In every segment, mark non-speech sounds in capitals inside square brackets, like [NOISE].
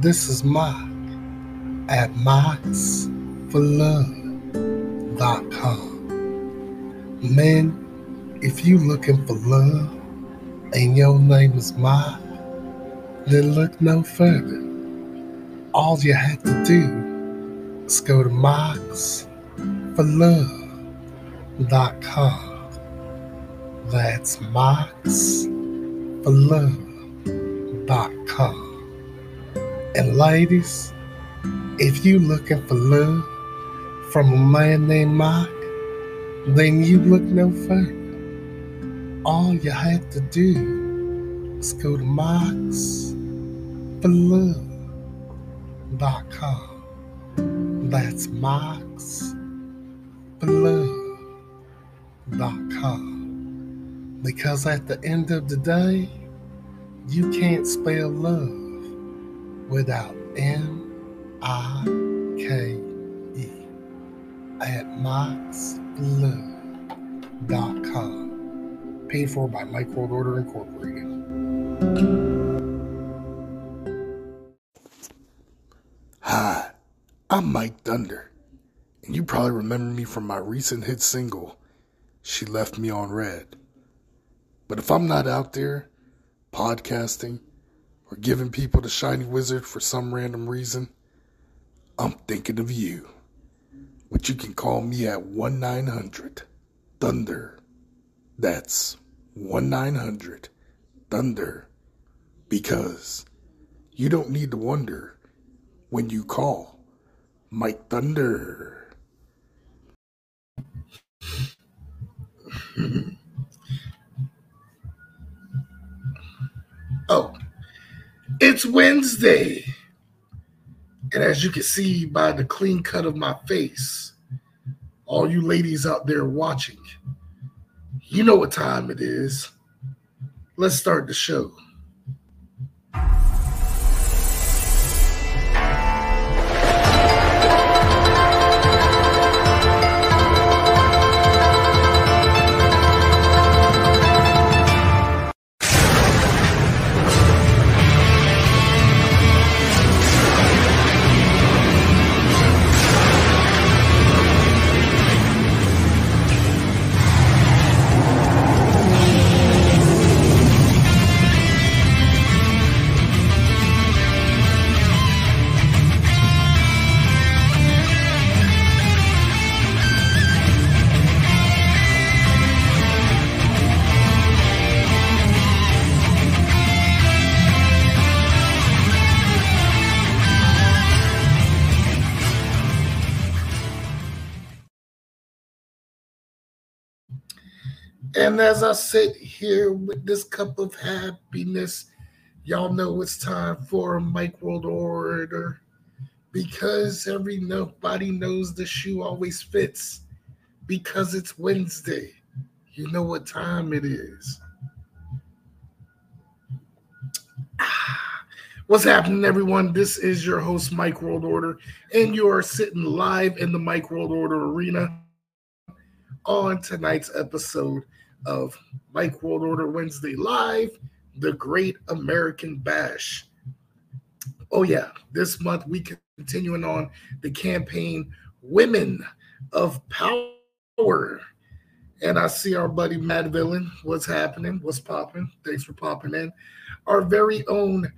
This is Mark at marksforlove.com. Men, if you looking for love and your name is Mark, then look no further. All you have to do is go to marksforlove.com. That's marksforlove.com. And ladies, if you looking for love from a man named Mark, then you look no further. All you have to do is go to marksforlove.com. That's marksforlove.com. Because at the end of the day, you can't spell love without M I K E at marksblue.com. Paid for by Mike World Order Incorporated. Hi, I'm Mike Thunder, and you probably remember me from my recent hit single, She Left Me on Red. But if I'm not out there podcasting or giving people the shiny wizard for some random reason, I'm thinking of you. But you can call me at 1 900 Thunder. That's 1 900 Thunder. Because you don't need to wonder when you call Mike Thunder. oh, it's Wednesday. And as you can see by the clean cut of my face, all you ladies out there watching, you know what time it is. Let's start the show. And as I sit here with this cup of happiness, y'all know it's time for a Mike World Order because every nobody knows the shoe always fits because it's Wednesday. You know what time it is. Ah, what's happening, everyone? This is your host, Mike World Order, and you are sitting live in the Mike World Order arena on tonight's episode of Mike World Order Wednesday Live, the Great American Bash. Oh, yeah, this month we continuing on the campaign Women of Power. And I see our buddy Mad Villain. What's happening? What's popping? Thanks for popping in. Our very own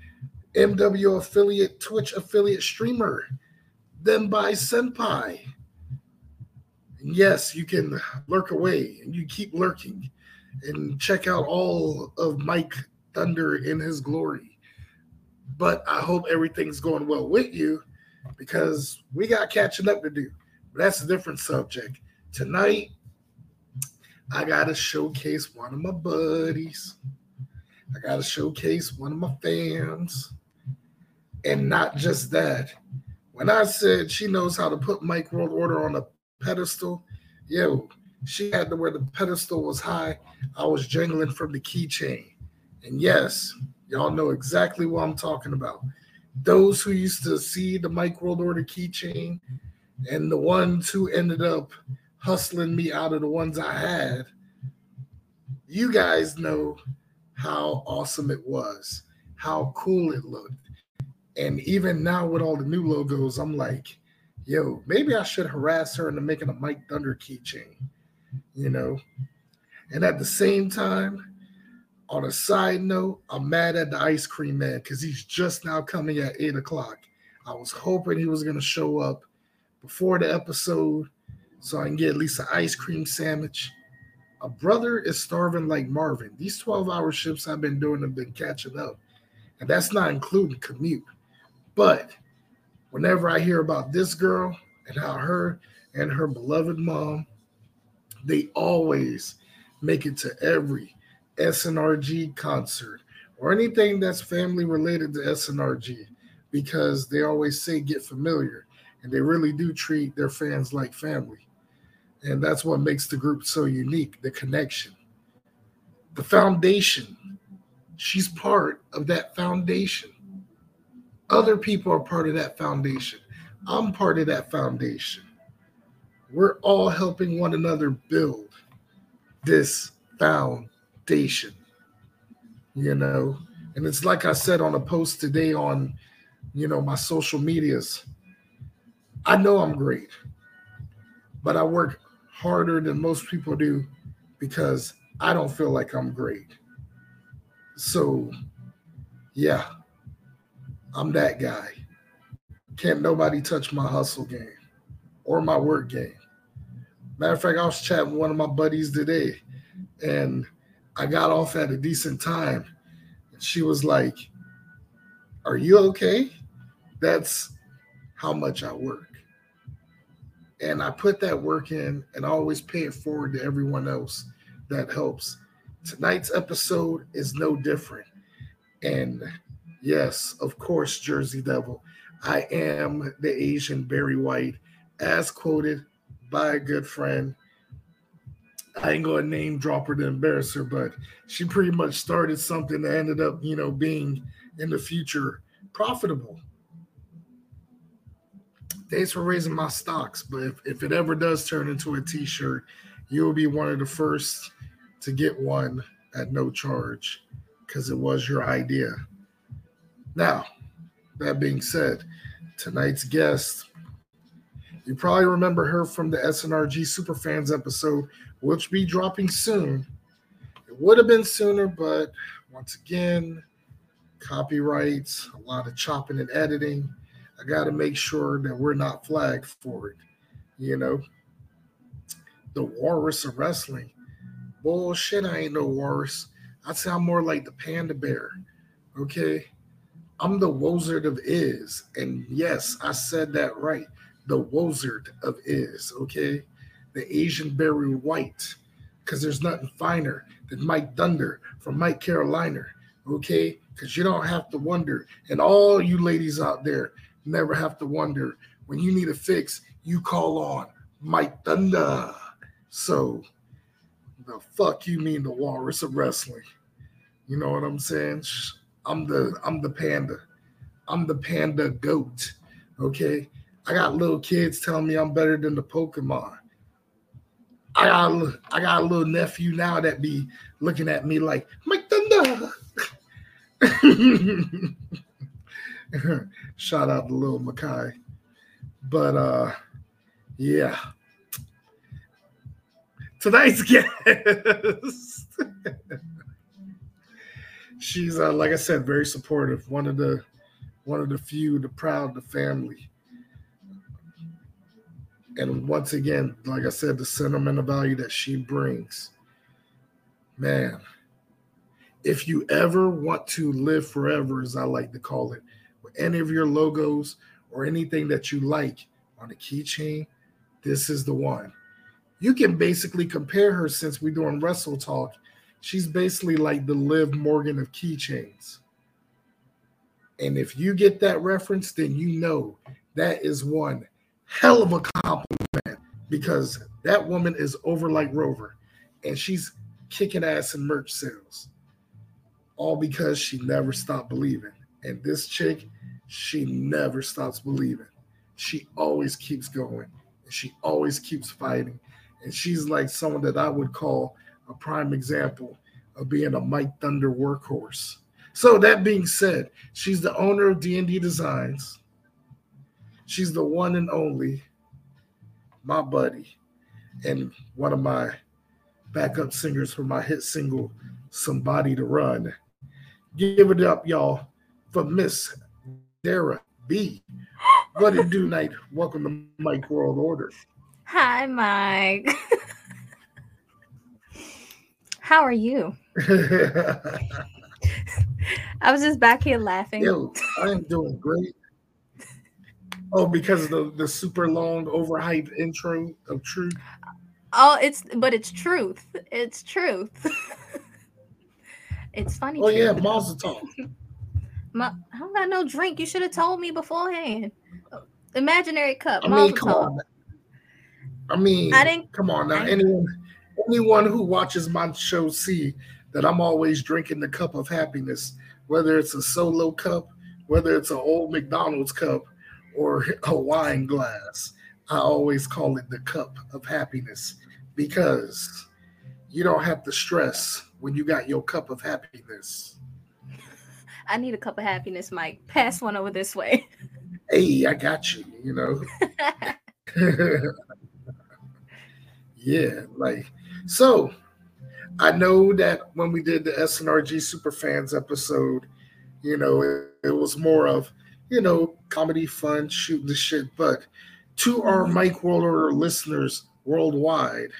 MW affiliate, Twitch affiliate streamer, Them by Senpai. Yes, you can lurk away and you keep lurking and check out all of Mike Thunder in his glory. But I hope everything's going well with you because we got catching up to do. But that's a different subject. Tonight, I got to showcase one of my buddies. I got to showcase one of my fans. And not just that. When I said she knows how to put Mike World Order on a pedestal, yo, she had to where the pedestal was high. I was jangling from the keychain. And yes, y'all know exactly what I'm talking about. Those who used to see the Mike World Order keychain and the ones who ended up hustling me out of the ones I had, you guys know how awesome it was, how cool it looked. And even now with all the new logos, I'm like, yo, maybe I should harass her into making a Mike Thunder keychain, you know? And at the same time, on a side note, I'm mad at the ice cream man because he's just now coming at eight o'clock. I was hoping he was to show up before the episode so I can get at least an ice cream sandwich. A brother is starving like Marvin. These 12 hour shifts I've been doing have been catching up. And that's not including commute. But whenever I hear about this girl and how her and her beloved mom, they always make it to every SNRG concert or anything that's family related to SNRG because they always say get familiar and they really do treat their fans like family. And that's what makes the group so unique the connection, the foundation. She's part of that foundation. Other people are part of that foundation. I'm part of that foundation. We're all helping one another build this foundation you know. And it's like I said on a post today on, you know, my social medias. I know I'm great, but I work harder than most people do because I don't feel like I'm great. So, yeah, I'm that guy. Can't nobody touch my hustle game or my work game. Matter of fact, I was chatting with one of my buddies today, and I got off at a decent time. And she was like, Are you okay? That's how much I work. And I put that work in and I always pay it forward to everyone else that helps. Tonight's episode is no different. And yes, of course, Jersey Devil, I am the Asian Barry White, as quoted by a good friend I ain't gonna name drop her to embarrass her, but she pretty much started something that ended up, you know, being in the future profitable. Thanks for raising my stocks, but if, if it ever does turn into a t-shirt, you'll be one of the first to get one at no charge because it was your idea. Now, that being said, tonight's guest, you probably remember her from the SNRG Superfans episode which be dropping soon. It would have been sooner, but once again, copyrights, a lot of chopping and editing. I got to make sure that we're not flagged for it. You know, the walrus of wrestling. Bullshit, I ain't no walrus. I sound more like the panda bear. Okay. I'm the Wozard of Is. And yes, I said that right. The Wozard of Is. Okay the Asian Barry White, because there's nothing finer than Mike Thunder from Mike Carolina. Okay, because you don't have to wonder, and all you ladies out there never have to wonder when you need a fix. You call on Mike Thunder. So, the fuck you mean the walrus of wrestling? You know what I'm saying? I'm the I'm the panda. I'm the panda goat. Okay. I got little kids telling me I'm better than the Pokemon. I got a, I got a little nephew now that be looking at me like Mike Thunder. [LAUGHS] Shout out to little Makai. But uh yeah. Tonight's [LAUGHS] guest. She's uh, like I said, very supportive. One of the one of the few, the proud, the family and once again, like I said, the sentimental value that she brings, man. If you ever want to live forever, as I like to call it, with any of your logos or anything that you like on a keychain, this is the one. You can basically compare her since we're doing Wrestle Talk. She's basically like the Liv Morgan of keychains. And if you get that reference, then you know that is one hell of a compliment because that woman is over like Rover and she's kicking ass in merch sales. All because she never stopped believing. And this chick, she never stops believing. She always keeps going and she always keeps fighting. And she's like someone that I would call a prime example of being a Mike Thunder workhorse. So that being said, she's the owner of D&D Designs. She's the one and only, my buddy, and one of my backup singers for my hit single, Somebody to Run. Give it up, y'all, for Miss Dara B. What it do, night? Welcome to Mike World Order. Hi, Mike. How are you? [LAUGHS] I was just back here laughing. Yo, I am doing great. Oh, because of the, the super long, overhyped intro of truth. Oh, it's but it's truth. It's truth. it's funny. Oh yeah, Mazel Tov. My, I don't got no drink. You should have told me beforehand. Imaginary cup. I mean, come on. I mean, I didn't. Come on now. Anyone, anyone who watches my show see that I'm always drinking the cup of happiness, whether it's a solo cup, whether it's an old McDonald's cup, or a wine glass. I always call it the cup of happiness because you don't have to stress when you got your cup of happiness. I need a cup of happiness, Mike. Pass one over this way. Hey, I got you, you know. [LAUGHS] yeah, like so I know that when we did the SNRG Superfans episode, you know, it, it was more of, you know, comedy, fun, shoot the shit. But to our Mike World listeners worldwide,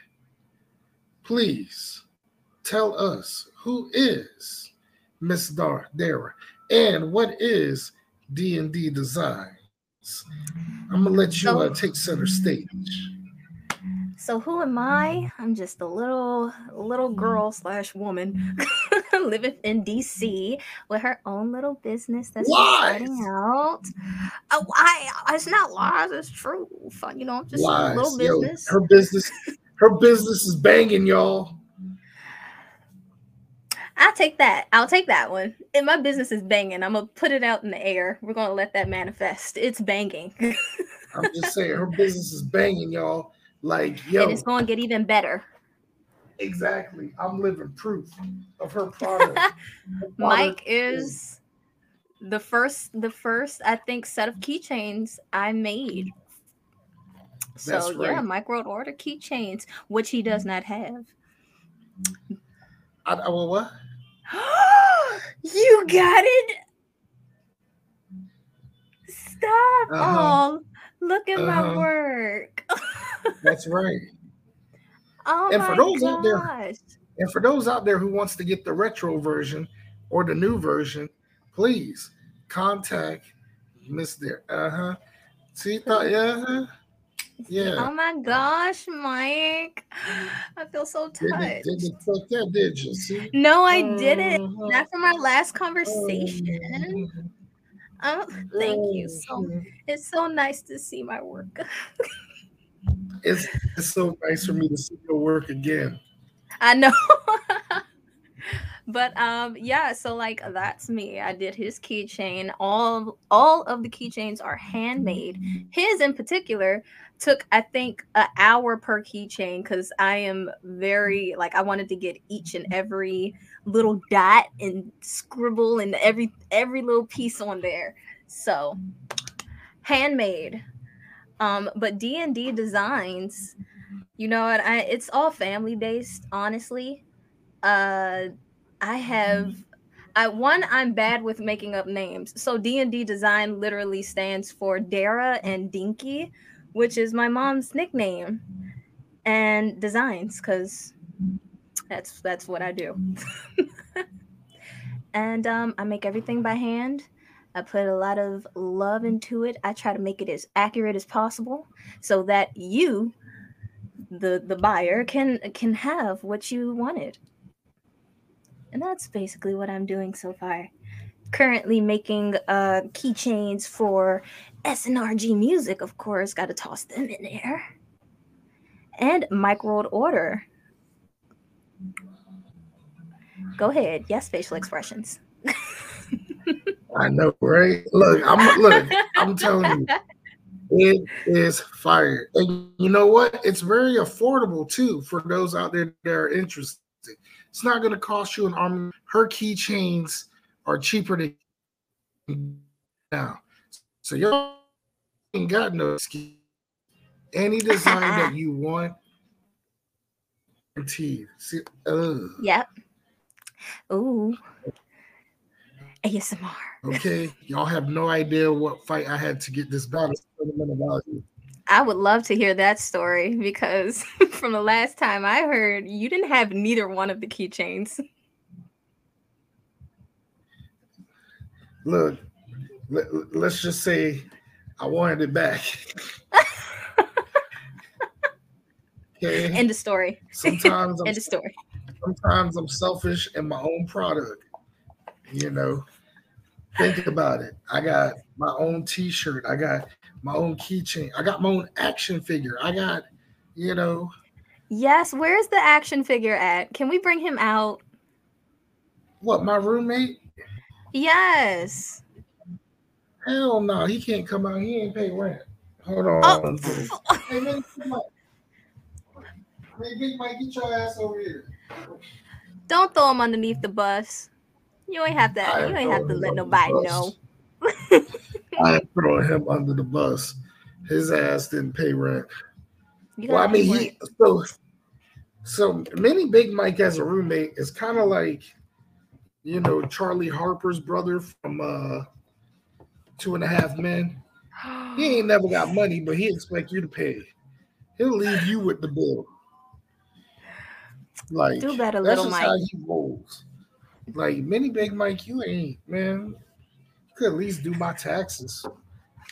please tell us who is Miss Dar Dara and what is D and D Designs. I'm gonna let you uh, take center stage. So who am I? I'm just a little little girl slash woman [LAUGHS] living in DC with her own little business that's starting out. Oh, I it's not lies, it's true. Uh, you know, just lies. a little business. Yo, her business, her business is banging, y'all. I'll take that. I'll take that one. And my business is banging. I'm gonna put it out in the air. We're gonna let that manifest. It's banging. I'm just saying her business is banging, y'all. Like, [LAUGHS] yo, and it's to get even better. Exactly. I'm living proof of her [LAUGHS] product. [LAUGHS] Mike is the first, the first, I think, set of keychains I made. so right. yeah, Mike World Order keychains, which he does not have. I, I well, what? [GASPS] you got it. Stop! Uh-huh. Oh, look at uh-huh. my work. [LAUGHS] That's right. Oh and for those gosh. out there, and for those out there who wants to get the retro version or the new version, please contact Mr. Uh huh. See, uh, yeah, yeah. Oh my gosh, Mike! I feel so touched. Didn't, didn't fuck that, did you? See? No, I didn't. Uh-huh. Not from our last conversation. Uh-huh. Oh, thank you. So uh-huh. it's so nice to see my work. [LAUGHS] it's, it's so nice for me to see your work again. I know. [LAUGHS] but um yeah so like that's me. I did his keychain. All all of the keychains are handmade. His in particular took i think an hour per keychain because i am very like i wanted to get each and every little dot and scribble and every every little piece on there. So handmade um, but D and D designs, you know what? I it's all family based, honestly. Uh, I have. I one I'm bad with making up names. So D and D design literally stands for Dara and Dinky, which is my mom's nickname, and designs because that's that's what I do. [LAUGHS] and um, I make everything by hand. I put a lot of love into it. I try to make it as accurate as possible so that you the the buyer can can have what you wanted. And that's basically what I'm doing so far. Currently making uh keychains for SNRG music, of course, gotta toss them in there. And Mike World Order. Go ahead. Yes, facial expressions. I know, right? Look, I'm look, [LAUGHS] I'm telling you, it is fire. And you know what? It's very affordable too for those out there that are interested. It's not going to cost you an arm. Her keychains are cheaper than now. So y'all ain't got no excuse. Any [LAUGHS] design that you want, guaranteed. See, ugh. Yep. Ooh. ASMR. Okay, y'all have no idea what fight I had to get this battle. I would love to hear that story because [LAUGHS] from the last time I heard, you didn't have neither one of the keychains. Look, let, let's just say I wanted it back. [LAUGHS] okay. End of story. Sometimes [LAUGHS] I'm, End of story. sometimes I'm selfish in my own product. You know, think about it. I got my own T-shirt. I got my own keychain. I got my own action figure. I got, you know, Yes, where's the action figure at? Can we bring him out? what my roommate. Yes. Hell no, he can't come out. He ain't pay rent. Hold on. Oh. Hey man, come on. Hey, Big Mike, get your ass over here. Don't throw him underneath the bus. You ain't have to. I You ain't have to let him under the nobody know. [LAUGHS] I am throwing him under the bus. His ass didn't pay rent. You Well, I mean, he so so many Big Mike as a roommate is kind of like, you know, Charlie Harper's brother from uh Two and a Half Men. He ain't [GASPS] never got money, but he expect you to pay. He'll leave you with the bill. Like Do better, little Mike. he rolls. Like mini Big Mike, you ain't man. You could at least do my taxes.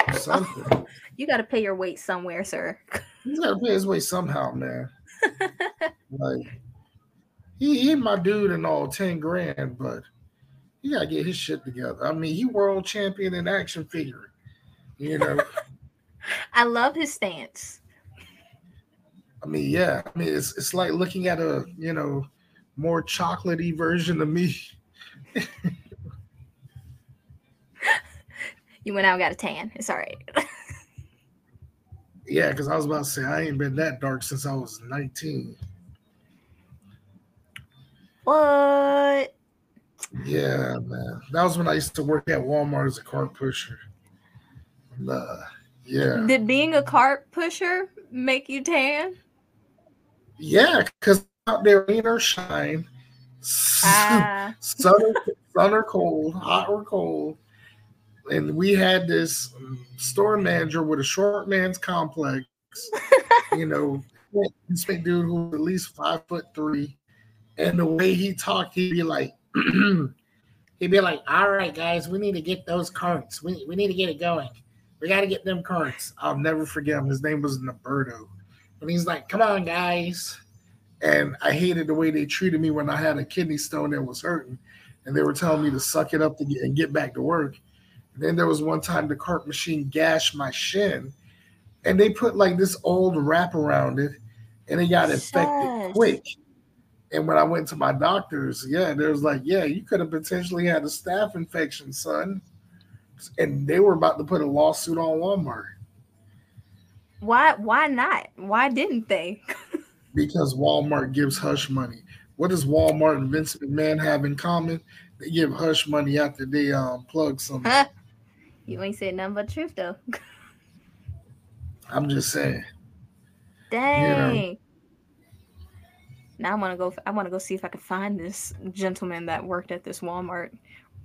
or Something. [LAUGHS] You got to pay your weight somewhere, sir. He's gotta pay his way somehow, man. [LAUGHS] like he he my dude and all 10 grand, but he gotta get his shit together. I mean, he world champion in action figure. You know, [LAUGHS] I love his stance. I mean, yeah. I mean, it's it's like looking at a you know more chocolatey version of me. You went out and got a tan. It's all right. Yeah, because I was about to say I ain't been that dark since I was 19. what? Yeah, man. That was when I used to work at Walmart as a cart pusher. Uh, yeah. Did being a cart pusher make you tan? Yeah, because out there rain or shine, Ah, [LAUGHS] sun, or, sun or cold, hot or cold. And we had this store manager with a short man's complex, [LAUGHS] you know, this big dude who was at least five foot three. And the way he talked, he'd be like, [CLEARS THROAT] he'd be like, all right, guys, we need to get those carts. We, we need to get it going. We got to get them carts. I'll never forget him. His name was Naberto. And he's like, come on, guys. And I hated the way they treated me when I had a kidney stone that was hurting. And they were telling me to suck it up to get, and get back to work. And then there was one time the cart machine gashed my shin. And they put like this old wrap around it. And it got infected quick. And when I went to my doctors, yeah, there was like, yeah, you could have potentially had a staph infection, son. And they were about to put a lawsuit on Walmart why? Why not? Why didn't they? [LAUGHS] because Walmart gives hush money. What does Walmart and Vince McMahon have in common? They give hush money after they um, plug something. [LAUGHS] Huh? You ain't said nothing but truth though. [LAUGHS] I'm just saying. Dang. Now I want to go. I want to go see if I can find this gentleman that worked at this Walmart.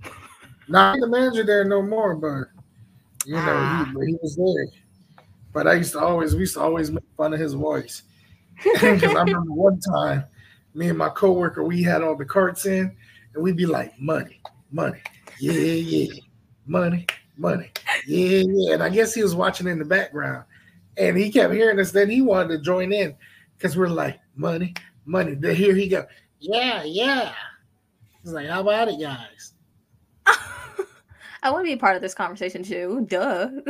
[LAUGHS] Not the manager there no more, but you know, Ah. he, he was there. But I used to always, we used to always make fun of his voice. [LAUGHS] Because I remember one time, me and my coworker, we had all the carts in, and we'd be like, money, money, yeah, yeah, money, money, yeah, yeah. And I guess he was watching in the background, and he kept hearing us. Then he wanted to join in because we're like, money, money. Then here he go, yeah, yeah. He's like, how about it, guys? [LAUGHS] I want to be a part of this conversation too. Duh. [LAUGHS]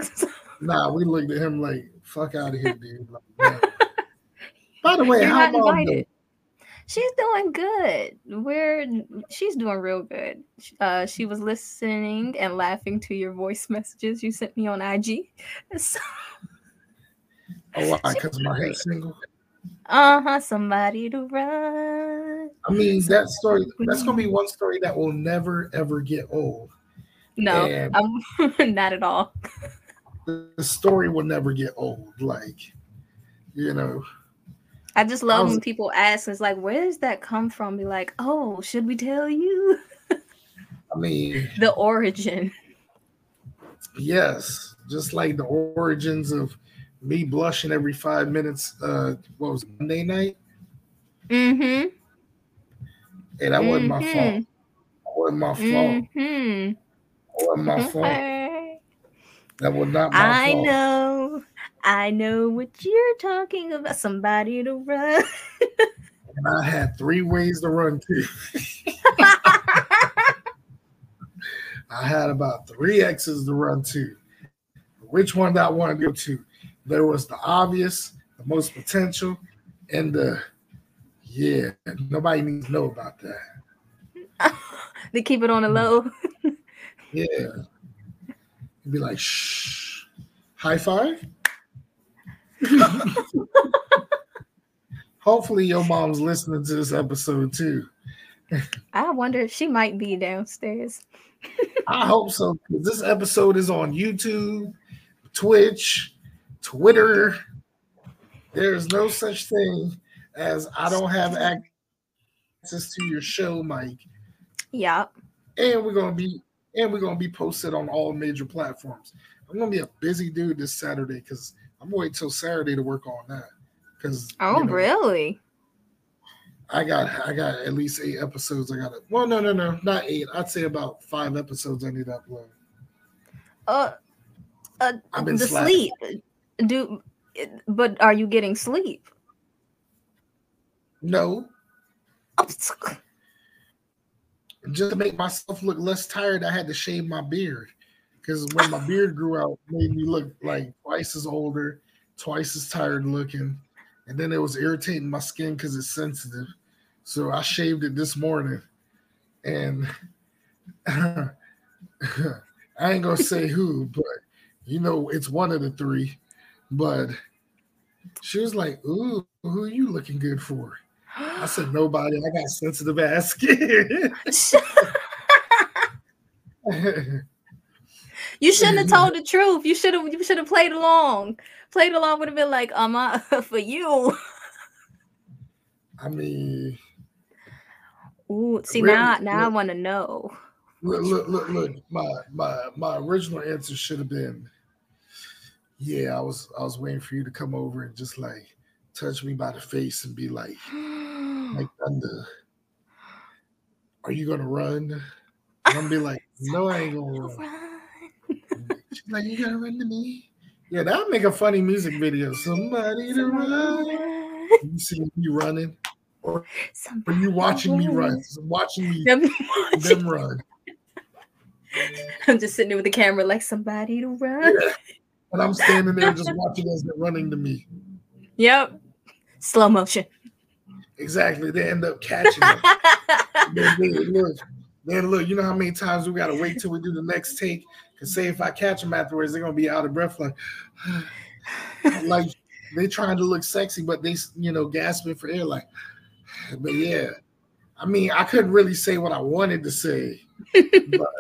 Nah, we looked at him like, fuck out of here, dude. Like. By the way, You're how not about invited. She's doing good. We're she's doing real good. Uh, she was listening and laughing to your voice messages you sent me on IG. [LAUGHS] So, Oh, why? Because my head single. uh huh. Somebody to run. I mean, that story, [LAUGHS] that's to be one story that will never, ever get old. No, um, [LAUGHS] not at all. The story will never get old. Like, you know. I just love I was, when people ask, it's like, where does that come from? Be like, oh, should we tell you? I mean, [LAUGHS] the origin. Yes, just like the origins of me blushing every five minutes. Uh, what was it, Monday night? Mm-hmm. And that mm-hmm. wasn't my fault. Mm-hmm. That wasn't my fault. Mm-hmm. That wasn't my fault. That was not my I fault. I know. I know what you're talking about. Somebody to run. and I had three ways to run to. [LAUGHS] I had about three X's to run to. Which one did I want to go to? There was the obvious, the most potential, and the yeah, nobody needs to know about that. [LAUGHS] they keep it on the low. yeah. You'd be like, shh. High five? [LAUGHS] Hopefully your mom's listening to this episode too. I wonder if she might be downstairs. I hope so. This episode is on YouTube, Twitch, Twitter. There's no such thing as I don't have access to your show, Mike. Yeah. And we're gonna be and we're gonna be posted on all major platforms. I'm gonna be a busy dude this Saturday because I'm gonna wait till Saturday to work on that. Because oh, you know, really? I got I got at least eight episodes. I got it. Well, no, no, no, not eight. I'd say about five episodes I need to upload. Uh, uh I've been the slacking. sleep. Do, but are you getting sleep? No. Just to make myself look less tired, I had to shave my beard because when my beard grew out, it made me look like twice as older, twice as tired looking, and then it was irritating my skin because it's sensitive. So I shaved it this morning, and [LAUGHS] I ain't gonna say who, but you know it's one of the three. But she was like, "Ooh, who are you looking good for?" I said, [GASPS] "Nobody. I got sensitive ass skin." [LAUGHS] [LAUGHS] you shouldn't have told the truth. You should have. You should have played along. Played along would have been like, "Um, uh, [LAUGHS] for you." I mean, Ooh, see really, now, now look, I want to know. Look, look, look, look. My my my original answer should have been, yeah. I was I was waiting for you to come over and just like touch me by the face and be like, [GASPS] like thunder. Are you gonna run? And I'm gonna be like, no, I ain't gonna run. She's like, you gotta run to me. Yeah, that'll make a funny music video. Somebody to run. You see me running or are you watching me run? Watching me them [LAUGHS] run. I'm just sitting there with the camera like somebody to run. Yeah. And I'm standing there just watching as they're running to me. Yep. Slow motion. Exactly. They end up catching them. [LAUGHS] then, then, look, then look, you know how many times we gotta wait till we do the next take? Cause say if I catch them afterwards, they're gonna be out of breath, like [SIGHS] like they trying to look sexy, but they you know gasping for air, like [SIGHS] but yeah, I mean, I couldn't really say what I wanted to say, [LAUGHS] but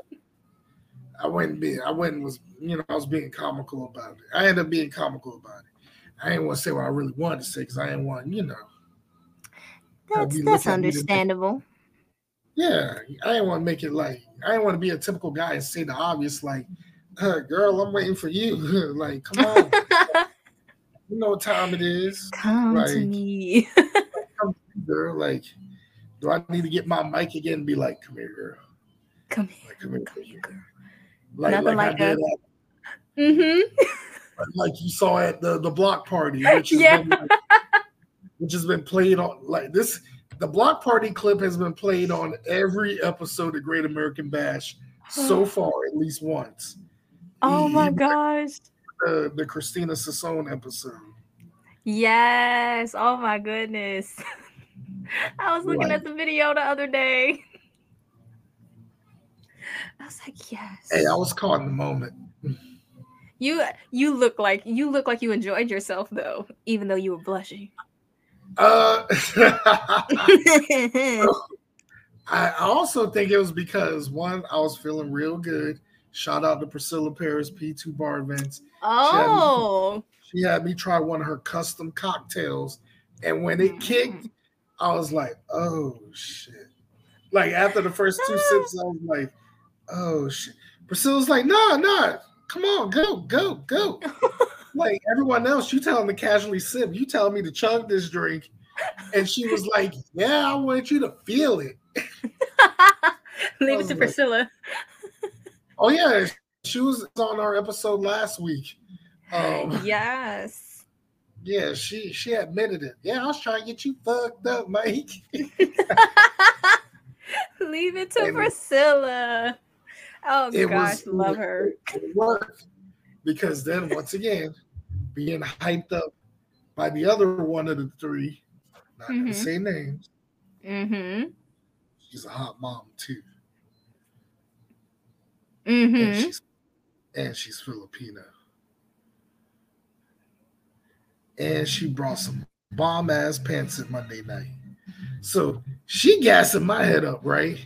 I wouldn't be I wouldn't was you know I was being comical about it. I ended up being comical about it. I didn't want to say what I really wanted to say because I didn't want you know. That's that's understandable. Yeah, I didn't want to make it like I didn't want to be a typical guy and say the obvious like, uh, "Girl, I'm waiting for you." [LAUGHS] like, come on, [LAUGHS] you know what time it is. Come like, [LAUGHS] to me come girl. Like, do I need to get my mic again and be like, come here, girl? Come here. Like, come here, come here girl. Like, Nothing like, like did mm-hmm. like you saw at the, the block party, which has, yeah. been, like, which has been played on like this. The block party clip has been played on every episode of Great American Bash so [GASPS] far, at least once. Oh my gosh. The, the Christina Sassone episode. Yes. Oh my goodness. [LAUGHS] I was looking at the video the other day. I was like, yes. Hey, I was caught in the moment. You you look like you look like you enjoyed yourself though, even though you were blushing. Uh, [LAUGHS] I also think it was because one, I was feeling real good. Shout out to Priscilla Paris, P2 Bar Events. Oh, she had, me, she had me try one of her custom cocktails, and when it kicked, I was like, "Oh shit!" Like after the first two sips, I was like, "Oh shit." Priscilla's like, "No, no, come on, go, go, go." [LAUGHS] like everyone else, you tell them to casually sip. You tell me to chug this drink, and she was like, "Yeah, I want you to feel it." [LAUGHS] Leave it to Priscilla. oh yeah, she was on our episode last week. Um, yes. Yeah, she she admitted it. Yeah, I was trying to get you fucked up, Mike. [LAUGHS] Leave it to and Priscilla. Oh gosh, was, love her. It worked because then once again, being hyped up by the other one of the three, not mm-hmm. gonna say names. Mm-hmm. She's a hot mom too. Mm-hmm. And she's and she's Filipino. And she brought some bomb ass pants at Monday night. So she gassing my head up, right?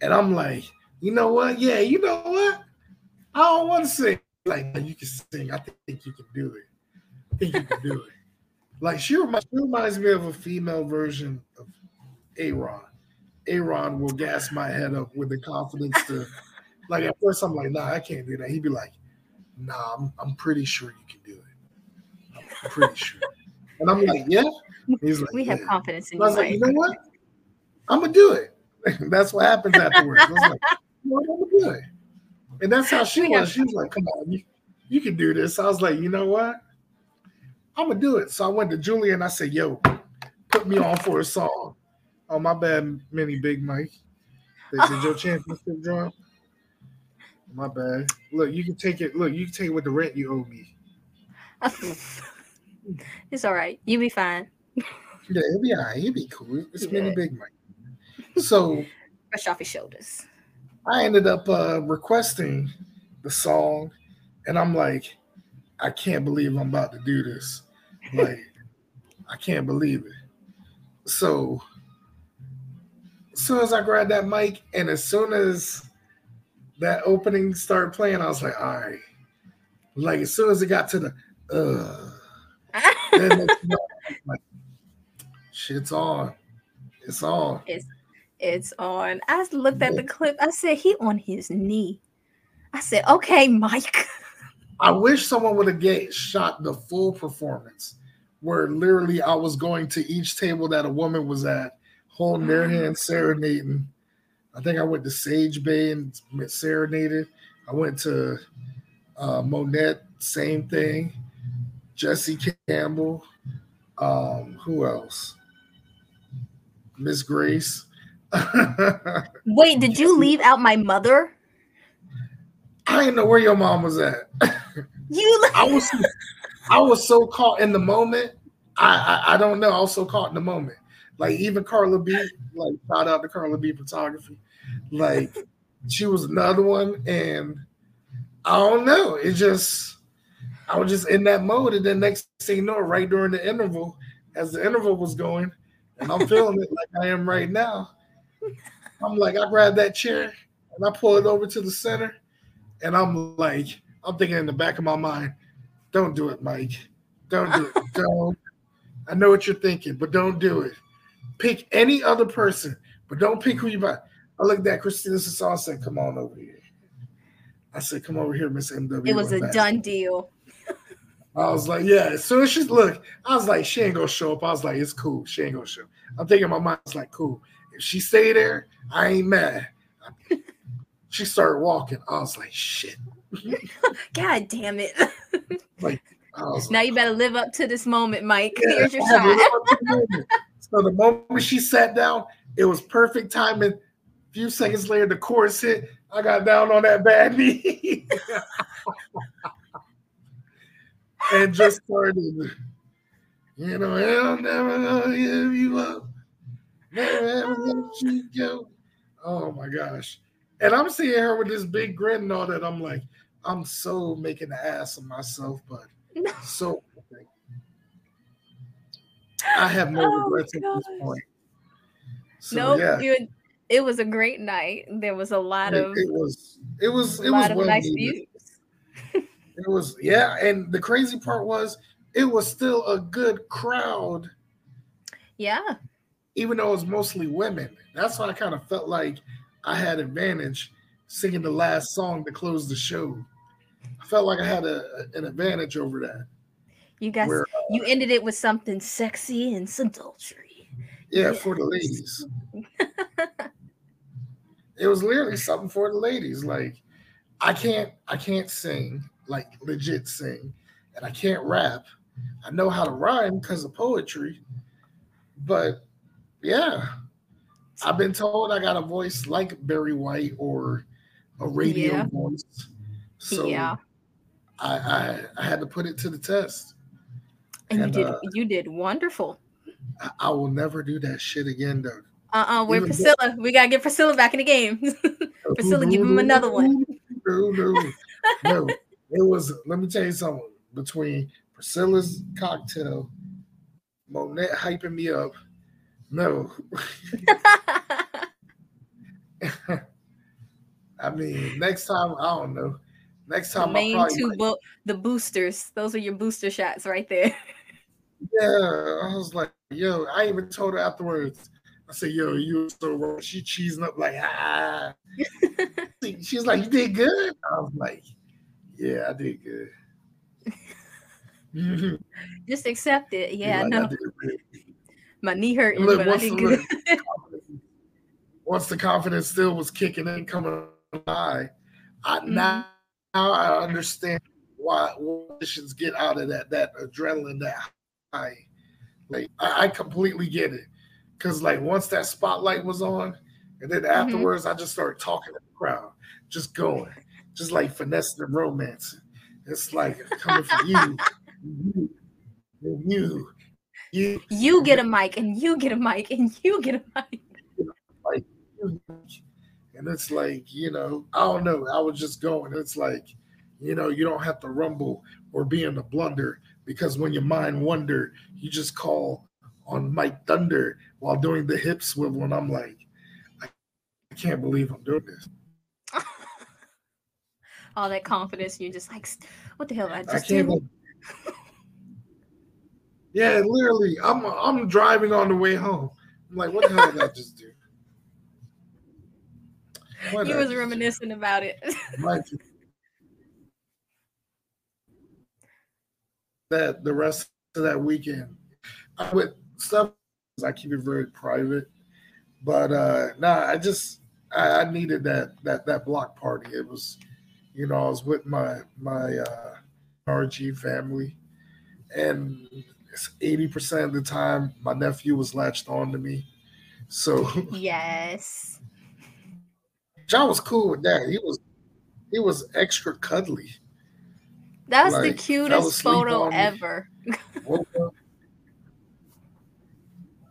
And I'm like, you know what? Yeah, you know what? I don't want to sing. Like, you can sing. I think you can do it. I think you can do it. [LAUGHS] Like, she reminds, she reminds me of a female version of Aaron. Aaron will gas my head up with the confidence to, [LAUGHS] like, at first I'm like, nah, I can't do that. He'd be like, nah, I'm, I'm pretty sure you can do it. I'm pretty sure. And I'm like, yeah. He's like, we have confidence in you. I was like, you know what? I'm gonna do it. [LAUGHS] that's what happens afterwards. I was like, you know I'm gonna do it. And that's how she was. She was like, come on, you, you can do this. I was like, you know what? I'm gonna do it. So I went to Julia and I said, yo, put me on for a song. Oh, my bad, Mini Big Mike. Did your [LAUGHS] championship drop? My bad. Look, you can take it. Look, you can take it with the rent you owe me. [LAUGHS] it's all right. You'll be fine. Yeah, it'll be all right. It'll be cool. It's. Mini Big Mike. So brush off his shoulders. I ended up uh, requesting the song, and I'm like, I can't believe I'm about to do this. Like, I can't believe it. So, as soon as I grabbed that mic, and as soon as that opening started playing, I was like, all right. Like, as soon as it got to the, uh, [LAUGHS] then like, shit's on. It's on. It's it's on. I looked at the clip. I said, he on his knee. I said, okay, Mike. [LAUGHS] I wish someone would have get shot the full performance where literally I was going to each table that a woman was at, holding their hand, serenading. I think I went to Sage Bay and serenaded. I went to uh, Monette, same thing. Jesse Campbell. Um, who else? Miss Grace. [LAUGHS] Wait, did you leave out my mother? I didn't know where your mom was at. [LAUGHS] You, I was, I was so caught in the moment. I, I, I don't know. I was so caught in the moment. Like even Carla B, like shout out to Carla B Photography. Like she was another one, and I don't know. It just I was just in that mode, and then next thing you know, right during the interval, as the interval was going, and I'm feeling it like I am right now. I'm like, I grab that chair and I pull it over to the center, and I'm like, I'm thinking in the back of my mind, don't do it, Mike. Don't do it. [LAUGHS] don't. I know what you're thinking, but don't do it. Pick any other person, but don't pick who you buy. I looked at Christina Sassar and said, Come on over here. I said, Come over here, Miss MW. It was a done deal. I was like, yeah. As soon as she's look, I was like, she ain't gonna show up. I was like, it's cool. She ain't gonna show. Up. I'm thinking my mind's like, cool. If she stay there, I ain't mad. she started walking. I was like, shit. [LAUGHS] God damn it. [LAUGHS] like, now like, you better live up to this moment, Mike. Yeah, Here's your shot. so the moment she sat down, it was perfect timing. A few seconds later, the chorus hit. I got down on that bad knee [LAUGHS] and just started. You know, I'll never give you up. Never ever let you go. Oh my gosh. And I'm seeing her with this big grin and all that. I'm like, I'm so making an ass of myself, but [LAUGHS] so I have no oh, regrets at this point. So, nope, yeah. you, it was a great night. There was a lot it, of it was it was it was well nice views. it was yeah, and the crazy part was it was still a good crowd. Yeah. Even though it was mostly women. That's why I kind of felt like I had advantage singing the last song to close the show. I felt like I had a, an advantage over that. You guys, where, uh, you ended it with something sexy and sultry. Yeah, for the ladies. it was literally something for the ladies. Like, I can't, I can't sing like legit sing, and I can't rap. I know how to rhyme because of poetry, but yeah, I've been told I got a voice like Barry White or a radio yeah. voice. So yeah. I, I, I had to put it to the test. And, and you did uh, you did wonderful. I, I, will never do that shit again though. Uh-uh, we're Priscilla. Though, we gotta get Priscilla back in the game. [LAUGHS] Priscilla, give him another one. No, no, no. It was let me tell you something between Priscilla's cocktail, Monette hyping me up. No. [LAUGHS] I mean, next time I don't know. Next time, the main two bo- the boosters. Those are your booster shots right there. [LAUGHS] Yeah, I was like, yo, I even told her afterwards. I said, yo, you were so wrong. She cheesing up like, ah. [LAUGHS] She's like, you did good. I was like, yeah, I did good. Just accept it. Yeah, like, no. My knee hurt, but I did good. [LAUGHS] once the confidence still was kicking in, coming high, I mm-hmm. now now I understand why musicians get out of that that adrenaline, that high. Like I, I completely get it. Cause like once that spotlight was on, and then mm-hmm. afterwards mm-hmm. I just started talking to the crowd, just going, just like finessing and romancing. It's like coming for you, you, you, you. You get a mic, and you get a mic, and you get a mic. Like, and it's like, you know, I don't know. I was just going. It's like, you know, you don't have to rumble or be in a blunder because when your mind wander, you just call on Mike Thunder while doing the hip swivel. And I'm like, I can't believe I'm doing this. [LAUGHS] All that confidence, you're just like, what the hell? I just I can't. Yeah, literally, I'm I'm driving on the way home. I'm like, what the hell did I just do? [LAUGHS] What he was reminiscing about it. [LAUGHS] that the rest of that weekend, I with stuff, I keep it very private. But uh nah, I just I, I needed that that that block party. It was, you know, I was with my my uh RG family, and eighty percent of the time my nephew was latched on to me. So [LAUGHS] yes, John was cool with that. He was he was extra cuddly. That's like, the cutest photo ever.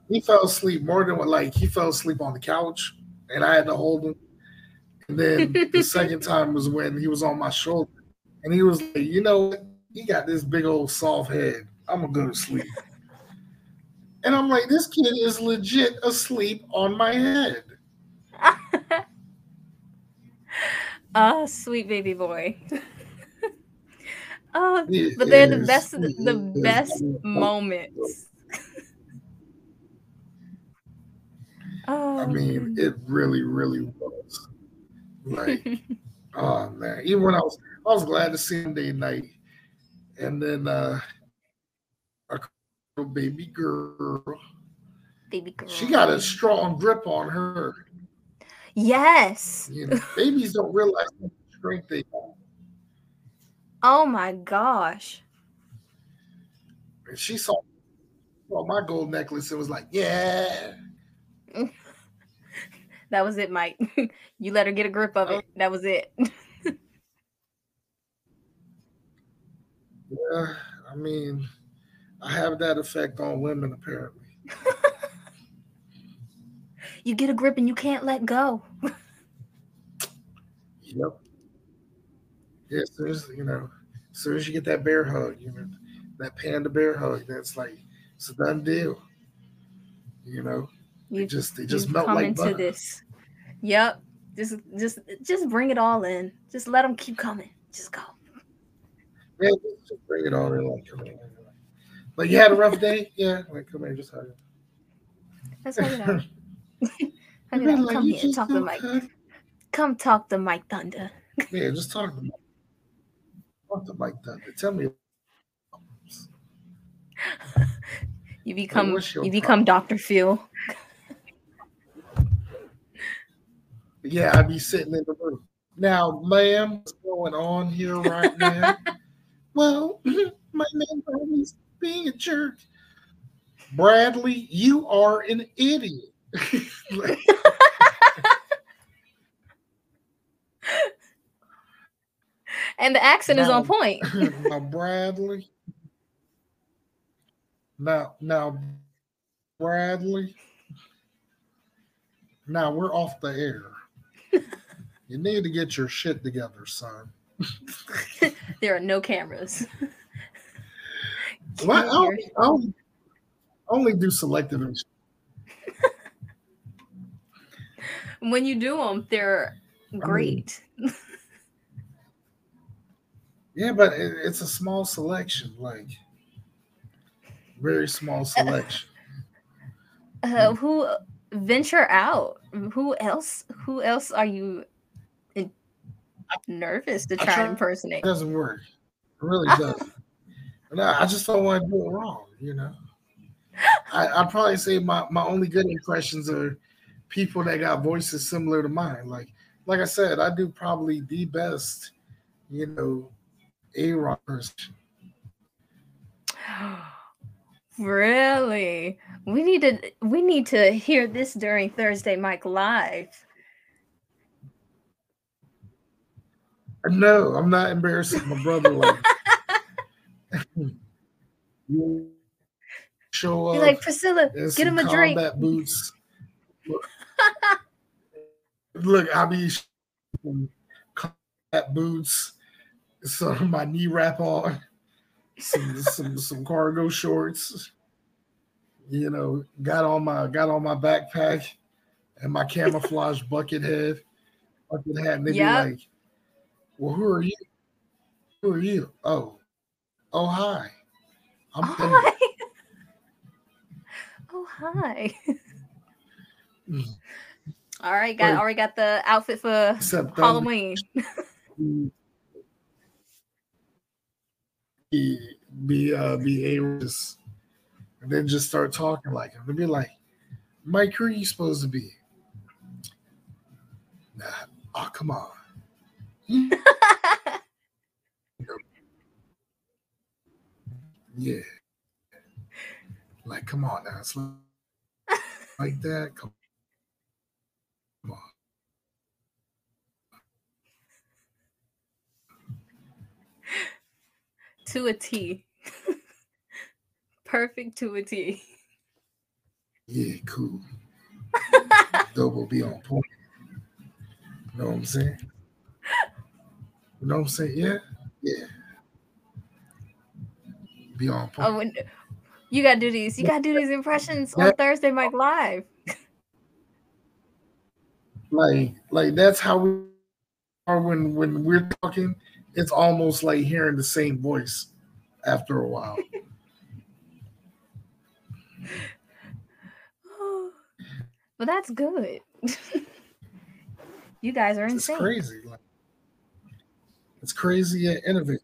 he fell asleep more than what like he fell asleep on the couch and I had to hold him. And then the [LAUGHS] second time was when he was on my shoulder and he was like, you know, he got this big old soft head. I'm gonna go to sleep. and I'm like, this kid is legit asleep on my head. [LAUGHS] Oh, sweet baby boy. [LAUGHS] oh, but they're the best the, the best moments. [LAUGHS] oh, I mean, it really, really was. Like, oh man. Even when I was I was glad to see him day night. And then uh baby girl. Baby girl. She got a strong grip on her. Yes. You know, babies don't realize the strength they have. Oh my gosh. And she saw, saw my gold necklace and was like, yeah. [LAUGHS] that was it, Mike. [LAUGHS] you let her get a grip of it. Oh. That was it. [LAUGHS] yeah, I mean, I have that effect on women apparently [LAUGHS] you get a grip and you can't let go. yep. Yeah, as soon as you know, as soon as you get that bear hug, you know, that panda bear hug, that's like it's a done deal. You know, You just they just melt like into butter. this. Yep. Just just just bring it all in. Just let them keep coming. Just go. Yeah, just bring it all in. Like. Like you had a rough day. Yeah, like come here, just hug it. Let's hug it out. [LAUGHS] [LAUGHS] Hug it You've been out. like, Come here. Talk to Mike. hug. Come talk to Mike Thunder. Yeah, just talk to Mike. Talk to Mike Thunder. Tell me. [LAUGHS] You become you become Dr. Phil. Yeah, I'd be sitting in the room. Now, ma'am, what's going on here right now? well, my name Bradley's being a jerk. Bradley, you are an idiot. Like, [LAUGHS] And the accent is on point. [LAUGHS] now, Bradley. Now, now, Bradley. Now we're off the air. You need to get your shit together, son. [LAUGHS] There are no cameras. Well, I I only, I only do selective. [LAUGHS] When you do them, they're great. [LAUGHS] Yeah, but it, it's a small selection, like very small selection. [LAUGHS] Uh, who venture out? Who else? Who else are you in- nervous to try try- impersonate? It doesn't work. It really doesn't. No, I just don't want to do it wrong, you know. I, I'd probably say my, my only good impressions are people that got voices similar to mine. Like like I said, I do probably the best, you know, A Rock person. [GASPS] Really? We need to we need to hear this during Thursday Mike Live. No, I'm not embarrassing my brother like [LAUGHS] you show up like Priscilla, get him a drink. boots. Look, I be combat boots, some my knee wrap on, some some some cargo shorts. You know, got on my got on my backpack and my camouflage [LAUGHS] bucket head, bucket hat, and they Yep. be like, "Well, who are you? Who are you? Oh, oh, hi, I'm Thunder." Hi. [LAUGHS] oh hi. Mm. All right, got already got the outfit for Halloween. [LAUGHS] be be uh be a just and then just start talking like him. They'd be like, Mike, who are you supposed to be? Nah, oh come on. [LAUGHS] Yeah. Like, come on now. It's like, like that. Come come on. to a T. Perfect to a T. Yeah, cool. [LAUGHS] Double be on point. You know what I'm saying? You know what I'm saying? Yeah, yeah. Be on point. Oh, when, you gotta do these. You gotta do these impressions Yeah. on Thursday Mike Live. Like, like that's how we are when when we're talking. It's almost like hearing the same voice after a while. [LAUGHS] but that's good. [LAUGHS] you guys are insane. It's crazy. Like, it's crazy and innovative.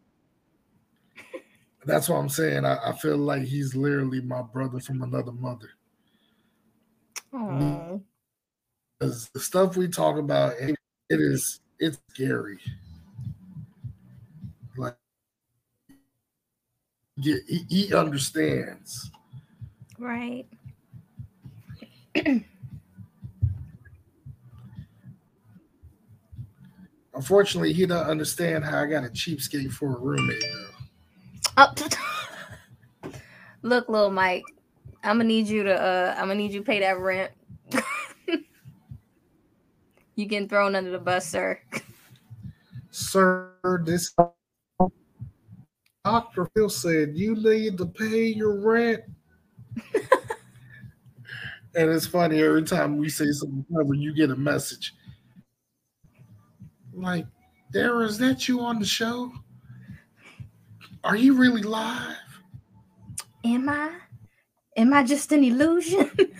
That's what I'm saying. I, I feel like he's literally my brother from another mother. Because the stuff we talk about it, it is it's scary like yeah, he, he understands Right. unfortunately he doesn't understand how i got a cheapskate for a roommate though Up. to [LAUGHS] Look, little Mike. I'm gonna need you to. uh I'm gonna need you to pay that rent. [LAUGHS] you getting thrown under the bus, sir. sir this dr phil said you need to pay your rent [LAUGHS] And it's funny every time we say something clever, you get a message. Like, there is that you on the show? Are you really live? Am I? Am I just an illusion? [LAUGHS]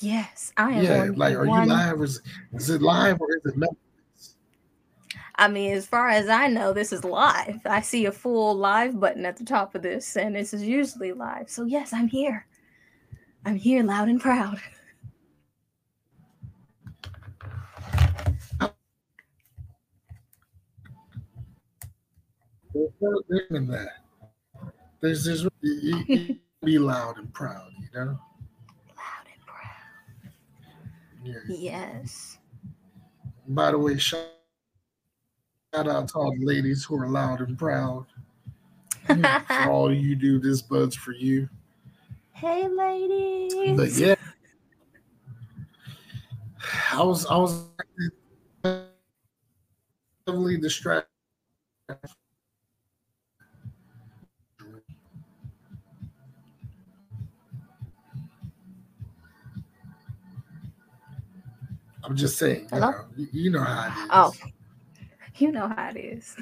yes, I am. Yeah, like, are one... you live? Or is, is it live or is it not? I mean, as far as I know, this is live. I see a full live button at the top of this, and this is usually live. So, yes, I'm here. I'm here loud and proud. [LAUGHS] in that. There's this you, [LAUGHS] be loud and proud, you know. Loud and proud. Yeah. Yes. By the way, shout, shout out to all the ladies who are loud and proud. [LAUGHS] for all you do, this bud's for you. Hey, ladies. But yeah, I was I was heavily distracted I'm just saying. You know, you know, how it is. Oh, you know how it is.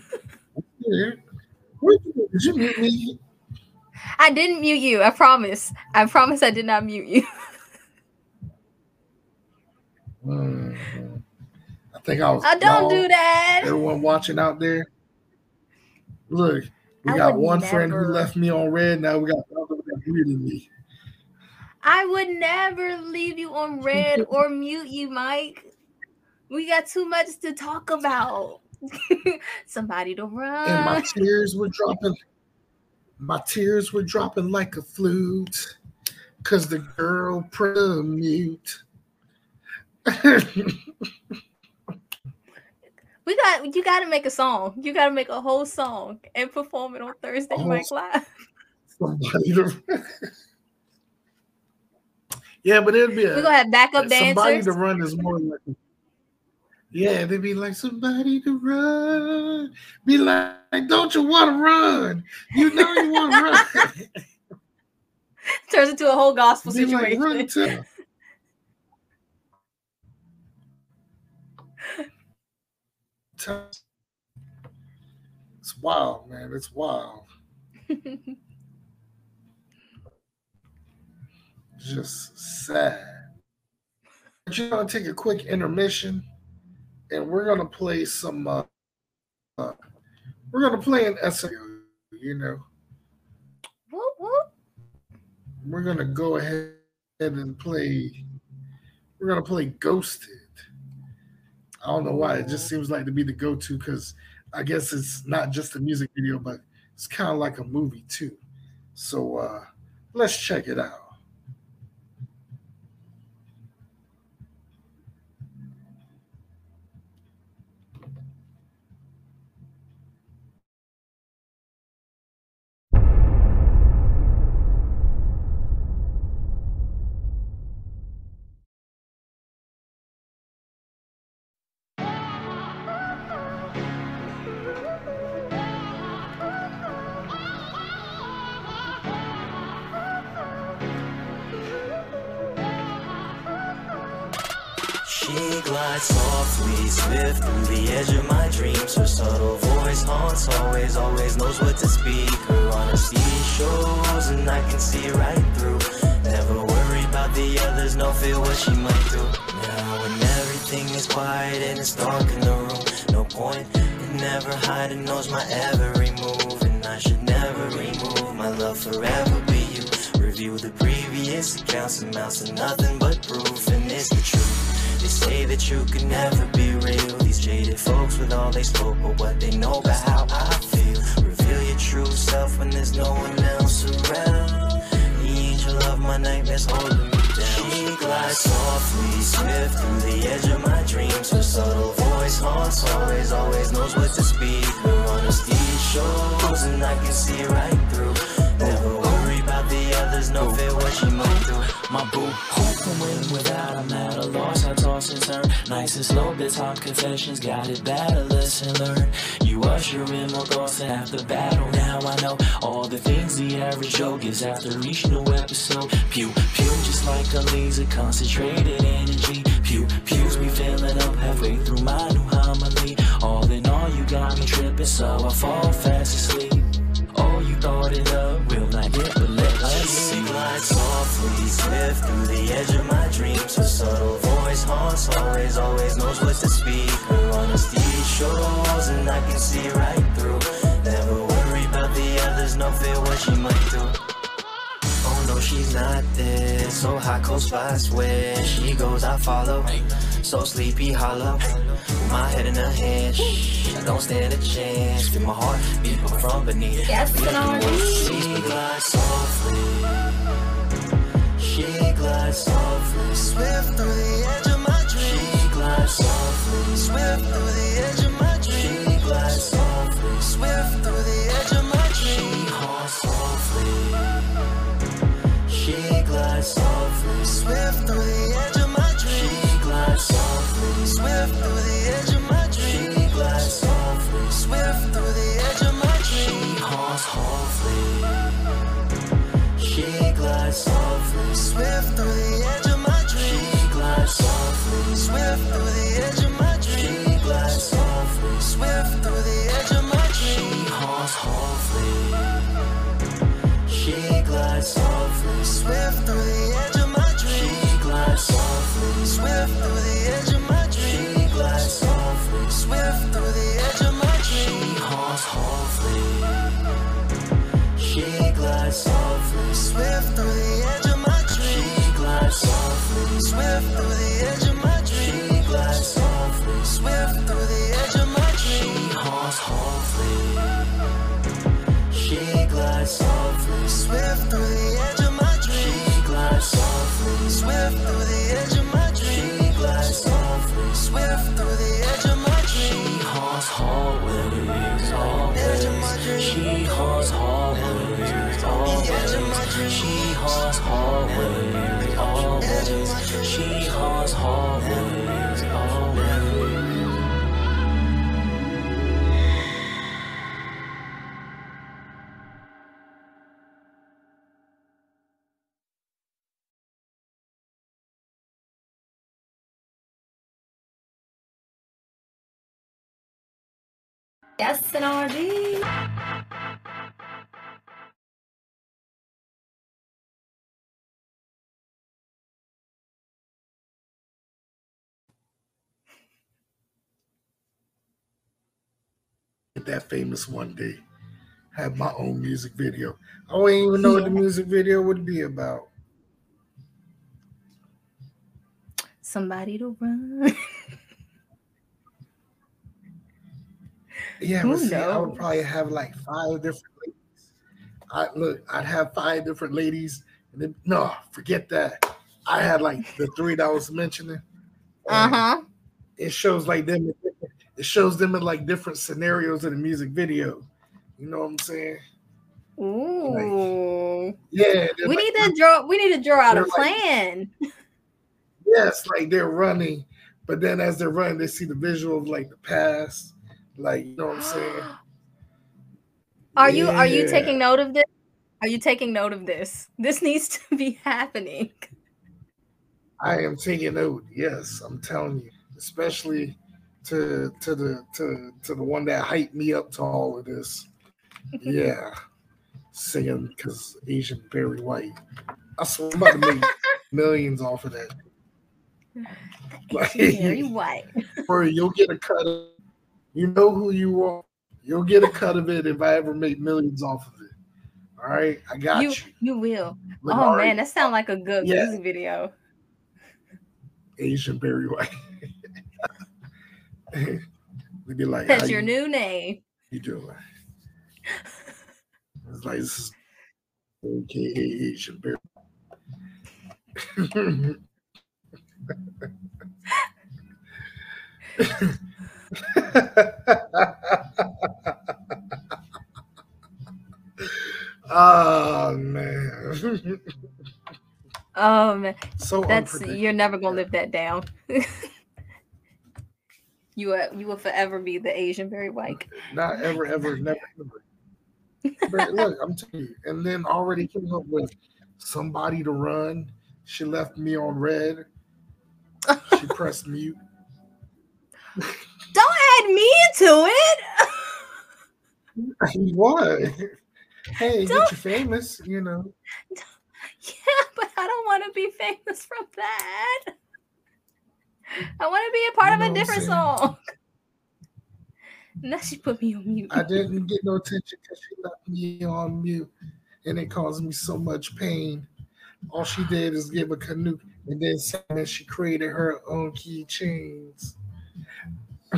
yeah. Did you mute me? I didn't mute you. I promise. I promise I did not mute you. mm-hmm. [LAUGHS] I think I was. I don't do that. Everyone watching out there. Look, we I got one never. friend who left me on red. Now we got another one that muted me. I would never leave you on red [LAUGHS] or mute you, Mike. We got too much to talk about. [LAUGHS] Somebody to run. And my tears were dropping. My tears were dropping like a flute because the girl put mute. [LAUGHS] we got you got to make a song. You got to make a whole song and perform it on Thursday oh, Mike Live. Somebody to yeah, but it'd be a, we're gonna have backup somebody dancers. to run is more like yeah, they'd be like somebody to run. Be like, don't you want to run? You know you want to run. [LAUGHS] [LAUGHS] Turns into a whole gospel be situation. Like, run to. [LAUGHS] It's wild, man. It's wild. Just sad. But you're gonna take a quick intermission, and we're gonna play some. Uh, uh, we're gonna play an essay, you know. Whoop, whoop. We're gonna go ahead and play. We're gonna play Ghosted. I don't know why. It just seems like to be the go-to because I guess it's not just a music video, but it's kind of like a movie too. So uh, let's check it out. Swift through the edge of my dreams. Her subtle voice haunts, always, always knows what to speak. Her honesty shows, and I can see right through. Never worry about the others, no fear what she might do. Now when everything is quiet and it's dark in the room, no point in never hiding, knows my every move. And I should never remove my love forever be you. Review the previous accounts, amounts to nothing but proof, and say that you could never be real. These jaded folks with all they spoke, but what they know about how I feel. Reveal your true self when there's no one else around. The angel of my nightmares holding me down. She glides softly, swift through the edge of my dreams. Her subtle voice haunts, always, always knows what to speak. Her honesty shows, and I can see right through. Never worry about the others, no fear what she might through. my boo. Who can win without I'm at a loss? I toss and turn, nice and slow. Bits hot confessions, got it bad. A lesson learned. You usher in more thoughts and after battle. Now I know all the things the average Joe gives after each new episode. Pew pew, just like a laser, concentrated energy. Pew pews me filling up halfway through my new homily. All in all, you got me tripping, so I fall fast asleep. Swift through the edge of my dreams. Her subtle voice haunts, always, always knows what to speak. Her honesty shows, and I can see right through. Never worry about the others, no fear what she might do. Oh no, she's not this. So hot, cold spots where she goes, I follow. So sleepy, hollow. With my head in her hand, shh, I don't stand a chance. Feel my heart beat from beneath. Yes. She glides softly. Glides softly. Swift through the edge of my dream. She glides softly. Swift through the edge of my dream. She glides softly. Swift haunts hallways, always. She haunts hallways, always. Yes, Sonari. That famous one day. Have my own music video. I don't even know what the music video would be about. Somebody to run. Yeah, but see, I would probably have like five different ladies. I look, I'd have five different ladies, and then no, forget that. I had like the three that I was mentioning. Uh huh. It shows like them. It shows them in like different scenarios in the music video. You know what I'm saying? Ooh. Yeah. We like- need to draw. We need to draw out a they're like- plan. [LAUGHS] Yes, like they're running, but then as they're running, they see the visual of like the past. Like, you know what I'm saying? [GASPS] Are you are you taking note of this? Are you taking note of this? This [LAUGHS] needs to be happening. I am taking note. Yes, I'm telling you, especially to to the to to the one that hyped me up to all of this. Yeah, singing because Asian Barry White. I swear I'm about to make [LAUGHS] millions off of that. [LAUGHS] Like, Very white. [LAUGHS] Or you'll get a cut. Of, you know who you are. You'll get a cut of it if I ever make millions off of it. All right, I got You you. you will. Look, Oh all right, man, that sounds like a good Yeah. music video. Asian Barry White. They'd be like, That's your you- new name. you doing? It's like this is AKA Asian Bear. oh man. Um, So that's you're never gonna live that down. [LAUGHS] you will, you will forever be the Asian Barry White. Not ever, ever, never, [LAUGHS] ever. But look, I'm telling you, and then already came up with somebody to run. She left me on red. She [LAUGHS] pressed mute. Don't add me into it. [LAUGHS] what? Hey, Don't- get you famous, you know. yeah, but I don't want to be famous from that. I want to be a part You of a different song. [LAUGHS] Now she put me on mute. I didn't get no attention because she left me on mute, and it caused me so much pain. All she did is give a canoe, and then she created her own keychains. [LAUGHS]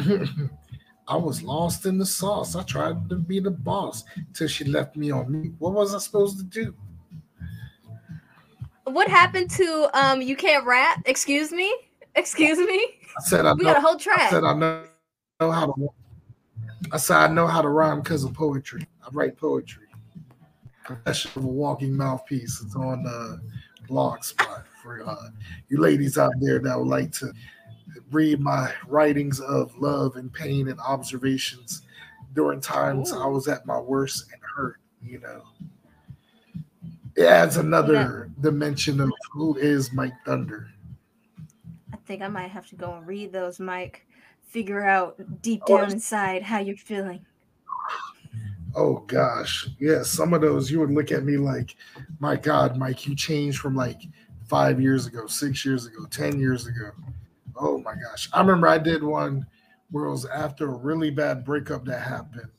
I was lost in the sauce. I tried to be the boss till she left me on mute. What was I supposed to do? What happened to um? You can't rap. Excuse me. Excuse me. I said I We know. got a whole track. I said I know, know how to. I said I know how to rhyme because of poetry. I write poetry. Confession of a Walking Mouthpiece. It's on the blog spot for uh, you ladies out there that would like to read my writings of love and pain and observations during times Ooh. I was at my worst and hurt. You know, it adds another dimension of who is Mike Thunder. Think I might have to go and read those, Mike. Figure out deep Oh, down inside how you're feeling. Oh gosh, yeah. Some of those you would look at me like, "My God, Mike, you changed from like five years ago, six years ago, ten years ago." Oh my gosh, I remember I did one where it was after a really bad breakup that happened,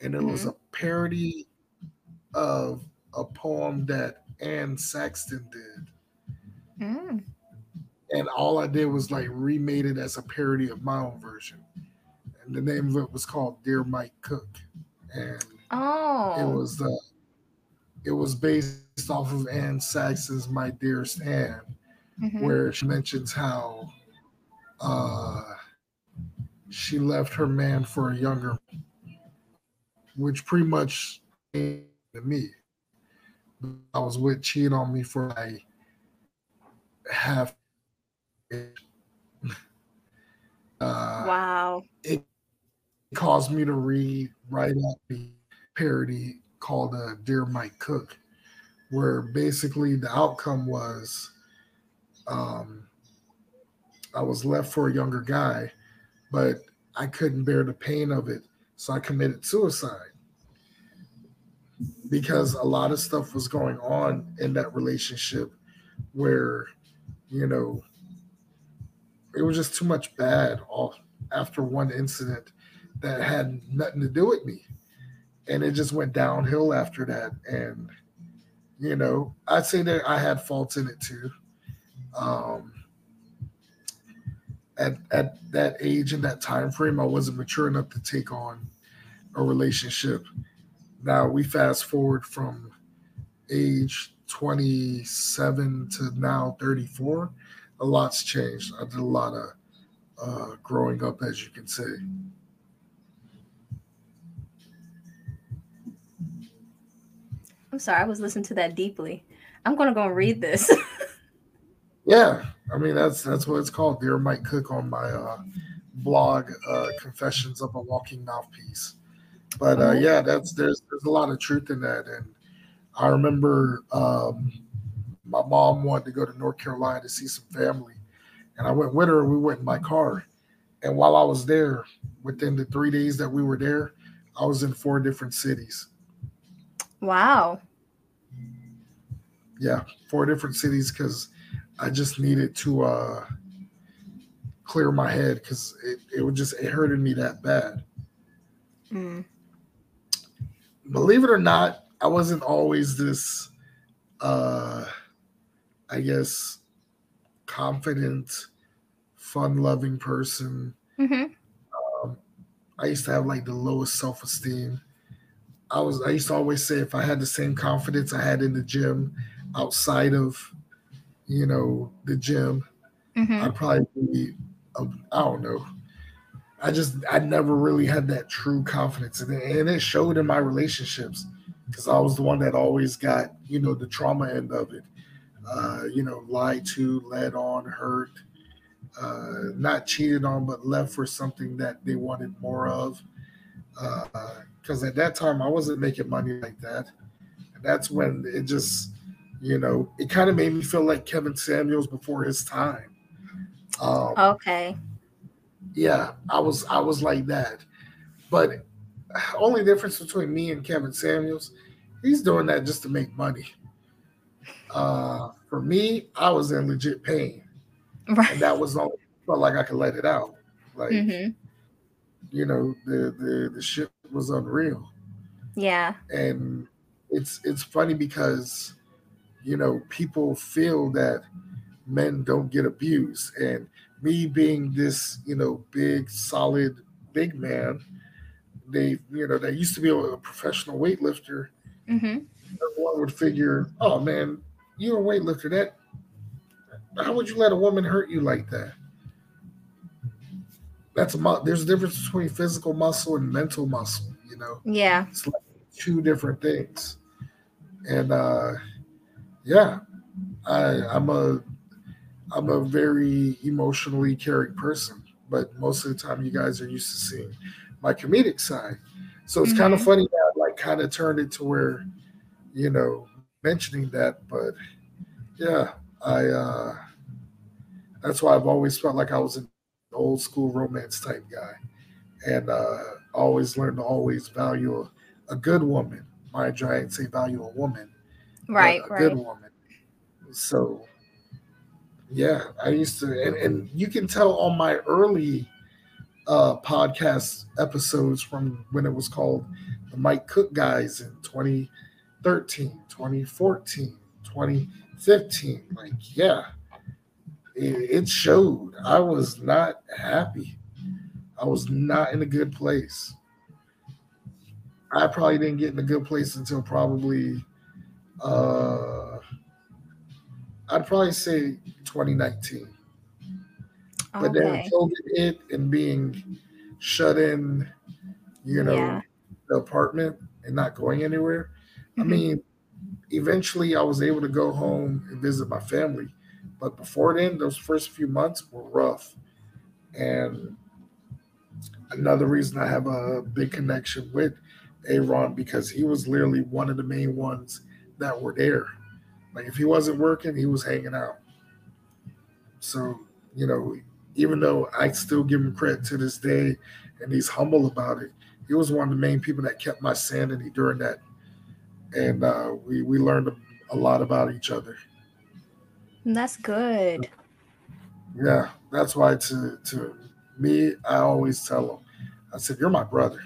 and it was a parody of a poem that Anne Sexton did, Mm. And all I did was like remade it as a parody of my own version, and the name of it was called "Dear Mike Cook," and Oh. it was uh, it was based off of Anne Sexton's "My Dearest Anne," Mhm. where she mentions how uh, she left her man for a younger, which pretty much to me. I was with cheating on me for like half. Uh, wow. it caused me to read right up the parody called uh, Dear Mike Cook, where basically the outcome was um, I was left for a younger guy, but I couldn't bear the pain of it. So I committed suicide because a lot of stuff was going on in that relationship where, you know, it was just too much bad all after one incident that had nothing to do with me. And it just went downhill after that. And, you know, I'd say that I had faults in it too. Um, at, at that age and that time frame, I wasn't mature enough to take on a relationship. Now we fast forward from age 27 to now 34. A lot's changed. I did a lot of uh, growing up, as you can see. I'm sorry. I was listening to that deeply. I'm gonna go and read this. [LAUGHS] Yeah, I mean that's that's what it's called. Dear Mike Cook on my uh, blog, uh, Confessions of a Walking Mouthpiece. But uh, yeah, that's there's there's a lot of truth in that, and I remember um, my mom wanted to go to North Carolina to see some family, and I went with her. We went in my car, and while I was there, within the three days that we were there, I was in four different cities. wow. yeah, four different cities because I just needed to uh, clear my head because it, it would just it hurted me that bad. Mm. Believe it or not, I wasn't always this uh, I guess confident, fun loving person. hmm I used to have like the lowest self esteem. I was I used to always say if I had the same confidence I had in the gym outside of you know the gym, hmm I'd probably be I I don't know. I just I never really had that true confidence and it, and it showed in my relationships because I was the one that always got you know the trauma end of it. Uh, you know, lied to, led on, hurt, uh, not cheated on, but left for something that they wanted more of. Because at that time, I wasn't making money like that. And that's when it just, you know, it kind of made me feel like Kevin Samuels before his time. Um, Okay. yeah, I was I was like that. But only difference between me and Kevin Samuels, he's doing that just to make money. Uh, for me, I was in legit pain, Right. and that was all felt like I could let it out. Like hmm you know, the the the shit was unreal, Yeah. and it's it's funny because you know people feel that men don't get abused, and me being this you know big solid big man, they you know that used to be a professional weightlifter. hmm Everyone would figure, oh man, you're a weightlifter. That how would you let a woman hurt you like that? That's a there's a difference between physical muscle and mental muscle. You know, Yeah. it's like two different things. And uh yeah, I I'm a I'm a very emotionally caring person, but most of the time you guys are used to seeing my comedic side. So it's kind of funny that I like kind of turned it to where, you know, mentioning that, but yeah, I uh that's why I've always felt like I was an old school romance type guy. And uh always learned to always value a, a good woman. Mind you, I didn't say value a woman, Right. a Right. good woman. So yeah, I used to and, and you can tell on my early uh podcast episodes from when it was called the Mike Cook guys in 2013, 2014, 2015. Like, yeah, it, it showed. I was not happy. I was not in a good place. I probably didn't get in a good place until probably uh I'd probably say 2019. But then Okay. COVID hit and being shut in, you know, Yeah. the apartment and not going anywhere. I Mhm. mean, eventually I was able to go home and visit my family. But before then, those first few months were rough. And another reason I have a big connection with Aaron because he was literally one of the main ones that were there. Like if he wasn't working, he was hanging out. So, you know, even though I still give him credit to this day and he's humble about it, he was one of the main people that kept my sanity during that. And uh, we, we learned a, lot about each other. That's good. Yeah, that's why to to me, I always tell him, I said, "You're my brother."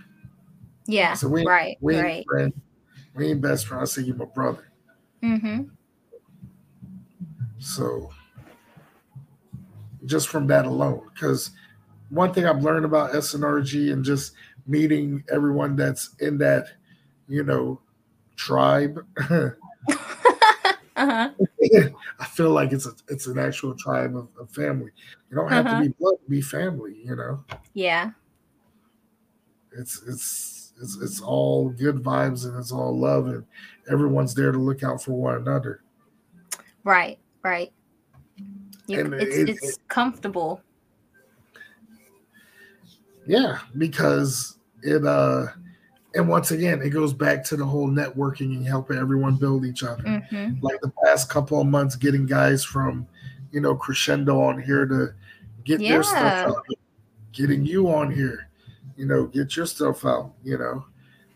Yeah. Said, "We Right. we ain't Right. friend, we ain't best friend." I said, "You're my brother." Mm-hmm. So just from that alone, because one thing I've learned about SNRG and just meeting everyone that's in that, you know, tribe, [LAUGHS] uh-huh. I feel like it's a it's an actual tribe of, of family. You don't have Uh-huh. to be blood to be family, you know. Yeah. It's it's it's it's all good vibes and it's all love and everyone's there to look out for one another. Right. Right. You, And it's it- it's comfortable. Yeah, because it uh and once again it goes back to the whole networking and helping everyone build each other. hmm Like the past couple of months getting guys from, you know, crescendo on here to get their stuff out. Getting you on here, you know, get your stuff out, you know,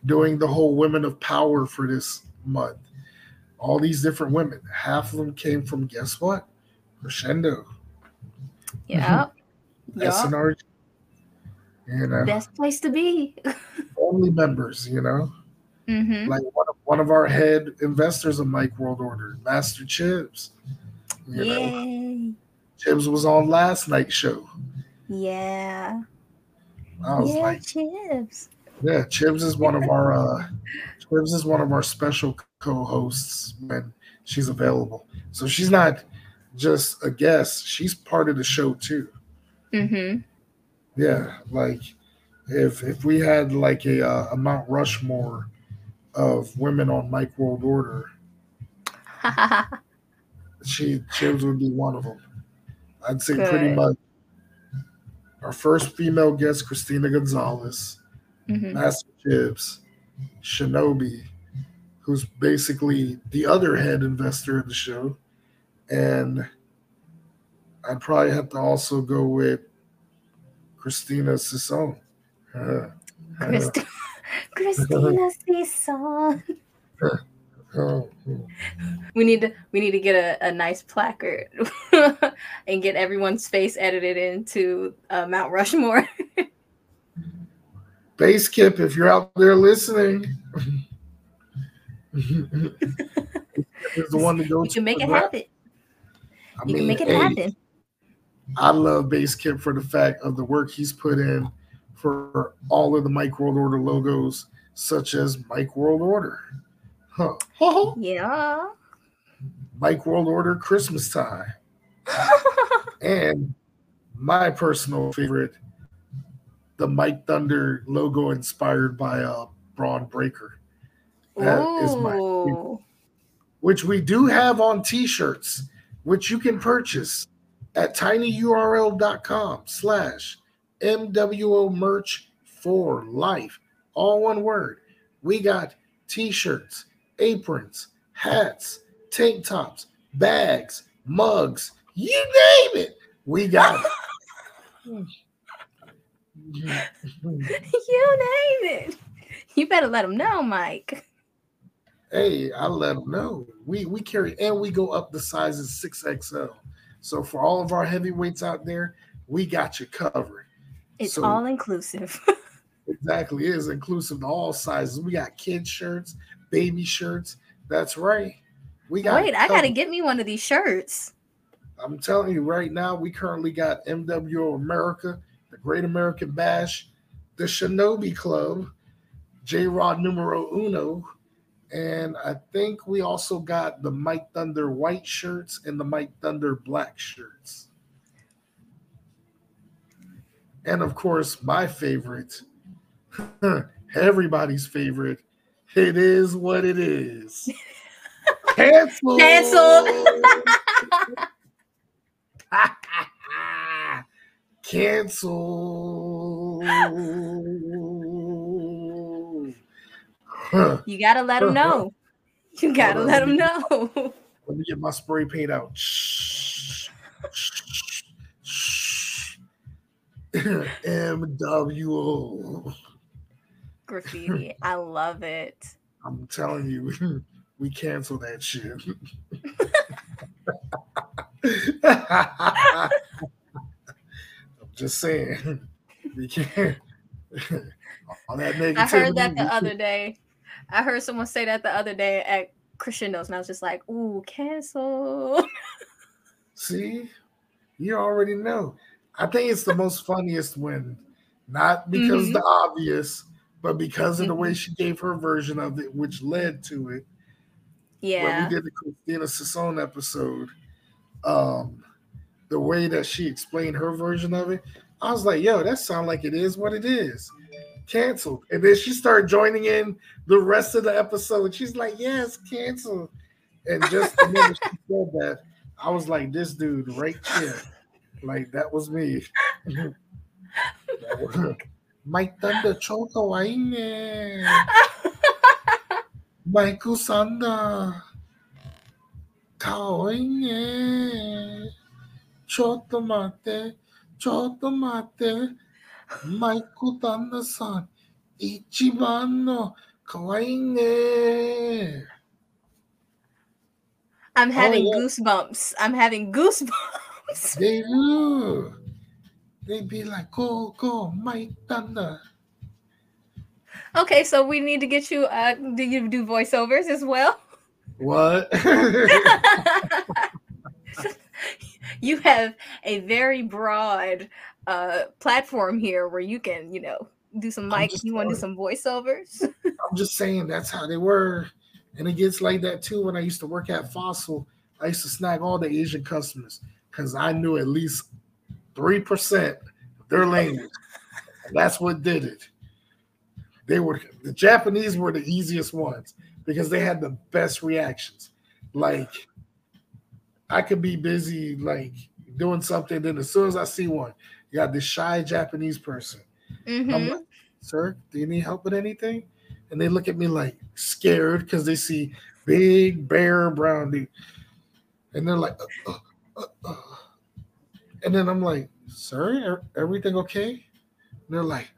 doing the whole women of power for this month. All these different women. Half of them came from guess what? Crescendo. Yeah. Yeah. SNRG. You know, Best place to be. [LAUGHS] family members, you know. hmm Like one of, one of our head investors of Mike World Order, Master Chibbs. You know, Yay. Chibbs was on last night's show. Yeah. I was yeah, like, chips. yeah, Chibbs is one of our uh Chibbs is one of our special co-hosts when she's available. So she's not just a guest, she's part of the show too. hmm Yeah, like if if we had like a uh, a Mount Rushmore of women on Mike World Order, [LAUGHS] She Chibs would be one of them. I'd say pretty much. Our first female guest, Christina Gonzalez, Mhm. Master Chibs, Shinobi, who's basically the other head investor of the show, and I'd probably have to also go with Christina Sisson. Christi- [LAUGHS] Christina Cison. [LAUGHS] We need to we need to get a, a nice placard [LAUGHS] and get everyone's face edited into uh, Mount Rushmore. Base Kip, if you're out there listening, is the one to go you to. can make it that. happen. I You mean, can make it hey, happen. I love Base Kip for the fact of the work he's put in for all of the Mike World Order logos, such as Mike World Order, huh. [LAUGHS] Yeah. Mike World Order Christmas time, [LAUGHS] and my personal favorite, the Mike Thunder logo inspired by uh, Bron Breakker. That is my favorite. Which we do have on t-shirts, which you can purchase at tinyurl.com slash MWO merch for life. All one word. We got t-shirts, aprons, hats, tank tops, bags, mugs, you name it. We got it. you name it. You better let them know, Mike. Hey, I let them know. We we carry and we go up the sizes 6XL. So for all of our heavyweights out there, we got you covered. It's So- all inclusive. [LAUGHS] Exactly, it is inclusive to all sizes. We got kid shirts, baby shirts. That's right. We got. Wait, I gotta get me one of these shirts. I'm telling you right now, we currently got MWO America, the Great American Bash, the Shinobi Club, J Rod Numero Uno, and I think we also got the Mike Thunder white shirts and the Mike Thunder black shirts. And of course, my favorite, [LAUGHS] everybody's favorite, it is what it is. [LAUGHS] Cancel. Canceled. [LAUGHS] Cancel. You gotta let them know. You gotta let let them know. Let me get my spray paint out. MWO. Graffiti. I love it. I'm telling you, we cancel that shit. [LAUGHS] I'm just saying. We can't. All that negativity. I heard that the other day. I heard someone say that the other day at Crescendos, and I was just like, "Ooh, cancel." [LAUGHS] See, you already know. I think it's the most funniest when, not because Mhm. the obvious, but because of the way Mhm. she gave her version of it, which led to it. Yeah. When we did the Christina Sasson episode, um, the way that she explained her version of it, I was like, yo, that sounds like it is what it is. Canceled. And then she started joining in the rest of the episode. She's like, yes, canceled. And just the minute she said that, I was like, this dude right here. Like that was me. [LAUGHS] my thunder choco aine. Eh. my Sanda. Kao. Eh. Choto mate. Choto mate. Michael Thunder san. Ichiban no kawaii eh. I'm having oh, yeah. goosebumps. I'm having goosebumps. They do. They be like, go, go, Mike Thunder. Okay, so we need to get you. Uh, do you do voiceovers as well? What? [LAUGHS] you have a very broad uh platform here where you can, you know, do some I'm mic. You want to do some voiceovers? [LAUGHS] I'm just saying that's how they were. And it gets like that too when I used to work at Fossil. I used to snag all the Asian customers because I knew at least 3% their [LAUGHS] language. that's what did it. They were the Japanese were the easiest ones because they had the best reactions. Like I could be busy like doing something, then as soon as I see one, you got this shy Japanese person. I'm Mhm. like, sir, do you need help with anything? And they look at me like scared because they see big bear brown dude. And they're like, uh, uh. And then I'm like, sir, everything okay? And they're like,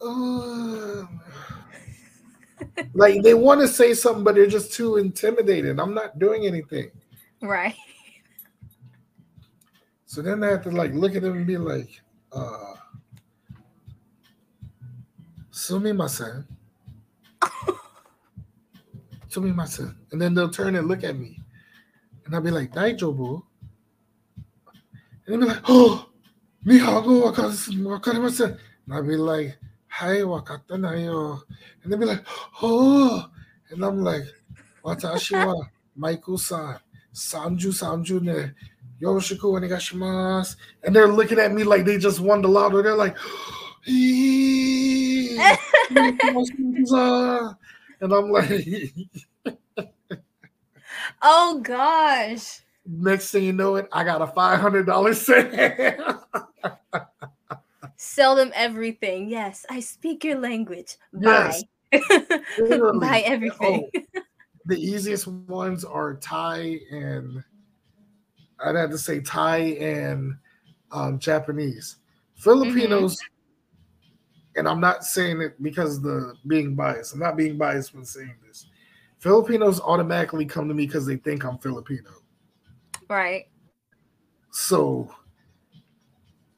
uh. like they want to say something, but they're just too intimidated. I'm not doing anything. Right. So then I have to like look at them and be like, uh Sumimasen. [LAUGHS] Sumimasen. And then they'll turn and look at me. And I'll be like, Daijobu. And they'll be like, Oh, Nihago wakarimasen. And I'll be like, Hi, wakatta nayo. And they'll be like, Oh. And I'm like, Watashi wa Michael-san. Sanju Sanju ne. Yoroshiku onegashimasu. And they're looking at me like they just won the lotto. They're like, and I'm like, Oh gosh. next thing you know it, I got a five hundred dollar sale. Sell them everything. Yes, I speak your language. Yes. Buy. [LAUGHS] Buy everything. Oh, the easiest ones are Thai and I'd have to say Thai and um, Japanese. Filipinos, and I'm not saying it because the being biased. I'm not being biased when saying this. Filipinos automatically come to me because they think I'm Filipino. Right. So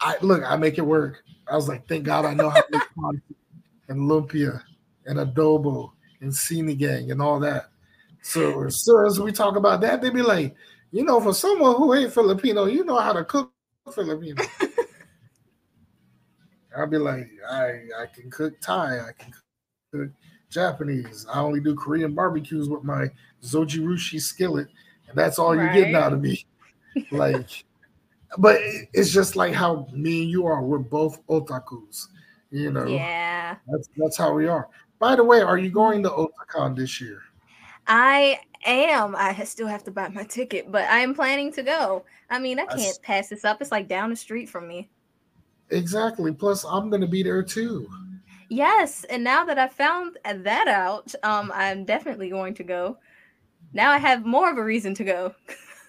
I look, I make it work. I was like, thank God I know how to make content and lumpia and adobo and sinigang and all that. So as soon as we talk about that, they be like, you know, for someone who ain't Filipino, you know how to cook Filipino. [LAUGHS] I'll be like, I I can cook Thai, I can cook Japanese. I only do Korean barbecues with my Zojirushi skillet, and that's all you're getting out of me. [LAUGHS] Like, but it's just like how me and you are. We're both otakus, you know. Yeah. That's that's how we are. By the way, are you going to Otakon this year? I am. I still have to buy my ticket, but I am planning to go. I mean, I I can't s- pass this up. It's like down the street from me. Exactly. Plus, I'm going to be there too. Yes, and now that I found that out, um, I'm definitely going to go. Now I have more of a reason to go.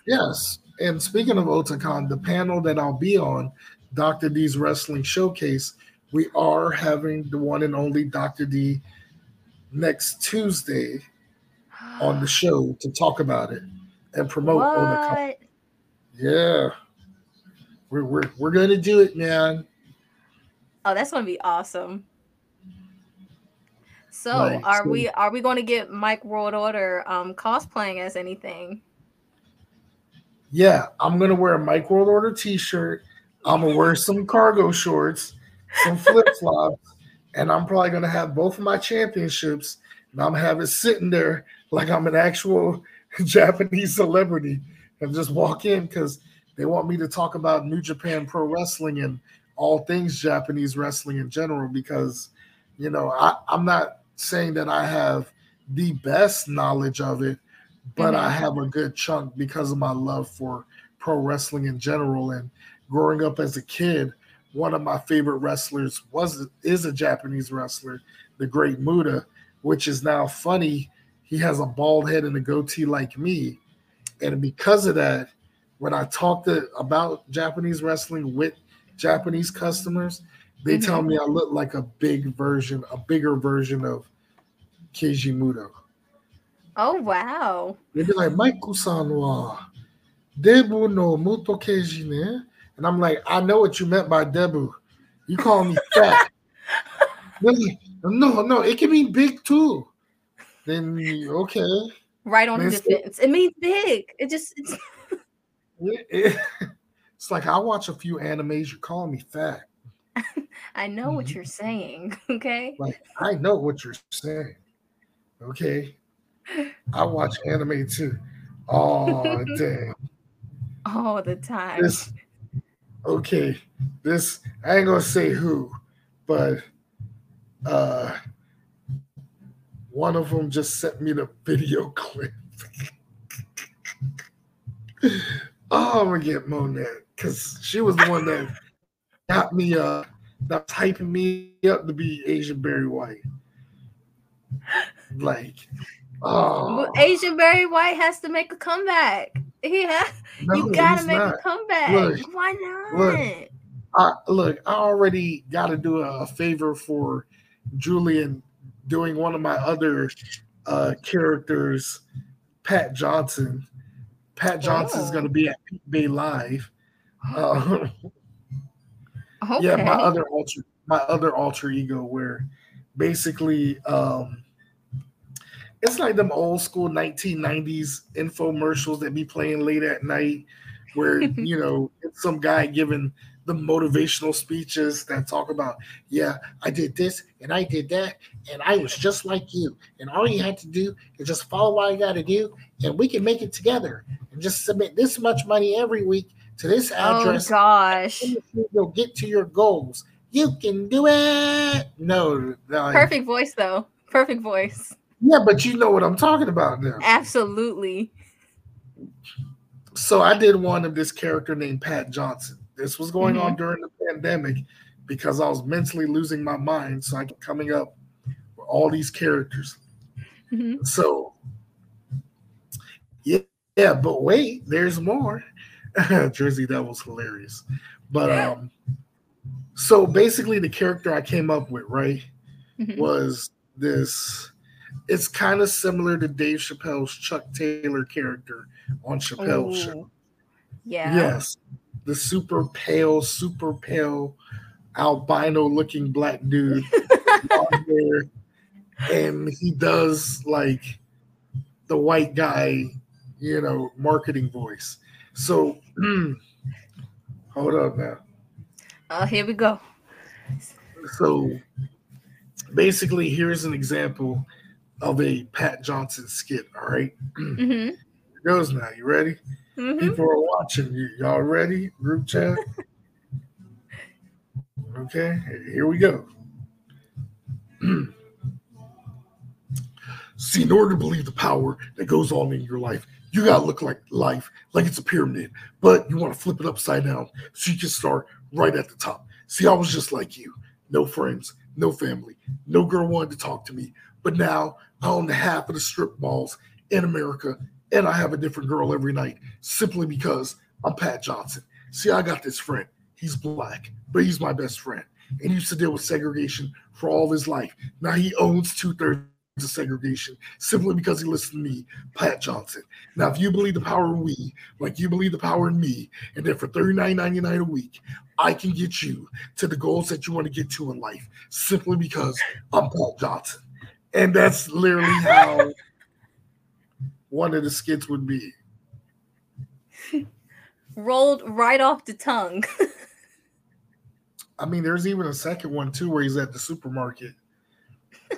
Yes. And speaking of Otakon, the panel that I'll be on, Dr. D's Wrestling Showcase, we are having the one and only Dr. D next Tuesday on the [GASPS] show to talk about it and promote Otakon. Yeah. We're, we're, we're going to do it, man. Oh, that's gonna be awesome. So, Like, are so- we are we going to get Mike World Order um cosplaying as anything? Yeah, I'm gonna wear a Mike World Order T-shirt. I'm gonna wear [LAUGHS] some cargo shorts, some flip flops, and I'm probably gonna have both of my championships, and I'm gonna have it sitting there like I'm an actual [LAUGHS] Japanese celebrity, and just walk in because they want me to talk about New Japan Pro Wrestling and all things Japanese wrestling in general. Because you know, I, I'm not saying that I have the best knowledge of it, but I Mhm. have a good chunk because of my love for pro wrestling in general. And growing up as a kid, one of my favorite wrestlers was is a Japanese wrestler, the Great Muta, which is now funny. He has a bald head and a goatee like me, and because of that, when I talk to, about Japanese wrestling with Japanese customers, they tell me I look like a big version, a bigger version of Keiji Muto. Oh wow! They'd be like, wa Debu no Muto Keiji ne? And I'm like, I know what you meant by Debu. You call me fat. [LAUGHS] Like, no, no, it can be big too. Then okay. Right on the defense. It means big. It just it's, [LAUGHS] It- it- it's like I watch a few animes, you call me fat. [LAUGHS] I know what Mhm. you're saying. Okay. Like I know what you're saying. Okay. [LAUGHS] I watch anime too. Oh [LAUGHS] dang. All the time. this okay this i ain't gonna say who but uh one of them just sent me the video [LAUGHS] clip oh, I'm gonna get Monette because she was the one that got me uh that was hyping me up to be Asian Barry White. Like, oh, Asian Barry White has to make a comeback. He has, no, you gotta make not. a comeback. Look, Why not? look. I, look, I already got to do a, a favor for Julian doing one of my other uh, characters, Pat Johnson. Pat Johnson's Oh. going to be at Peak Bay Live. Uh, okay. [LAUGHS] Yeah, my other alter, my other alter ego, where basically, um, it's like them old school 1990s infomercials that be playing late at night, where [LAUGHS] you know it's some guy giving the motivational speeches that talk about, yeah, I did this and I did that, and I was just like you, and all you had to do is just follow what I got to do, and we can make it together, and just submit this much money every week to this oh, address. oh gosh. you'll get to your goals. You can do it. No, like, Perfect voice though. Perfect voice. Yeah, but you know what I'm talking about now. Absolutely. So I did one of this character named Pat Johnson. This was going on during the pandemic because I was mentally losing my mind. So I kept coming up with all these characters. Mhm. So yeah, yeah, but wait, there's more. [LAUGHS] Jersey Devil's hilarious. But um so basically the character I came up with, right, Mhm. was this it's kind of similar to Dave Chappelle's Chuck Taylor character on Chappelle's show. Yeah. Yes. The super pale, super pale, albino looking black dude. [LAUGHS] hair, and he does like the white guy, you know, marketing voice. So [CLEARS THROAT] hold up now. Oh, here we go. So basically, here's an example of a Pat Johnson skit. All right. hmm Here goes now. You ready? hmm People are watching. You, y'all ready? Group chat. [LAUGHS] okay, here we go. [CLEARS THROAT] See, in order to believe the power that goes on in your life, you gotta look like life, like it's a pyramid, but you want to flip it upside down so you can start right at the top. See, I was just like you, no friends, no family, no girl wanted to talk to me, but now I own half of the strip malls in America, and I have a different girl every night simply because I'm Pat Johnson. See, I got this friend. He's black, but he's my best friend. And he used to deal with segregation for all his life. Now he owns two thirds of segregation simply because he listened to me, Pat Johnson. Now, if you believe the power in we, like you believe the power in me, and then for $39.99 a week, I can get you to the goals that you want to get to in life simply because I'm Pat Johnson. And that's literally how one of the skits would be. [LAUGHS] Rolled right off the tongue. [LAUGHS] I mean, there's even a second one too where he's at the supermarket. [LAUGHS]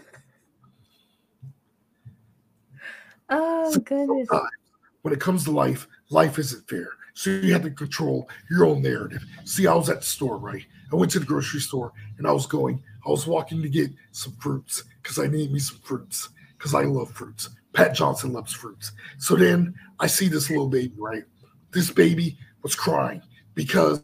oh goodness. When it comes to life, life isn't fair. So you have to control your own narrative. See, I was at the store, right? I went to the grocery store and I was going, I was walking to get some fruits because I need me some fruits because I love fruits. Pat Johnson loves fruits. So then I see this little baby, right? This baby was crying because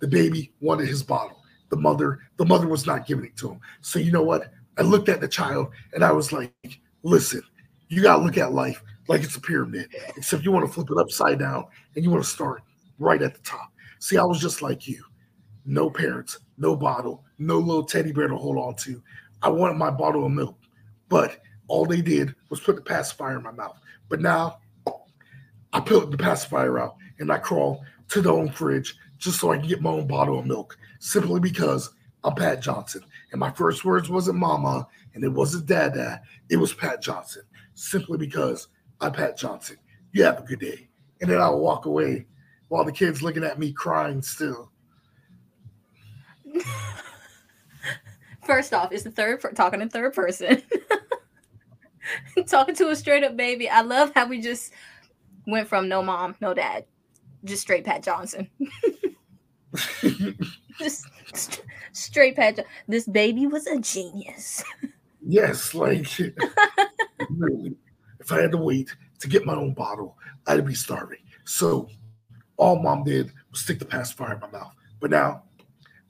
the baby wanted his bottle. The mother, the mother was not giving it to him. So you know what? I looked at the child and I was like, listen, you gotta look at life like it's a pyramid, except you want to flip it upside down and you want to start right at the top. See, I was just like you. No parents, no bottle, no little teddy bear to hold on to. I wanted my bottle of milk, but all they did was put the pacifier in my mouth. But now I put the pacifier out and I crawl to the own fridge just so I can get my own bottle of milk, simply because I'm Pat Johnson. And my first words wasn't mama and it wasn't dada, it was Pat Johnson, simply because I'm Pat Johnson. You have a good day. And then I'll walk away while the kid's looking at me crying still. [LAUGHS] First off, it's the third per- talking in third person. [LAUGHS] talking to a straight up baby. I love how we just went from no mom, no dad, just straight Pat Johnson. [LAUGHS] just st- straight Pat. Jo- this baby was a genius. Yes, like [LAUGHS] literally, if I had to wait to get my own bottle, I'd be starving. So all mom did was stick the pacifier in my mouth. But now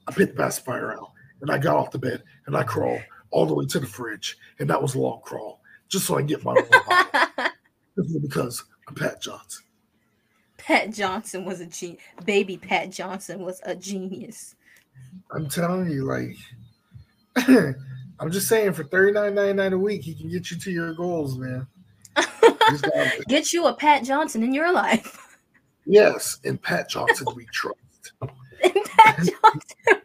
I picked the pacifier out and I got off the bed and I crawled all the way to the fridge. And that was a long crawl just so I get my own. [LAUGHS] Because I'm Pat Johnson. Pat Johnson was a genius. Baby Pat Johnson was a genius. I'm telling you, like, [CLEARS THROAT] I'm just saying, for thirty nine ninety nine a week, he can get you to your goals, man. [LAUGHS] Get you a Pat Johnson in your life. yes, and Pat Johnson we trust. [LAUGHS] Pat Johnson.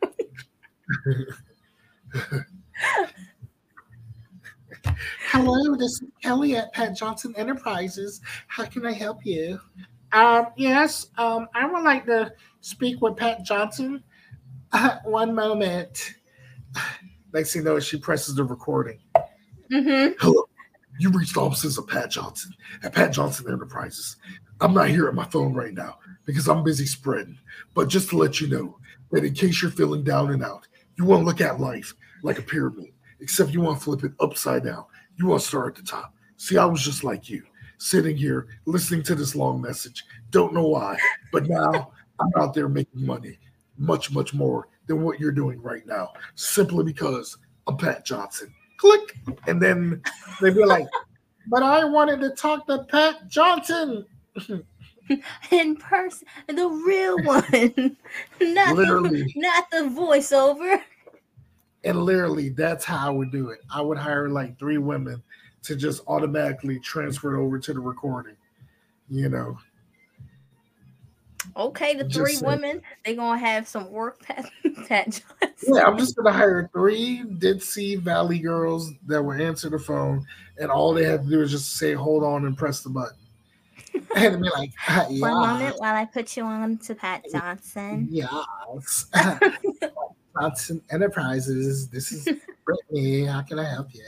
Hello, this is Kelly at Pat Johnson Enterprises. How can I help you? Um, yes, um, I would like to speak with Pat Johnson. Uh, [LAUGHS] one moment. Next thing you know, she presses the recording. hmm Hello, you reached the offices of Pat Johnson at Pat Johnson Enterprises. I'm not here at my phone right now because I'm busy spreading. But just to let you know that in case you're feeling down and out, you want to look at life like a pyramid, except you want to flip it upside down. You want to start at the top. See, I was just like you, sitting here listening to this long message. Don't know why, but now [LAUGHS] I'm out there making money, much, much more than what you're doing right now, simply because I'm Pat Johnson. Click. And then they'd be like, but I wanted to talk to Pat Johnson. [LAUGHS] [LAUGHS] In person, the real one, [LAUGHS] not the, Literally. not the voiceover. [LAUGHS] And literally, that's how I would do it. I would hire like three women to just automatically transfer it over to the recording. You know, Okay, the Just three saying. women, they gonna have some work. Pat, Pat yeah, I'm just gonna hire three Ditsy Valley girls that will answer the phone, and all they have to do is just say, "Hold on" and press the button, and be like, "Ah, One "Yeah, moment while I put you on to Pat Johnson. yes." [LAUGHS] Johnson Enterprises. This is [LAUGHS] Brittany. How can I help you?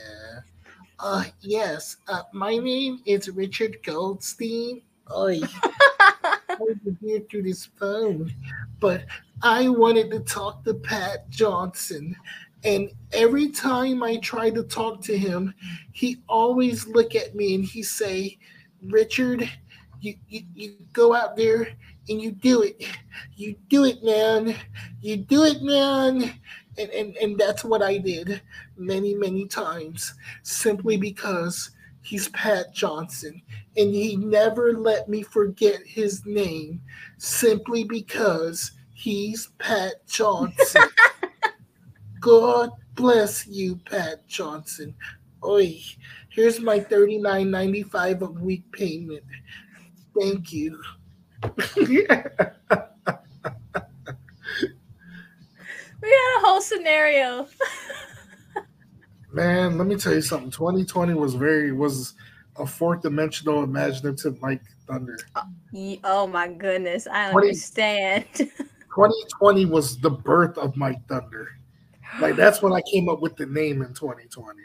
Uh, yes. Uh, my name is Richard Goldstein. Oi. [LAUGHS] I was here through this phone, but I wanted to talk to Pat Johnson. And every time I try to talk to him, he always look at me and he say, Richard, you, you, you go out there and you do it. You do it, man. You do it, man. And, and, and that's what I did many, many times, simply because he's Pat Johnson. And he never let me forget his name simply because he's Pat Johnson. [LAUGHS] God bless you, Pat Johnson. Oi, here's my thirty-nine ninety-five a week payment. Thank you. [LAUGHS] We had a whole scenario. [LAUGHS] Man, let me tell you something. 2020 was very was a fourth dimensional imaginative Mike Thunder. Uh, ye- Oh my goodness, I What do you- understand. [LAUGHS] 2020 was the birth of Mike Thunder. Like that's when I came up with the name in 2020.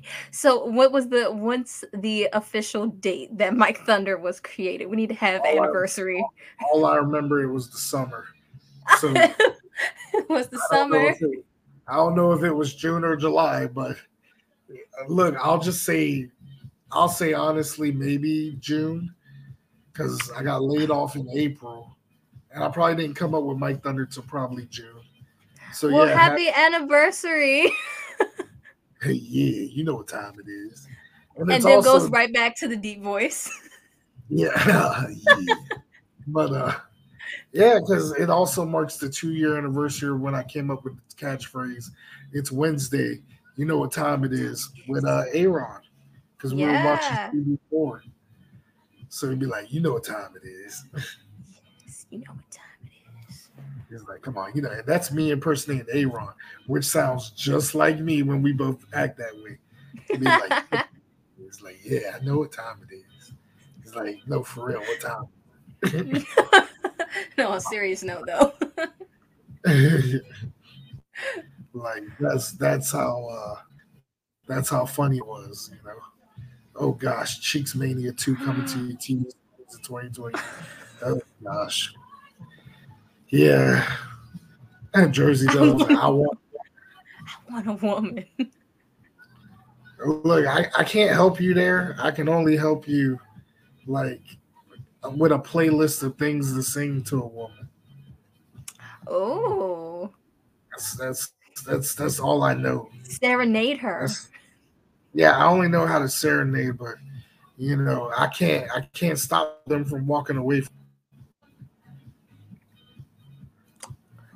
[LAUGHS] so, what was the what's the official date that Mike Thunder was created? We need to have I- anniversary. All I remember it was the summer. So [LAUGHS] was the I don't summer? it- I don't know if it was June or July, but uh, look, I'll just say, I'll say honestly, maybe June, because I got laid off in April, and I probably didn't come up with Mike Thunder till probably June. So well, yeah, happy anniversary. [LAUGHS] ha- yeah, you know what time it is, And it's then also- goes right back to the deep voice. [LAUGHS] Yeah, [LAUGHS] yeah. but uh, yeah, because it also marks the two year anniversary when I came up with the catchphrase. It's Wednesday. You know what time it is with uh Aaron, because we were watching TV4. So he'd be like, you know what time it is. you know what time. He's like, come on, you know, and that's me impersonating Aaron, which sounds just like me when we both act that way. He'd like, [LAUGHS] He's like, yeah, I know what time it is. He's like, no, for real, what time? [LAUGHS] no, on a serious note though. [LAUGHS] like that's that's how uh that's how funny it was, you know. Oh gosh, Cheeks Mania 2 coming to your TV in 2020. Oh gosh. Yeah. And Jersey Devils, [LAUGHS] I want I want a woman. look, I, I can't help you there. I can only help you like with a playlist of things to sing to a woman. Oh, That's that's that's that's all I know. serenade her. That's, yeah, I only know how to serenade, but you know, I can't I can't stop them from walking away. From,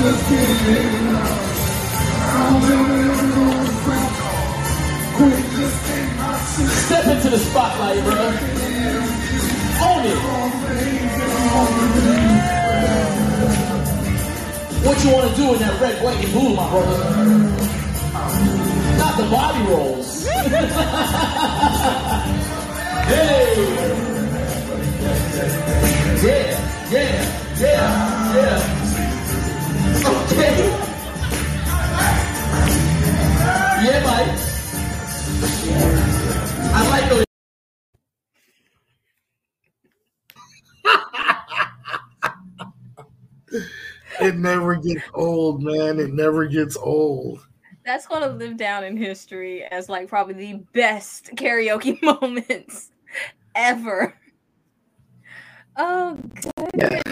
Step into the spotlight, bro. Own it. What you want to do in that red, white, and blue, my brother? Not the body rolls. [LAUGHS] hey. Yeah, yeah, yeah, yeah. Okay. Yeah, Mike. I like those. It never gets old, man. It never gets old. That's gonna live down in history as like probably the best karaoke [LAUGHS] moments ever. Oh, good. Yeah,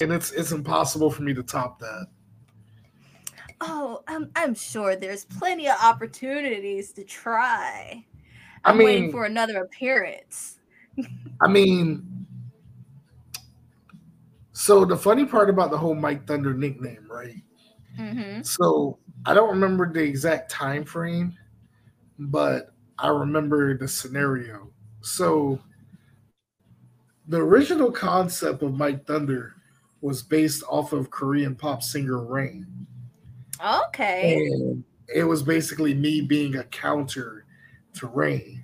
and it's it's impossible for me to top that. Oh, I'm I'm sure there's plenty of opportunities to try. I I'm waiting for another appearance. I mean, so the funny part about the whole Mike Thunder nickname, right? hmm So I don't remember the exact time frame, but I remember the scenario. So the original concept of Mike Thunder was based off of Korean pop singer Rain. Okay. And it was basically me being a counter to Rain.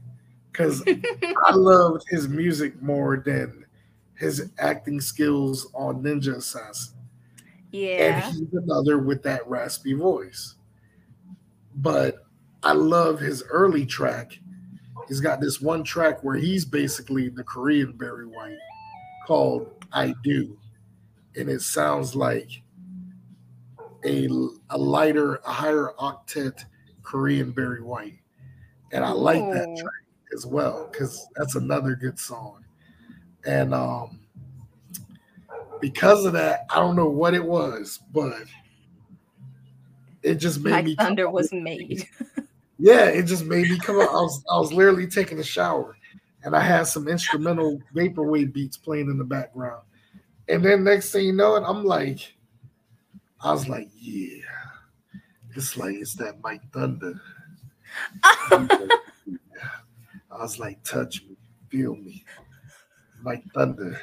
Because [LAUGHS] I loved his music more than his acting skills on Ninja Assassin. yeah. And he's another with that raspy voice. But I love his early track. He's got this one track where he's basically the Korean Barry White called I Do. And it sounds like a, a lighter, a higher octet Korean Barry White. And I like that track as well because that's another good song. And um, because of that, I don't know what it was, but it just made Mike me Thunder was made. Yeah, it just made me come up. [LAUGHS] I was I was literally taking a shower, and I had some instrumental vaporwave beats playing in the background. And then next thing you know, it I'm like, I was like, yeah, it's like it's that Mike Thunder. [LAUGHS] I was like, touch me, feel me, like thunder.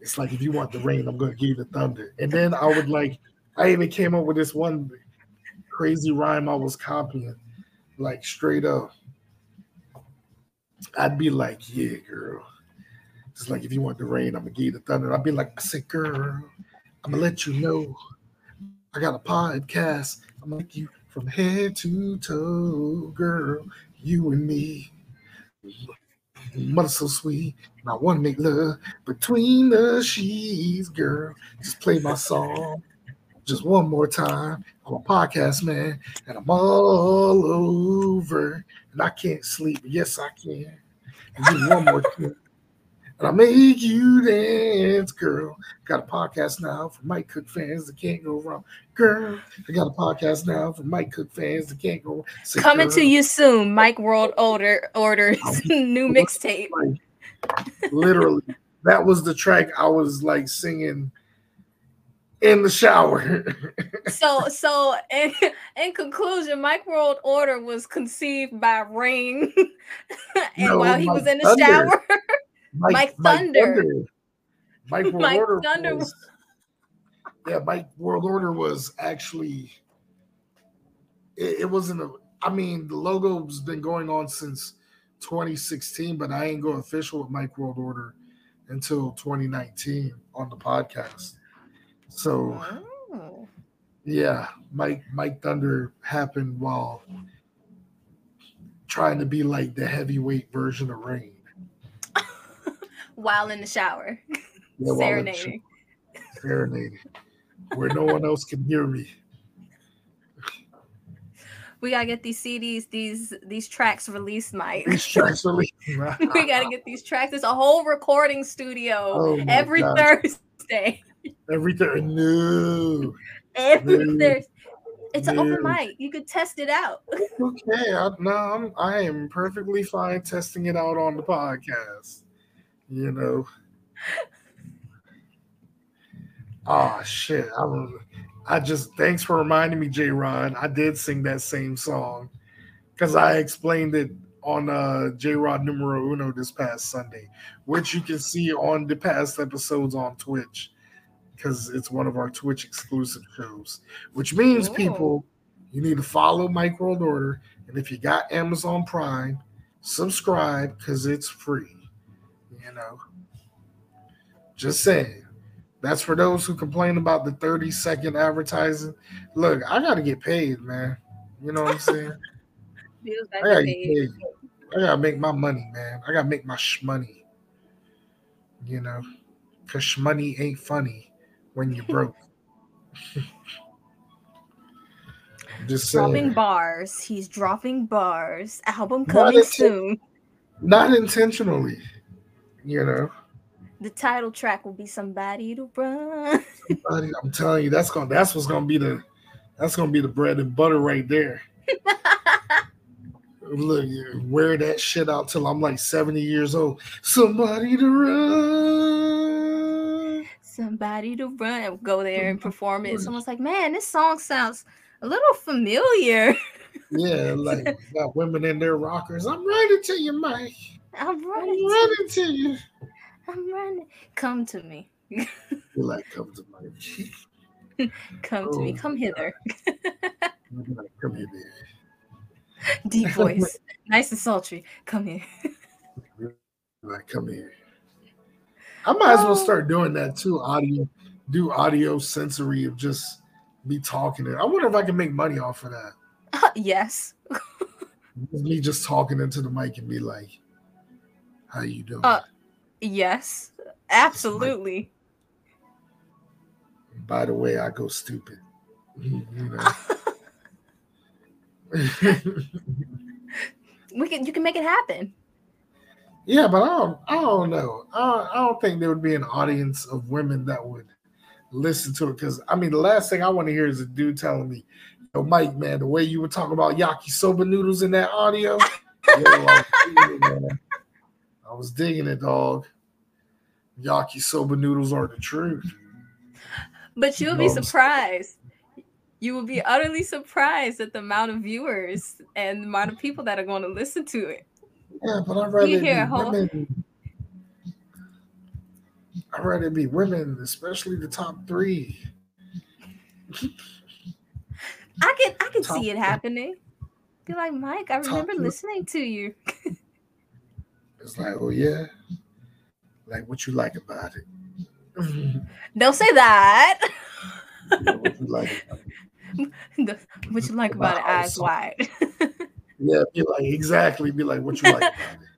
It's like if you want the rain, I'm gonna give you the thunder. And then I would like, I even came up with this one crazy rhyme I was copying, like straight up. I'd be like, yeah, girl. It's like if you want the rain, I'm gonna give you the thunder. I'd be like, I said, girl, I'm gonna let you know. I got a podcast. I'm gonna you from head to toe, girl. You and me. Mother so sweet. And I want to make love between the sheets, girl. Just play my song just one more time. I'm a podcast man, and I'm all over, and I can't sleep. Yes, I can. And one more thing. And I make you dance, girl. Got a podcast now for Mike Cook fans that can't go wrong. Girl, I got a podcast now for Mike Cook fans that can't go wrong. Say, Coming to you soon, Mike World Order orders [LAUGHS] new mixtape. literally that was the track i was like singing in the shower [LAUGHS] So, so in, in conclusion, Mike World Order was conceived by Rain, [LAUGHS] and No, while he was in the shower, Mike Thunder. [LAUGHS] mike world Mike order Thunder was, yeah mike world order was actually it, it wasn't a i mean the logo's been going on since 2016 but i ain't go official with mike world order until 2019 on the podcast. So Oh. yeah, Mike Mike Thunder happened while trying to be like the heavyweight version of Rain. While in the shower, Yeah, while it's serenading. serenading, where no one else can hear me. We gotta get these CDs, these these tracks released, Mike. These tracks [LAUGHS] are leaving. we gotta get these tracks. There's a whole recording studio Oh every gosh. Thursday. everything. No, Every Dude. Thursday. It's an open mic. You could test it out. okay. I, no, I'm, I am perfectly fine testing it out on the podcast. You know. Oh shit! I I just thanks for reminding me, J. Rod. I did sing that same song because I explained it on uh J. Rod Numero Uno this past Sunday, which you can see on the past episodes on Twitch because it's one of our Twitch exclusive shows. Which means Ooh. people, you need to follow Mike World Order, and if you got Amazon Prime, subscribe because it's free. You know, just saying. That's for those who complain about the 30 second advertising. Look, I gotta get paid, man. You know what I'm saying? [LAUGHS] I gotta a get paid. I gotta make my money, man. I gotta make my shmoney. You know, cause shmoney ain't funny when you're [LAUGHS] broke. [LAUGHS] Just dropping bars. He's dropping bars. Album Not coming soon. Not intentionally. You know, The title track will be "Somebody to Run." Buddy, I'm telling you, that's gonna that's what's gonna be the that's gonna be the bread and butter right there. [LAUGHS] Look, wear that shit out till I'm like 70 years old. Somebody to run. Somebody to run. Go there and perform it. Someone's like, "Man, this song sounds a little familiar." Yeah, like got women in their rockers. I'm running to you, Mike. I'm I'm running. to- you. I'm running. Come to me. [LAUGHS] You're like, come to Mike. [LAUGHS] Come to me. Oh, Come hither. [LAUGHS] Like, come here, baby. Deep voice. nice and sultry. Come here. You're like, come here. I might as well Oh. start doing that too. Audio, do audio sensory of just me talking. it. I wonder if I can make money off of that. Uh, yes. Me just talking into the mic and be like, "How you doing?" Uh, Yes. Absolutely. By the way, I go stupid. [LAUGHS] You know. [LAUGHS] we can. You can make it happen. yeah, but I don't. I don't know. I don't, I don't think there would be an audience of women that would listen to it. Because I mean, the last thing I want to hear is a dude telling me, "Yo, Mike, man, the way you were talking about yakisoba noodles in that audio, [LAUGHS] yo, I, was digging it, man. I was digging it, dog. Yakisoba noodles are the truth." But you'll be surprised. You will be utterly surprised at the amount of viewers and the amount of people that are going to listen to it. Yeah, but I'd rather be hear whole- women. I'd rather be women, especially the top three. I can I can Top- see it happening. Be like, Mike, I remember listening to you. [LAUGHS] It's like, oh yeah, like what you like about it? [LAUGHS] Don't say that. what you like about it? [LAUGHS] what you like about it, eyes wide. [LAUGHS] Yeah, be like exactly. Be like, what you like about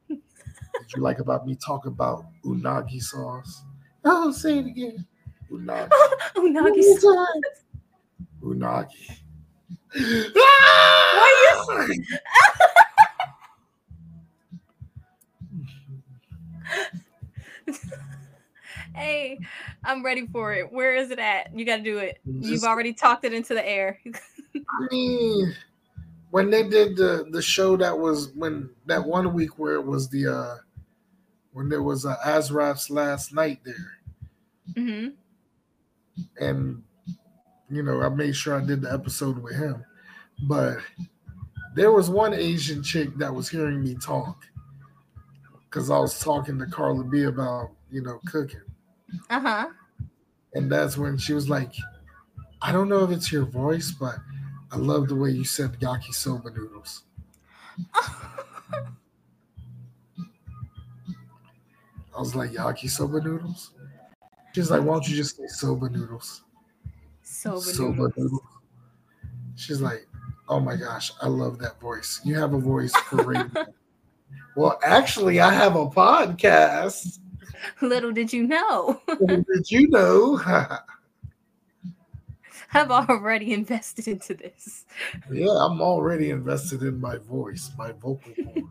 it? What you like about me talking about unagi sauce? Oh, say it again. Unagi. Unagi sauce. more time. Unagi. Why ah! [LAUGHS] Hey, I'm ready for it. Where is it at? You got to do it. You've already talked it into the air. [LAUGHS] I mean, when they did the the show that was when that one week where it was the uh when there was uh, Azraph's last night there, Mm-hmm. and you know I made sure I did the episode with him, but there was one Asian chick that was hearing me talk because I was talking to Carla B about you know cooking, Uh huh. and that's when she was like, "I don't know if it's your voice, but I love the way you said yakisoba noodles." I was like, yakisoba noodles. She's like, why don't you just say soba noodles? Soba Soba noodles. noodles. She's like, oh my gosh, I love that voice. You have a voice for radio. [LAUGHS] well, actually, I have a podcast. Little did you know, Did you know? [LAUGHS] I've already invested into this. yeah, I'm already invested in my voice, my vocal cords,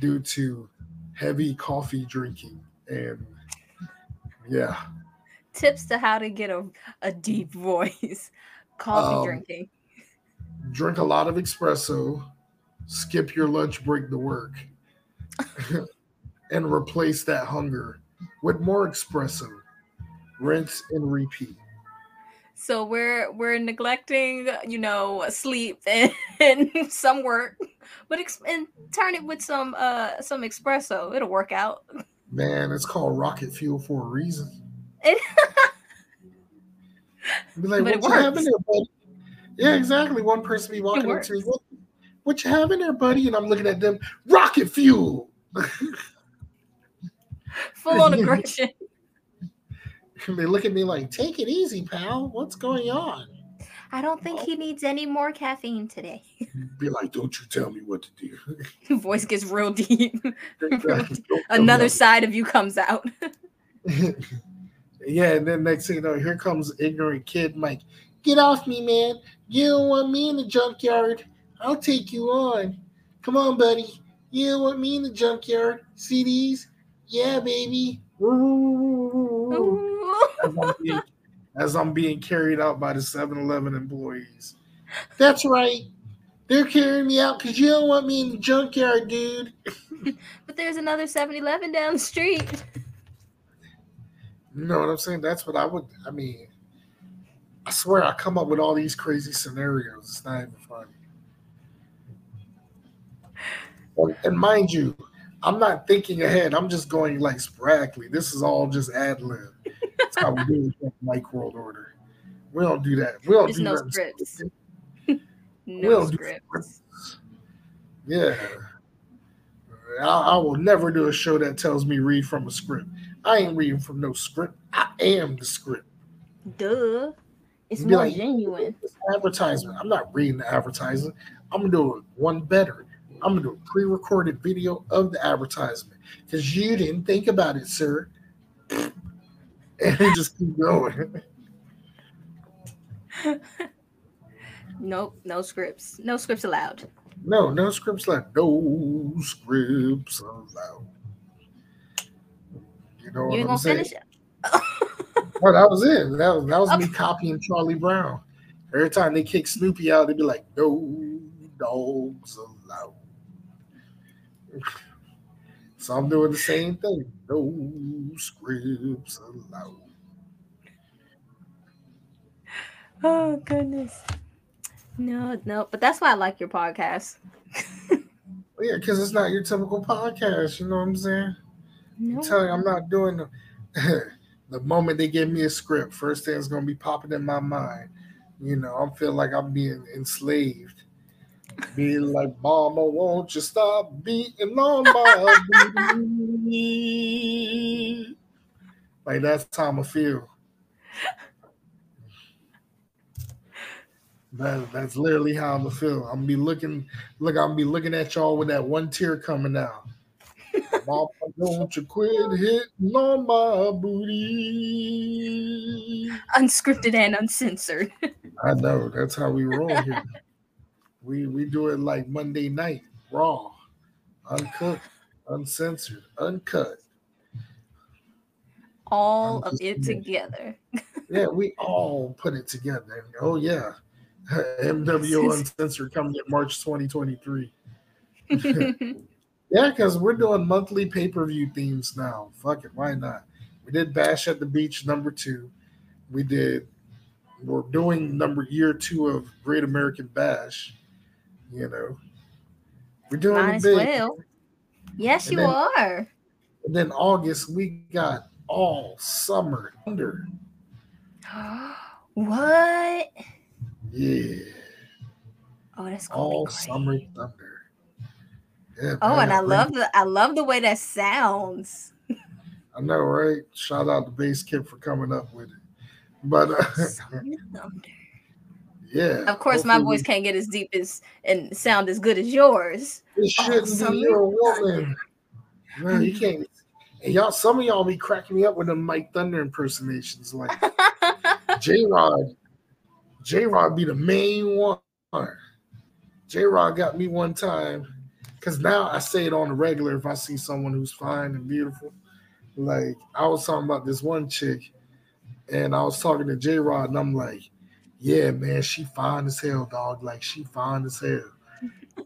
due to heavy coffee drinking. And yeah, Tips to how to get a, a deep voice. Coffee Um, drinking. drink a lot of espresso, skip your lunch break to work, [LAUGHS] and replace that hunger with more espresso. Rinse and repeat. So we're we're neglecting, you know, sleep and, [LAUGHS] and some work, but ex- and turn it with some uh some espresso. It'll work out. Man, it's called rocket fuel for a reason. It- [LAUGHS] Be like, But it what you have works. there, buddy? Yeah, exactly. One person be walking up to me, what, what you have in there, buddy? And I'm looking at them, rocket fuel. [LAUGHS] Full on [LAUGHS] aggression. And they look at me like, take it easy, pal. What's going on? I don't think he needs any more caffeine today. [LAUGHS] Be like, don't you tell me what to do. Voice gets real deep. Don't tell me Another side of you comes out. yeah, and then next thing you know, here comes ignorant kid Mike. Get off me, man. You don't want me in the junkyard. I'll take you on. Come on, buddy. You don't want me in the junkyard. CDs? Yeah, baby. as I'm being, as I'm being carried out by the 7-Eleven employees. That's right. They're carrying me out because you don't want me in the junkyard, dude. [LAUGHS] but there's another 7-Eleven down the street. You know what I'm saying? That's what I would. I mean, I swear I come up with all these crazy scenarios. It's not even funny. And, mind you, I'm not thinking ahead. I'm just going like sporadically. This is all just ad lib. That's how we do it Mike World Order. We don't do that. We don't There's do no nothing scripts. [LAUGHS] No don't do scripts. Yeah. I, I will never do a show that tells me read from a script. I ain't reading from no script. I am the script. Duh. It's more like, genuine. It's advertisement. I'm not reading the advertisement. I'm gonna do one better. I'm gonna do a pre-recorded video of the advertisement because you didn't think about it, sir. [LAUGHS] And just keep going. Nope, no scripts. No scripts allowed. No, no scripts left. No scripts allowed. You know what You I'm gonna saying? finish it. That was it. That was, that was me copying Charlie Brown. Every time they kick Snoopy out, they'd be like, "No dogs allowed." So I'm doing the same thing. No scripts allowed. Oh goodness. No, no, but that's why I like your podcast. Yeah, because it's not your typical podcast. You know what I'm saying? No. I'm telling you, I'm not doing the. [LAUGHS] the moment they give me a script, first thing is gonna be popping in my mind. You know, I'm feeling like I'm being enslaved. Being like, Mama, won't you stop beating on my booty? Like that's how I'm feel. That, that's literally how I'm gonna feel. I'm gonna be looking, look, I'm gonna be looking at y'all with that one tear coming out. [LAUGHS] Mama, don't you quit hitting on my booty. Unscripted and uncensored. I know that's how we roll here. We we do it like Monday night, raw, uncooked, uncensored, uncut. All of it together. Yeah, we [LAUGHS] all put it together. Oh yeah, MWO [LAUGHS] uncensored coming in March 2023. [LAUGHS] Yeah, because we're doing monthly pay per view themes now. Fuck it, why not? We did Bash at the Beach number two. We did. We're doing number year two of Great American Bash. You know, we're doing Might as big. well. Yes, And you then- are. And then August we got all summer thunder. [GASPS] what? Yeah, Oh, that's all summer thunder. Yeah, Oh, man, and I bring- love the I love the way that sounds. [LAUGHS] I know, right? Shout out to Bass Kid for coming up with it. But uh, Summer Thunder. Yeah, Of course, my voice can't get as deep as and sound as good as yours. It shouldn't Summer be you're a woman. Man, you can't. And y'all, some of y'all be cracking me up with them Mike Thunder impersonations. Like [LAUGHS] J Rod, J Rod be the main one. J Rod got me one time because now I say it on the regular if I see someone who's fine and beautiful. Like I was talking about this one chick, and I was talking to J Rod, and I'm like, "Yeah, man, she fine as hell, dog. Like she fine as hell."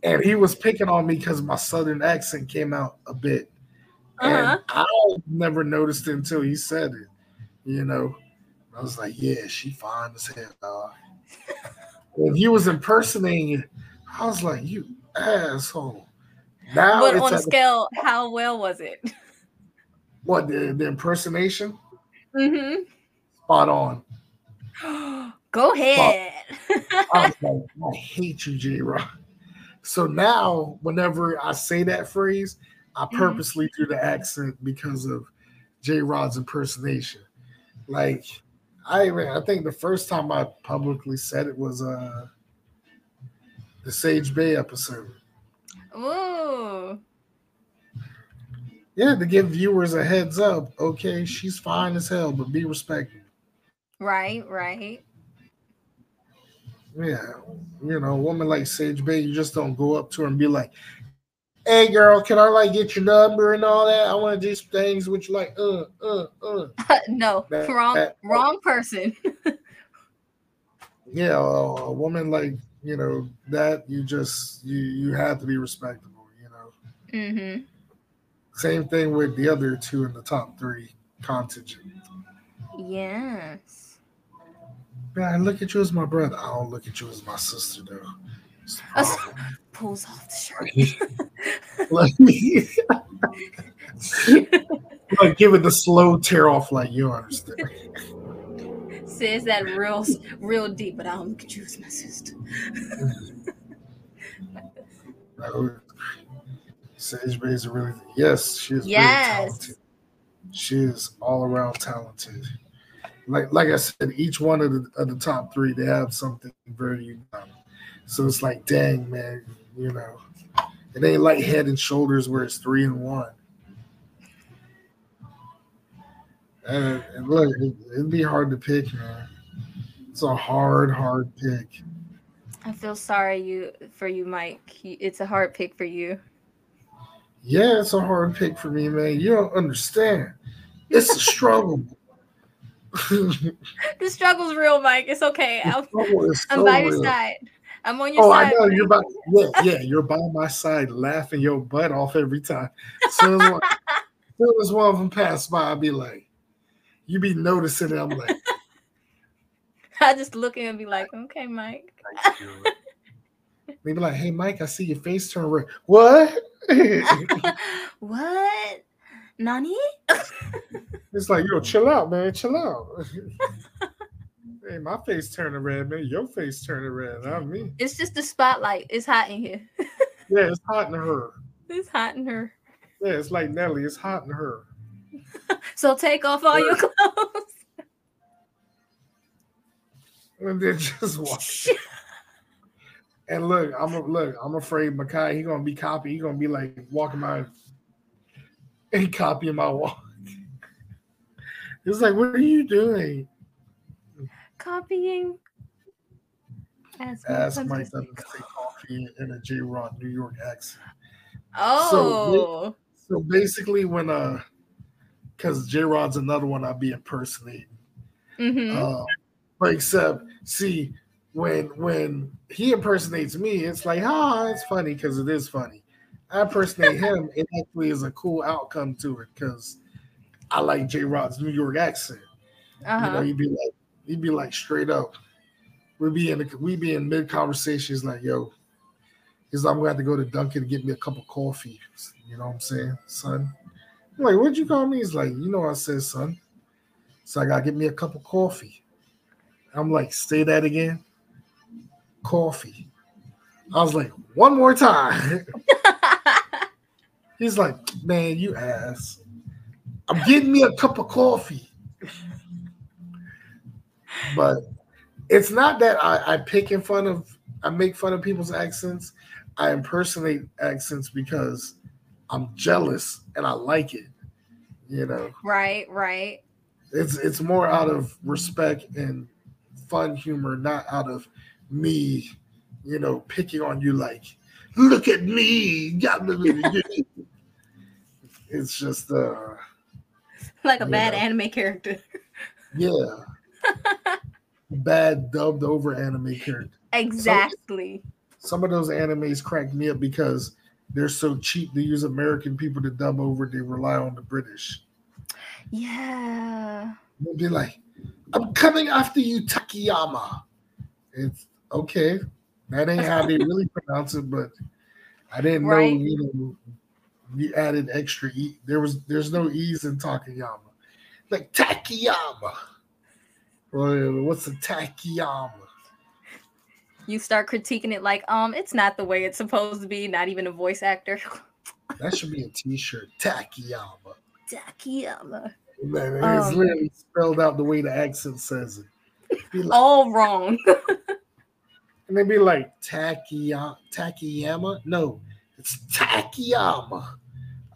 And he was picking on me because my southern accent came out a bit, Uh-huh. and I never noticed it until he said it. You know, I was like, "Yeah, she fine as hell, dog." when he was impersonating I was like, "You asshole." Now But on a the- scale, how well was it? what the, the impersonation Mm-hmm. spot on. [GASPS] [LAUGHS] Go ahead. [LAUGHS] I like, I hate you, J Rod. So now, whenever I say that phrase, I Mhm. purposely do the accent because of J Rod's impersonation. Like, I even I think the first time I publicly said it was uh the Sage Bay episode. Ooh. Yeah, to give viewers a heads up. Okay, she's fine as hell, but be respectful. Right, right. Yeah, you know, a woman like Sage Bay, you just don't go up to her and be like, "Hey, girl, can I like get your number and all that? I want to do some things." Which like, uh, uh, uh. [LAUGHS] no, That- wrong, that- wrong person. [LAUGHS] Yeah, a, a woman like you know that you just you you have to be respectable. You know, mm-hmm. same thing with the other two in the top three contingent. Yes. Man, I look at you as my brother. I don't look at you as my sister though. It's the Us- Pulls off the shirt. like, [LAUGHS] like give it the slow tear off, like you understand. Says that real, real deep, but I don't look at you as my sister. Sage Bay is really yes, she is Yes. very talented. She is all around talented. Like like I said, each one of the of the top three, they have something very unique. So it's like, dang man, you know, it ain't like head and shoulders where it's three and one. And, and look, it, it'd be hard to pick, man. It's a hard, hard pick. I feel sorry you for you, Mike. It's a hard pick for you. Yeah, it's a hard pick for me, man. You don't understand. It's a struggle. The The struggle's real, Mike. It's okay. I'm, struggle is I'm so by your side. I'm on your Oh, I side. know you're by yeah, yeah, you're by my side, laughing your butt off every time. Soon as one, soon as one of them pass by, I'll be like, you be noticing it. I'm like, [LAUGHS] I just look in and be like, okay, Mike. [LAUGHS] they be like, hey Mike, I see your face turn red. What? [LAUGHS] what? Nani? it's like, yo, chill out, man, chill out. [LAUGHS] hey, my face turning red, man. Your face turning red, not me. It's just the spotlight. It's hot in here. [LAUGHS] Yeah, it's hot in her. It's hot in her. Yeah, it's like Nelly. It's hot in her. [LAUGHS] So take off all your clothes. And then just walk. and look, I'm a, look. I'm afraid Makai. He gonna be copy. He gonna be like walking my. And copying my walk. [LAUGHS] It's like, what are you doing? Copying. Ask, Ask. Mike to say coffee in a J Rod New York accent. Oh. So basically, when uh, because J Rod's another one I'd be impersonating. hmm Uh, but except, see, when when he impersonates me, it's like, ah, it's funny because it is funny. I impersonate him, it actually is a cool outcome to it because I like J Rod's New York accent. You know, uh-huh. he'd be like, he'd be like straight up. We'd be in the, we'd be in mid conversation. He's like, yo, he's like, I'm gonna have to go to Dunkin' and get me a cup of coffee. You know what I'm saying, son? I'm like, what'd you call me? He's like, you know, what I said, son. So I gotta get me a cup of coffee. I'm like, say that again. Coffee. I was like, one more time. [LAUGHS] He's like, man, you ass. I'm getting me a cup of coffee. But it's not that I, I pick in fun of I make fun of people's accents. I impersonate accents because I'm jealous and I like it. You know, Right, right. it's it's more out of respect and fun humor, not out of me, you know, picking on you like, look at me. [LAUGHS] It's just uh Like a bad know. anime character. yeah. [LAUGHS] Bad dubbed over anime character. Exactly. Some of those animes crack me up because they're so cheap to use American people to dub over, they rely on the British. Yeah. They'll be like, I'm coming after you, Takayama. It's okay. That ain't how they [LAUGHS] really pronounce it, but I didn't Right. know, you know, you added extra E. There was there's no E's in Takayama. Like Takayama. Well, what's a Takayama? You start critiquing it like, um, it's not the way it's supposed to be, not even a voice actor. [LAUGHS] That should be a t-shirt. Takayama. Takiyama. Man, it's Um, literally spelled out the way the accent says it. Be like- All wrong. [LAUGHS] And they'd be like, Takiya- Takiyama? No, it's Takiyama.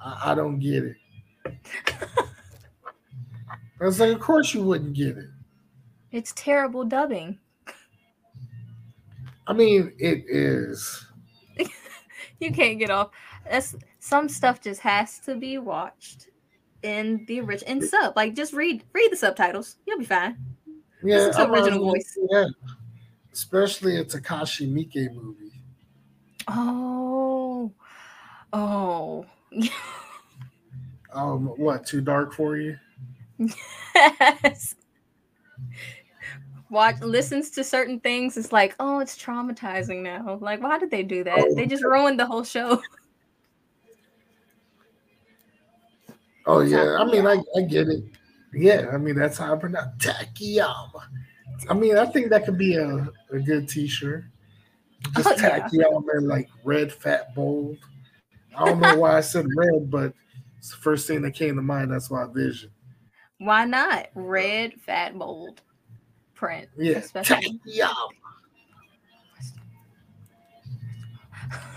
I, I don't get it. I was like, of course you wouldn't get it. it's terrible dubbing. I mean, it is. [LAUGHS] You can't get off. That's some stuff just has to be watched in the original in sub. Like just read read the subtitles. You'll be fine. Yeah, original voice. Yeah, especially a Takashi Miike movie. Oh. Oh. Um, what? Too dark for you? yes. Watch listens to certain things. It's like, oh, it's traumatizing now. Like, why did they do that? Oh. They just ruined the whole show. Oh yeah, I mean, I, I get it. Yeah, I mean that's how I pronounce Takiyama. I mean, I think that could be a, a good T-shirt. Just Oh, yeah. Takiyama in like red, fat, bold. I don't know why I said red, but it's the first thing that came to mind. That's my vision. Why not? Red, fat, bold print. Yeah, Especially.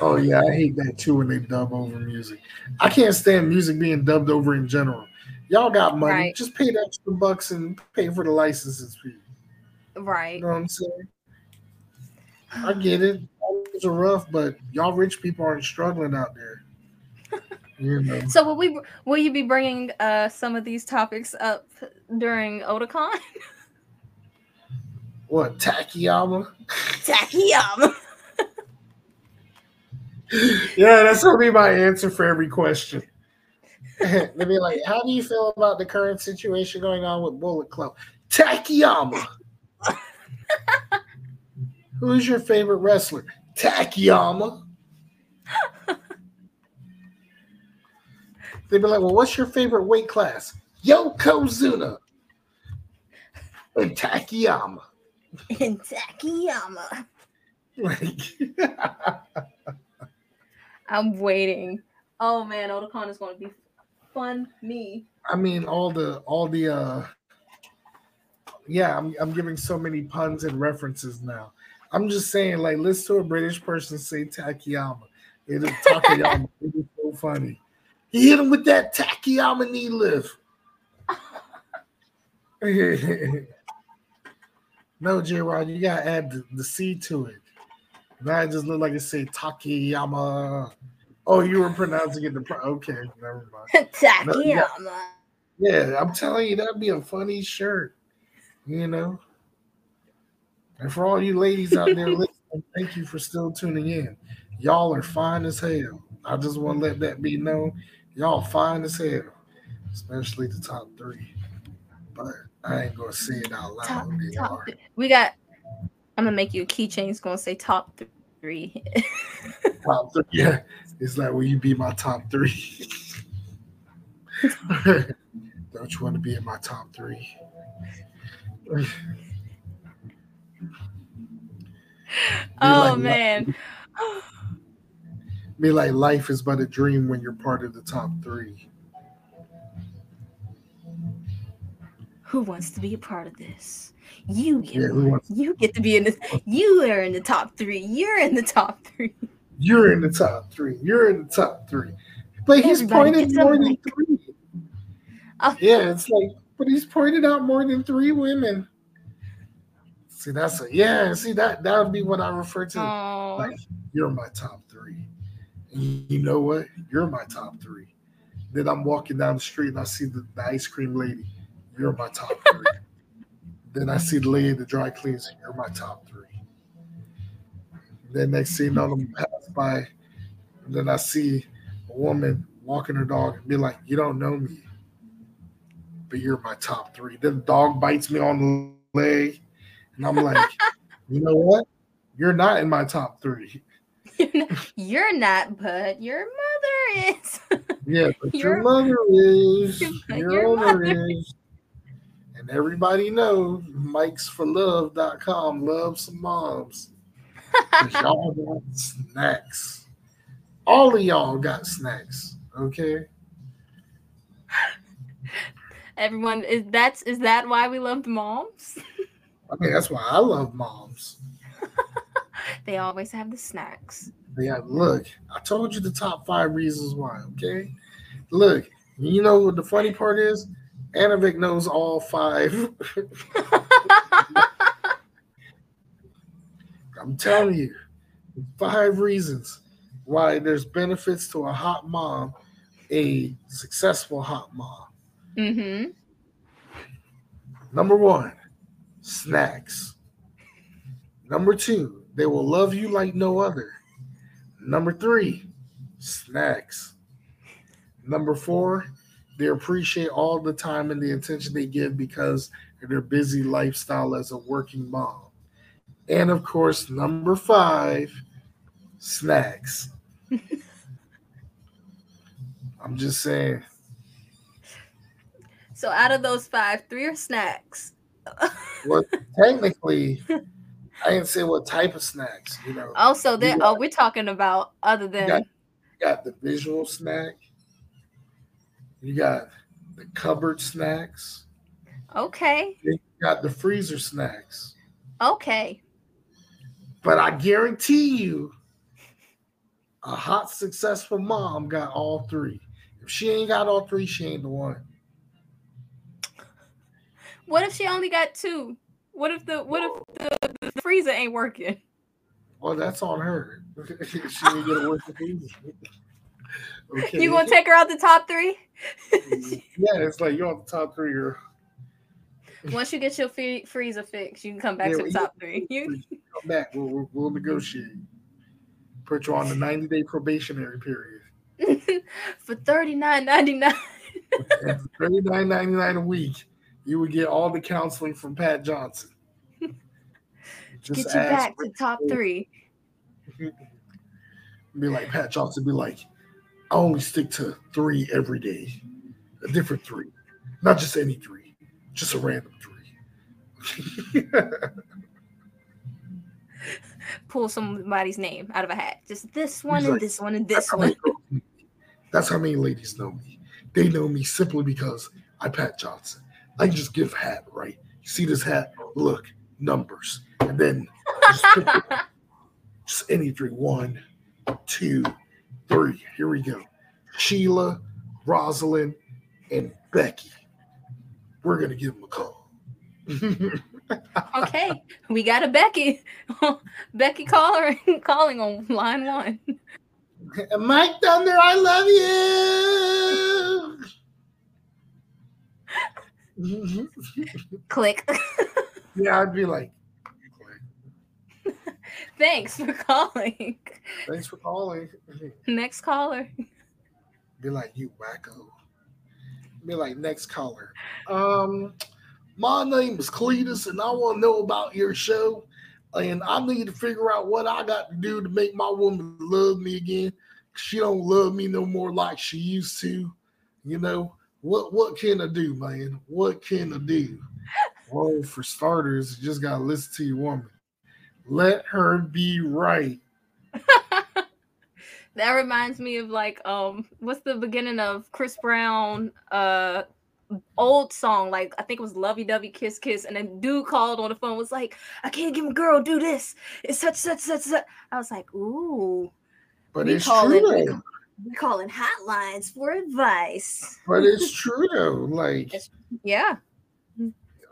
Oh yeah, I hate that too when they dub over music. I can't stand music being dubbed over in general. Y'all got money, Right. just pay the extra bucks and pay for the licenses fee. Right. You know what I'm saying? I get it. Are rough, but y'all rich people aren't struggling out there. So will we will you be bringing uh some of these topics up during Otakon? [LAUGHS] what Takiyama? Takiyama. [LAUGHS] Yeah, that's gonna be my answer for every question. [LAUGHS] They'll be like, "How do you feel about the current situation going on with Bullet Club?" Takiyama. Who's your favorite wrestler? Takiyama. They'd be like, "Well, what's your favorite weight class?" Yokozuna. And Takiyama. And Takiyama. Like, [LAUGHS] I'm waiting. Oh man, Otakon is going to be fun. Me. I mean, all the all the uh yeah, I'm I'm giving so many puns and references now. I'm just saying, like, listen to a British person say Takayama. It is [LAUGHS] Takayama. it is so funny. He hit him with that knee lift. [LAUGHS] no, J Rod, you gotta add the, the C to it. Now it just look like it say Takayama. Oh, you were pronouncing it the pro- okay, never mind. [LAUGHS] Takiyama. Yeah, I'm telling you, that'd be a funny shirt. You know. And for all you ladies out there [LAUGHS] listening, thank you for still tuning in. Y'all are fine as hell. I just want to let that be known. Y'all fine as hell, especially the top three. But I ain't gonna say it out loud. Top, top. We got. I'm gonna make you a keychain. It's gonna say top three. [LAUGHS] Top three. Yeah, it's like, will you be my top three? [LAUGHS] Don't you want to be in my top three? oh like, man. Be like life is but a dream when you're part of the top three. Who wants to be a part of this? You get Yeah, wants- you get to be in this. You are in the top three. You're in the top three. You're in the top three. You're in the top three. But he's Everybody pointed more than mic. three. Oh. Yeah, it's like, but he's pointed out more than three women. See, that's a yeah. See that that would be what I refer to. Oh, Like, you're my top three. You know what? You're my top three. Then I'm walking down the street and I see the, the ice cream lady. You're my top three. [LAUGHS] then I see the lady at the dry cleaners. You're my top three. Then next you know, I'm pass by. And then I see a woman walking her dog and be like, You don't know me. But you're my top three. Then the dog bites me on the leg. And I'm like, [LAUGHS] You know what? You're not in my top three. [LAUGHS] you're not, but your mother is. [LAUGHS] Yeah, but your, Your- mother is. [LAUGHS] Your, your mother- is. And everybody knows mikesforlove.com loves some moms. y'all got snacks. All of y'all got snacks. Okay. Everyone is that's is that why we love moms? I mean, that's why I love moms. They always have the snacks. Yeah, look, I told you the top five reasons why, okay? Look, you know what the funny part is? Anovic knows all five. [LAUGHS] I'm telling you, five reasons why there's benefits to a hot mom, a successful hot mom. mm-hmm. Number one, snacks. Number two, they will love you like no other. Number three, snacks. Number four, they appreciate all the time and the attention they give because of their busy lifestyle as a working mom. And of course, number five, snacks. [LAUGHS] I'm just saying. So out of those five, three are snacks. Well, technically, [LAUGHS] I didn't say what type of snacks. You know, Also, there. got- Oh, oh we're talking about other than. got- you got the visual snack. You got the cupboard snacks. Okay. You got the freezer snacks. Okay. But I guarantee you, a hot, successful mom got all three. If she ain't got all three, she ain't the one. What if she only got two? What if the what if the, [LAUGHS] the freezer ain't working? Well, that's on her. [LAUGHS] she ain't gonna work the freezer. [LAUGHS] Okay. You gonna take her out the top three? yeah, it's like you're on the top three. Or Once you get your free- freezer fixed, you can come back Yeah, to the top three. You come back. We'll, we'll, we'll negotiate. Put you on the 90 day probationary period. for thirty nine ninety nine. And for $39.99 a week, you would get all the counseling from Pat Johnson. Just Get you back to top three. [LAUGHS] be like Pat Johnson, be like, I only stick to three every day, a different three, not just any three, just a random three. [LAUGHS] Pull somebody's name out of a hat. Just this one He's and like, this one and this one. many girls know me. That's how many ladies know me. They know me simply because I Pat Johnson. I can just give hat, right? You see this hat? Look, numbers. And then just, [LAUGHS] just any three. One, two, three. Here we go. Sheila, Rosalind, and Becky. We're gonna give them a call. [LAUGHS] okay, we got a Becky. [LAUGHS] Becky caller calling on line one. Mike down there, I love you. Click. Yeah, I'd be like, [LAUGHS] Thanks for calling. thanks for calling. Next caller. Be like, you wacko. Be like, next caller. Um, my name is Cletus, and I want to know about your show. And I need to figure out what I got to do to make my woman love me again. She don't love me no more like she used to. You know what? What can I do, man? What can I do? Well, for starters, you just gotta listen to your woman. Let her be right. [LAUGHS] That reminds me of like um what's the beginning of Chris Brown uh old song, like I think it was Lovey Dovey Kiss Kiss, and then dude called on the phone was like, I can't give a girl do this. It's such such such such. I was like, ooh. But we it's call true we though. call- We calling hotlines for advice. But it's [LAUGHS] true though. Like It's- Yeah.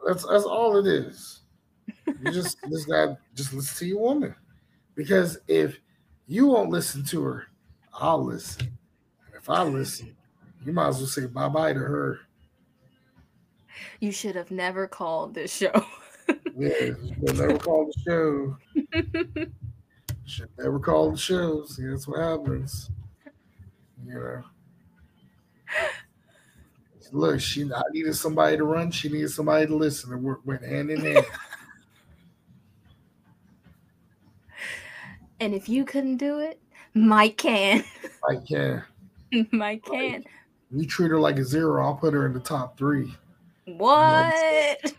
That's that's all it is. You just [LAUGHS] just got just listen to your woman. Because if you won't listen to her, I'll listen. And if I listen, you might as well say bye bye to her. You should have never called this show. Yeah, never [LAUGHS] called the show. Should never call the show. See, that's what happens. You know. Look, she I needed somebody to run, she needed somebody to listen. It went went hand in hand. and if you couldn't do it, Mike can. Like, can. [LAUGHS] Mike can. You treat her like a zero, I'll put her in the top three. What?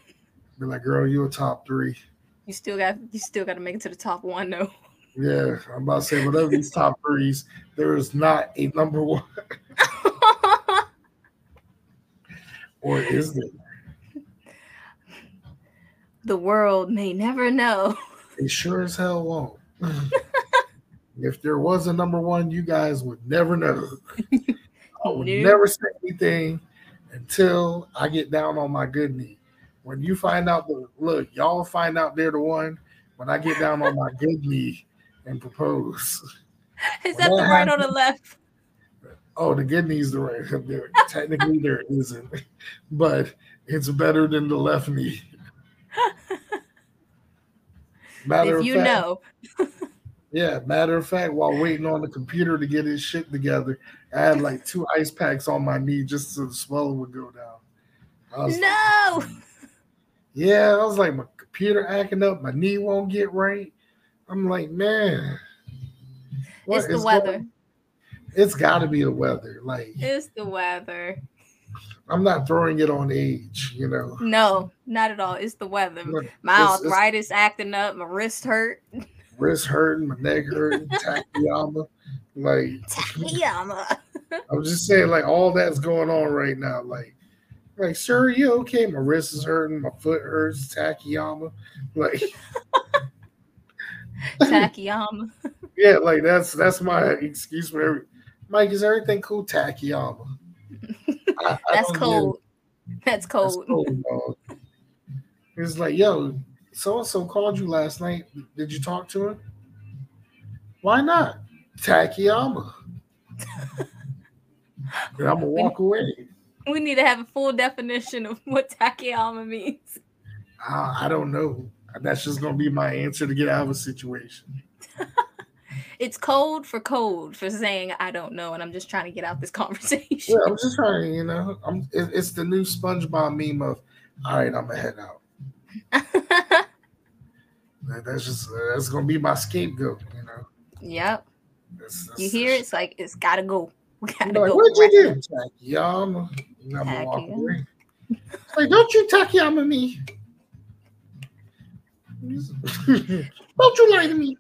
Be like, girl, you a top three. You still got you still got to make it to the top one though. Yeah, I'm about to say whatever these top threes, there is not a number one, [LAUGHS] or is it? the world may never know. It sure as hell won't. [LAUGHS] if there was a number one, you guys would never know. [LAUGHS] I would never say anything until I get down on my good knee. When you find out the look, y'all find out they're the one when I get down on my good knee and propose. [LAUGHS] Is that the right or the left? Oh, the good knee's the right. [LAUGHS] There, technically, there isn't, [LAUGHS] but it's better than the left knee. [LAUGHS] Matter if of you fact, know. Yeah, matter of fact, while waiting on the computer to get his shit together, I had like two ice packs on my knee just so the swelling would go down. Was like, No. yeah, I was like, my computer acting up, my knee won't get right. I'm like, man, what it's the weather. going- It's got to be the weather. Like, It's the weather. I'm not throwing it on age, you know. No, not at all. It's the weather. My it's- it's- arthritis acting up. My wrist hurt. wrist hurting, my neck [LAUGHS] hurting, Takayama. Like, Takayama. [LAUGHS] I'm just saying, like all that's going on right now. Like, like, sir, you okay? My wrist is hurting, my foot hurts, Takayama. Like, [LAUGHS] Takayama. yeah, like that's that's my excuse for every. Mike, is everything cool? Takayama. [LAUGHS] I- That's don't get cold. That's That's cold. cold. It's like, yo, so and so called you last night. Did you talk to him? Why not? Takayama. [LAUGHS] I'm gonna walk away. We need to have a full definition of what Takayama means. I, I don't know. That's just gonna be my answer to get out of a situation. [LAUGHS] It's code for code for saying I don't know, and I'm just trying to get out this [LAUGHS] conversation. Yeah, I'm just trying you know, I'm. It, it's the new SpongeBob meme of, all right, I'm gonna head out. [LAUGHS] That- That's just that's gonna be my scapegoat, you know. yep. That's, that's, You hear? It's like it's gotta go. We gotta like, go. what'd right you do, Takayama? And I'm gonna walk Takayama. away. Like, don't you Takayama me? [LAUGHS] don't you lie to me?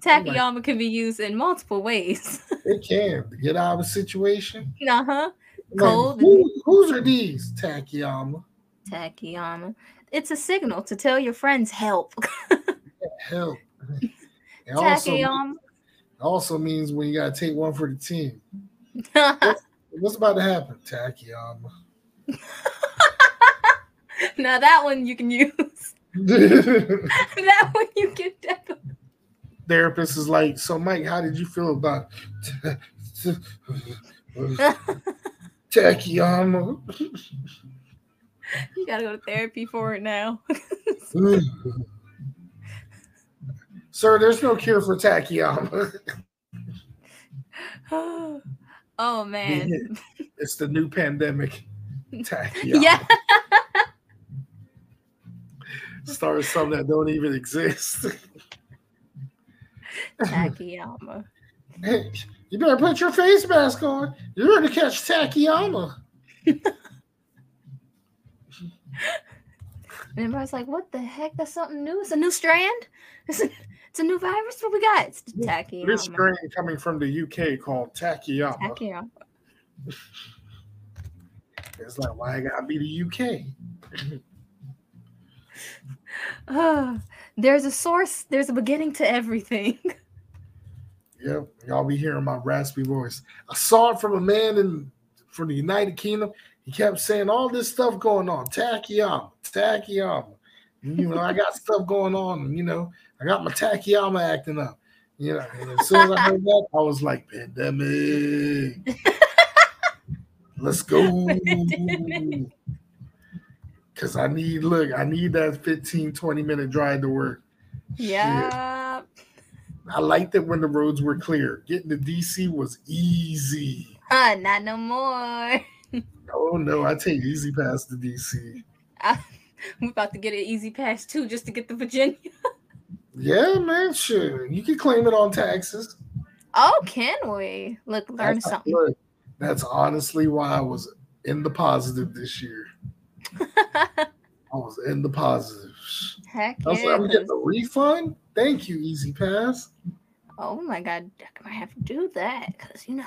Takayama can be used in multiple ways. [LAUGHS] It can get out of a situation. uh huh. Like, Cold. who, whose are these, Takayama? Takayama. It's a signal to tell your friends help. [LAUGHS] Help. [LAUGHS] It also, Takayama. also means when you gotta take one for the team. What's about to happen, Takayama? now that one you can use. that one you can. Therapist is like, so Mike, how did you feel about [LAUGHS] Takayama? you gotta go to therapy for it now. [LAUGHS] Sir, there's no cure for Takayama. [LAUGHS] oh man. it's the new pandemic. Takayama. Yeah. Start something that don't even exist. Takayama. Hey, you better put your face mask on. You're gonna catch Takayama. And everybody's like, what the heck? That's something new. It's a new strand? [LAUGHS] It's a, it's a new virus? What we got? It's This Takayama. strain coming from the UK called Takayama. Takayama. It's like why I gotta be the UK. Uh, [SIGHS] [SIGHS] there's a source, there's a beginning to everything. [LAUGHS] Yep, y'all be hearing my raspy voice. I saw it from a man in from the United Kingdom. He kept saying all this stuff going on. Takayama, Takayama. You know, I got stuff going on. You know, I got my Takayama acting up. You know, and as soon as I heard that, I was like, pandemic. [LAUGHS] Let's go. [LAUGHS] Cause I need look, I need that 15, 20 minute drive to work. yeah. I liked it when the roads were clear. Getting to DC was easy. Uh, not no more. Oh no, I take E-ZPass to DC. I, am about to get an E-ZPass too, just to get to Virginia. Yeah, man, sure. You can claim it on taxes. Oh, can we? Look, learn That's- something. look, that's honestly why I was in the positive this year. [LAUGHS] I was in the positive. Heck I was yeah. like, I'm getting a refund. Thank you, E-ZPass. oh my god, I might have to do that because you know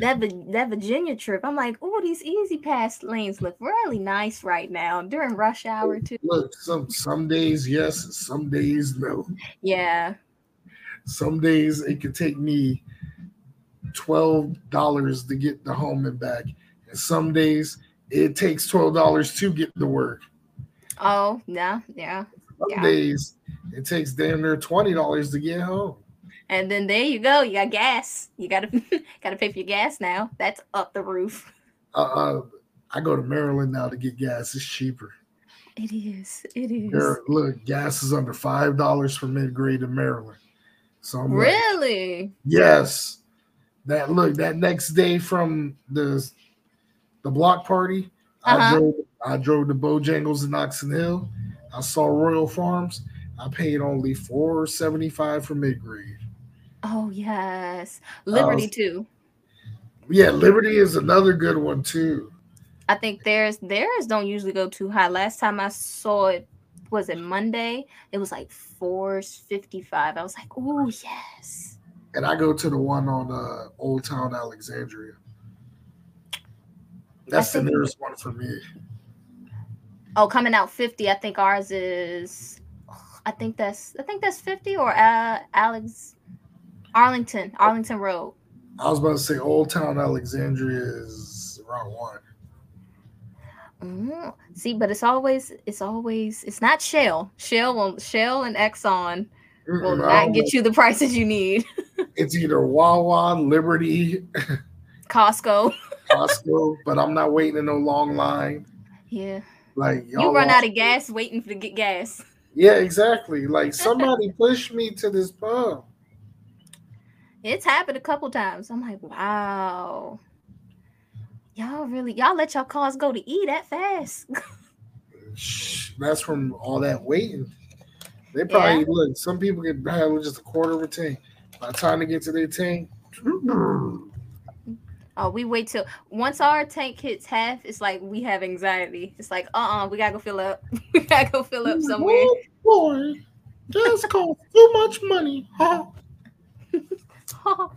that that Virginia trip. I'm like, oh, these E-ZPass lanes look really nice right now during rush hour too. Look, some some days yes, some days no. Yeah, Some days it could take me twelve dollars to get the home and back, and some days it takes twelve dollars to get to work. Oh, yeah, yeah. Some Yeah. days it takes damn near twenty dollars to get home. And then there you go. You got gas. You gotta [LAUGHS] gotta pay for your gas now. That's up the roof. Uh, uh, I go to Maryland now to get gas. It's cheaper. It is. It is. There, look, gas is under five dollars for mid grade in Maryland. So I'm like, Really? yes. That look that next day from the the block party, I Uh-huh. drove I drove to Bojangles in Oxon Hill. I saw Royal Farms. I paid only four seventy five for mid grade. Oh yes. Liberty was- too. Yeah, Liberty is another good one too. I think theirs theirs don't usually go too high. Last time I saw it was it Monday? It was like four fifty five. I was like, oh yes. And I go to the one on uh, Old Town Alexandria. That's the nearest one for me. Oh, coming out fifty. I think ours is. I think that's I think that's fifty or uh, Alex Arlington Arlington Road. I was about to say Old Town Alexandria is around one. Mm, See, but it's always it's always it's not Shell. Shell will Shell and Exxon will Mm-mm, not get you the prices you need. [LAUGHS] It's either Wawa, Liberty, Costco. Costco, but I'm not waiting in no long line. [LAUGHS] Yeah. Like You y'all run out of gas waiting to get gas. Yeah, exactly. Like [LAUGHS] somebody pushed me to this pub. It's happened a couple times. I'm like, wow. Y'all really y'all let y'all cars go to eat that fast. [LAUGHS] Shh, That's from all that waiting. They probably look. Some people get had with just a quarter of a tank. By the time they get to their tank, [CLEARS THROAT] Oh, we wait till once our tank hits half, it's like we have anxiety. It's like, uh-uh, we gotta go fill up. [LAUGHS] we gotta go fill up somewhere. Oh boy, gas costs too much money. Huh? [LAUGHS]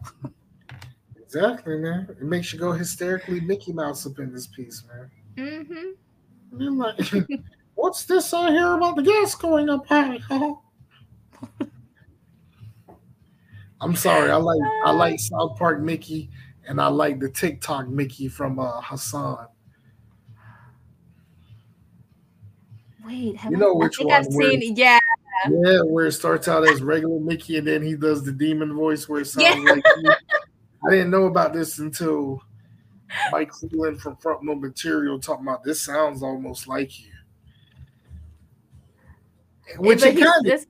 Exactly, man. It makes you go hysterically Mickey Mouse up in this piece, man. mm-hmm. You're like, [LAUGHS] what's this I hear about the gas going up high? Huh? I'm sorry. I like I like South Park Mickey, and I like the TikTok Mickey from uh, Hassan. Wait, have You know I, which I think one, I've where- seen. Yeah. Yeah, where it starts out as regular Mickey, and then he does the demon voice where it sounds Yeah. like. he- [LAUGHS] I didn't know about this until Mike Cleveland from Front No Material talking about this sounds almost like you. Which but it kind of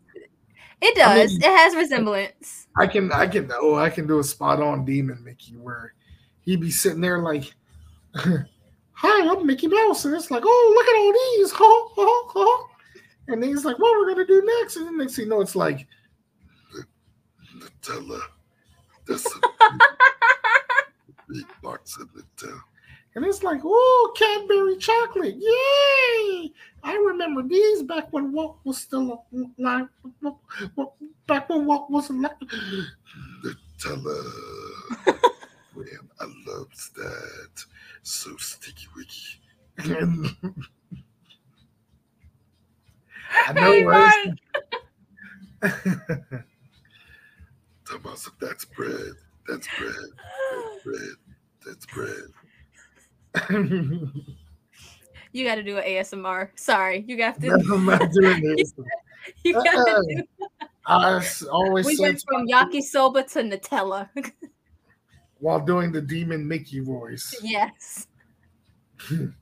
it I does. mean- it has resemblance. I can I can oh I can do a spot on demon Mickey where he'd be sitting there like [LAUGHS] Hi, I'm Mickey Mouse, and it's like, oh look at all these, huh, huh, huh. And then he's like, what we're we gonna do next? And then next thing you know, it's like Nutella. That's a [LAUGHS] big box of Nutella. And it's like, oh, Cadbury chocolate. Yay! I remember these back when Walt was still alive. Back when Walt was alive. Nutella. [LAUGHS] Man, I loved that. So sticky wicky. I know, right? [LAUGHS] Talk about some, that's bread. That's bread. That's bread. That's bread. [LAUGHS] You got to do an ASMR. Sorry, you got to. I'm not doing this. [LAUGHS] You [LAUGHS] got Uh-uh. to do. I always We went from yakisoba to Nutella. while doing the demon Mickey voice. yes. The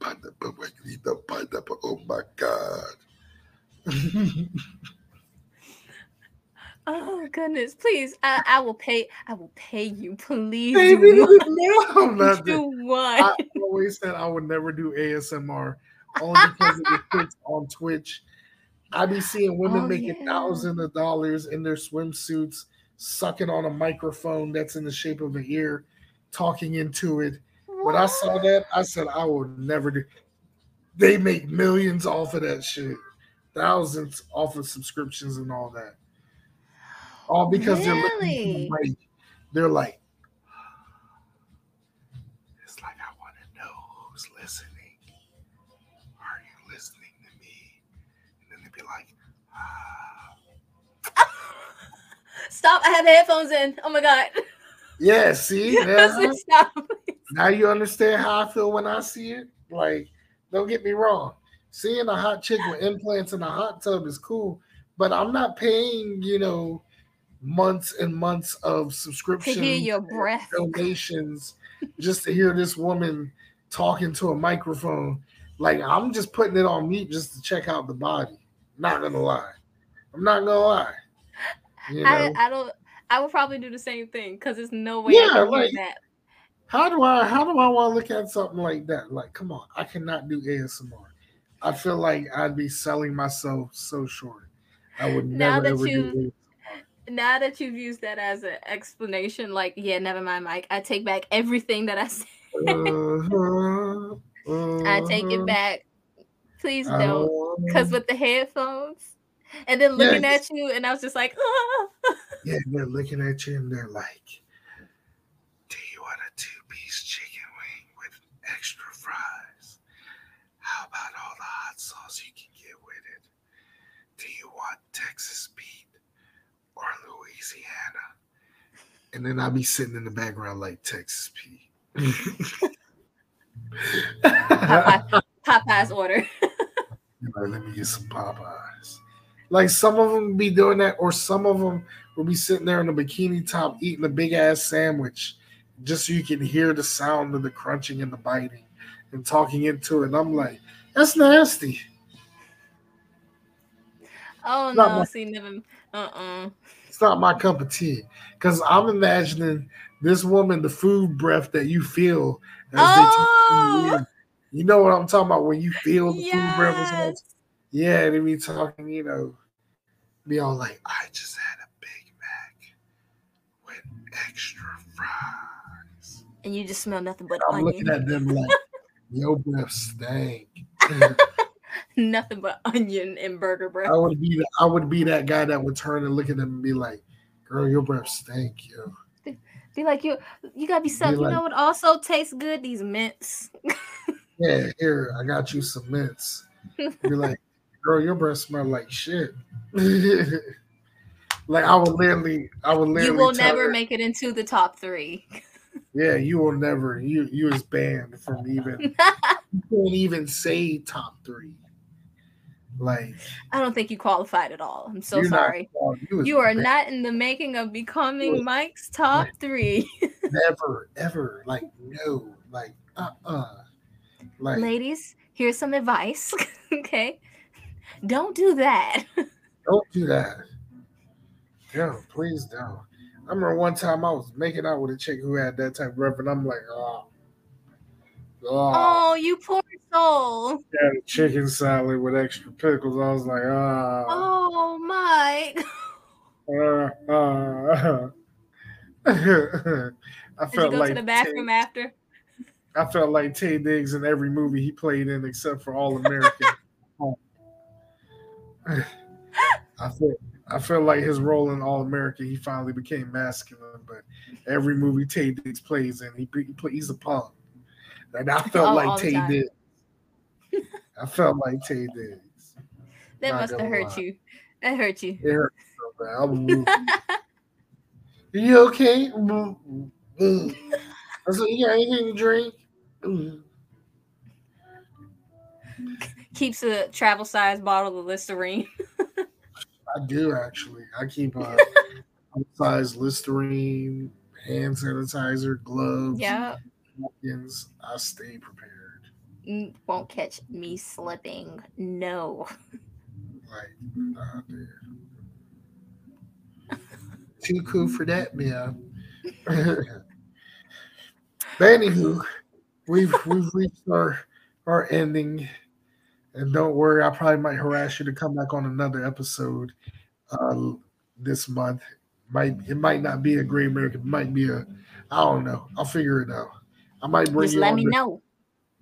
pineapple, you eat the pineapple. Oh my god. Oh goodness! Please, I, I will pay. I will pay you. Please Baby, do one. [LAUGHS] no, Do one. I always said I would never do ASMR only because of the [LAUGHS] kids on Twitch. I be seeing women Oh, making yeah. thousands of dollars in their swimsuits, sucking on a microphone that's in the shape of an ear, talking into it. When I saw that, I said I would never do. They make millions off of that shit, thousands off of subscriptions and all that. All because they're Really? for the break. They're like, it's like I want to know who's listening. Are you listening to me? And then they'd be like, ah. [LAUGHS] Stop! I have headphones in. Oh my god! yeah. [LAUGHS] See, now, now you understand how I feel when I see it. Like, don't get me wrong. Seeing a hot chick with implants in a hot tub is cool, but I'm not paying, you know, months and months of To subscription hear your breath. donations just to hear this woman talking to a microphone. Like I'm just putting it on mute just to check out the body. Not gonna lie. I'm not gonna lie. You know, I, I don't. I would probably do the same thing because there's no way Yeah, I can like- that. how do I how do I want to look at something like that? Like, come on, I cannot do ASMR. I feel like I'd be selling myself so short. I would Now never that ever you- do Now that you've used that as an explanation, like, yeah, never mind, Mike. I take back everything that I [LAUGHS] said. it. Uh-huh, I take uh-huh. it back. Please don't. Because with the headphones, and then looking Yes. at you, and I was just like, ah. Yeah, they're looking at you and they're like, Do you want a two piece chicken wing with extra fries? How about all the hot sauce you can get with it? Do you want Texas Pete or Louisiana? And then I'll be sitting in the background like Texas Pete. Popeye, [LAUGHS] Popeye's order. Like, let me get some Popeyes. Like some of them be doing that, or some of them will be sitting there in a bikini top eating a big ass sandwich, just so you can hear the sound of the crunching and the biting and talking into it. And I'm like, that's nasty. Oh no, my- see, never. Uh uh It's not my cup of tea. Cause I'm imagining this woman, the food breath that you feel as they talk Oh, you. You know what I'm talking about when you feel the food breath. yes. Yeah, they be talking, you know, be all like, I just had a Big Mac with extra fries. And you just smell nothing but I'm looking onion. at them like, [LAUGHS] your breath stank. [LAUGHS] [LAUGHS] [LAUGHS] Nothing but onion and burger breath. I would be I would be that guy that would turn and look at them and be like, girl, your breath stank, yo. Be like you. You gotta be self. like- you know what also tastes good? These mints. [LAUGHS] Yeah, here, I got you some mints. You're like, girl, your breath smell like shit. [LAUGHS] like I would literally, I would literally you will never her, make it into the top three. Yeah, you will never. You you is banned from even. you can't even say top three. Like I don't think you qualified at all. I'm so sorry. you, You are not in the making of becoming. Mike's top three. [LAUGHS] never ever like no like uh uh like Ladies, here's some advice. [LAUGHS] okay. Don't do that. [LAUGHS] don't do that. Yeah, please don't. I remember one time I was making out with a chick who had that type of breath, and I'm like, oh, oh, Oh, you poor soul. a chicken salad with extra pickles. I was like, ah. Oh, Mike. [LAUGHS] Uh, uh, [LAUGHS] I Did you felt go like to the bathroom Tay, after? I felt like Taye Diggs in every movie he played in except for All American. [LAUGHS] I feel I feel like his role in All American he finally became masculine, but every movie Taye Diggs plays in he, he play, he's a punk. And I felt Oh, like Tay time. I felt like Taye did. That Not must have hurt lie. you. That hurt you. It hurt so bad. I was [LAUGHS] moving. You okay? Mm, mm. I said, you got anything to drink? Mm. Keeps a travel size bottle of Listerine. [LAUGHS] I do actually. I keep a [LAUGHS] size Listerine, hand sanitizer, gloves, Yeah. I stay prepared. Won't catch me slipping. No. Nah, dude. Too cool for that, man. [LAUGHS] but anywho, we've we've reached our our ending. And don't worry, I probably might harass you to come back on another episode uh this month. Might it might not be a Great American, it might be a I don't know. I'll figure it out. I might bring Just you let me the- know.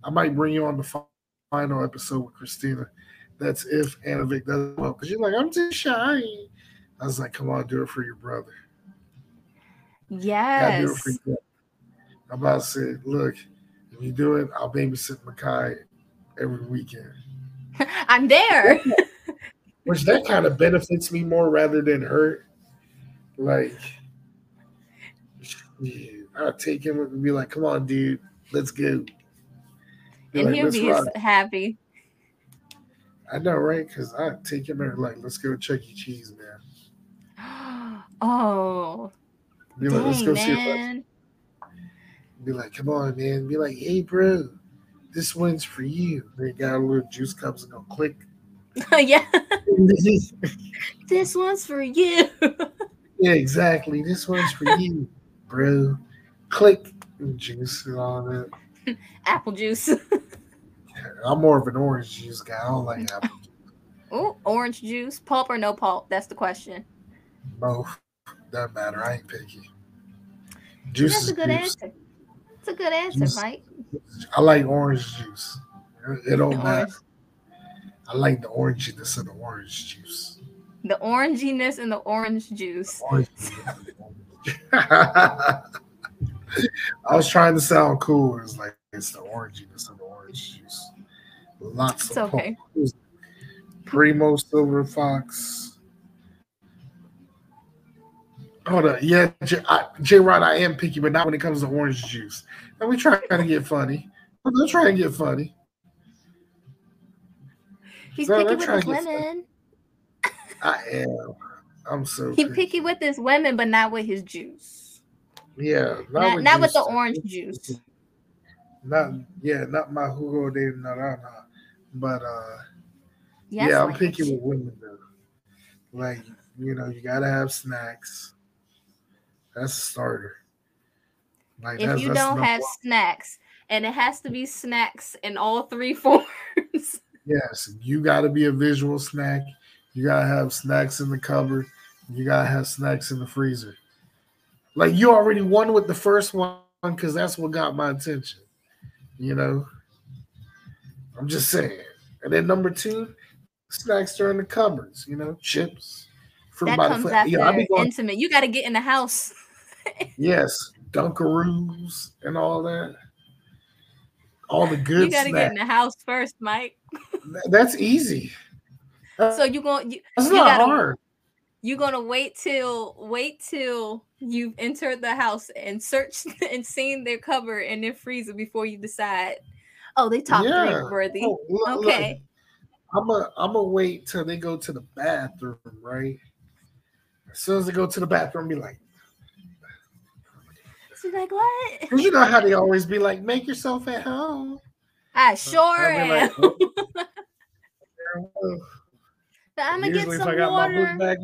I might bring you on the final episode with Christina. That's if Anavik does well. Because you're like, I'm too shy. I was like, come on, do it for your brother. Gotta do it Yes. for your brother. I'm about to say, look, if you do it, I'll babysit Makai every weekend. [LAUGHS] I'm there. [LAUGHS] Which that kind of benefits me more rather than hurt. Like, yeah, I'll take him and be like, come on, dude, let's go. And like, he'll be rock." happy. I know, right? Because I take him there, like, let's go to Chuck E. Cheese, man. [GASPS] Oh, Be like, let's go dang, see man. Be like, come on, man. Be like, hey, bro, this one's for you. They got a little juice cups and go click. [LAUGHS] yeah. yeah, [LAUGHS] This one's for you. exactly. This one's for you, [LAUGHS] bro. Click and juice and all that. Apple juice. I'm more of an orange juice guy. I don't like apple Oh, orange juice. Pulp or no pulp? That's the question. both. Doesn't matter. I ain't picky. Juice That's is a good juice. answer. It's a good answer, Juice. Mike. I like orange juice. It don't The matter. orange, I like the oranginess of the orange juice. the oranginess in the orange juice. Orange. [LAUGHS] I was trying to sound cool. It's like it's the oranginess of the orange juice. Lots It's of okay. pulp. Primo Silver Fox. Hold on. Yeah, J, I, J Rod, I am picky, but not when it comes to orange juice. And we try to get funny. We're trying to get funny. He's No, picky with his to get funny. women. I am. I'm so He's picky. with his women, but not with his juice. Yeah, Not, not with the juice. orange juice. Not yeah, not my Hugo de Naranja, but uh Yes, yeah, I'm picky with women though. Like you know, you gotta have snacks. That's a starter. Like If you don't have snacks, and it has to be snacks in all three [LAUGHS] forms. yes, you gotta be a visual snack. You gotta have snacks in the cupboard. You gotta have snacks in the freezer. Like you already won with the first one because that's what got my attention. You know, I'm just saying. And then number two, snacks are in the cupboards. You know, chips. Fruit that comes foot. after Yeah, I be going. intimate. You got to get in the house. [LAUGHS] Yes, Dunkaroos and all that. All the good you got to get in the house first, Mike. That's easy. So you going you, That's you not gotta- hard. you gonna wait till wait till you've entered the house and searched [LAUGHS] and seen their cupboard and their freezer before you decide. Oh, they top Yeah. worthy. Oh, look, look. okay. I'm a I'm gonna wait till they go to the bathroom, right? As soon as they go to the bathroom, be like, She's like, what? you know how they always be like, make yourself at home. I sure am. like, "Oh." I'm gonna get some if my book water. bag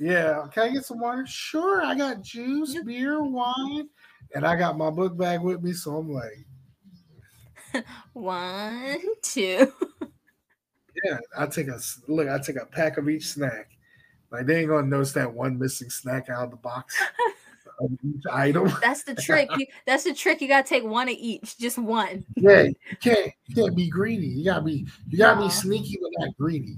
Yeah, can I get some water? Sure, I got juice, beer, wine, and I got my book bag with me, so I'm like, [LAUGHS] One, two. yeah, I take a look, I take a pack of each snack. Like they ain't gonna notice that one missing snack out of the box [LAUGHS] of each item. That's the trick. You, that's the trick. You gotta take one of each, just one. Yeah, you can't you can't be greedy. You gotta be you gotta No. be sneaky but not greedy.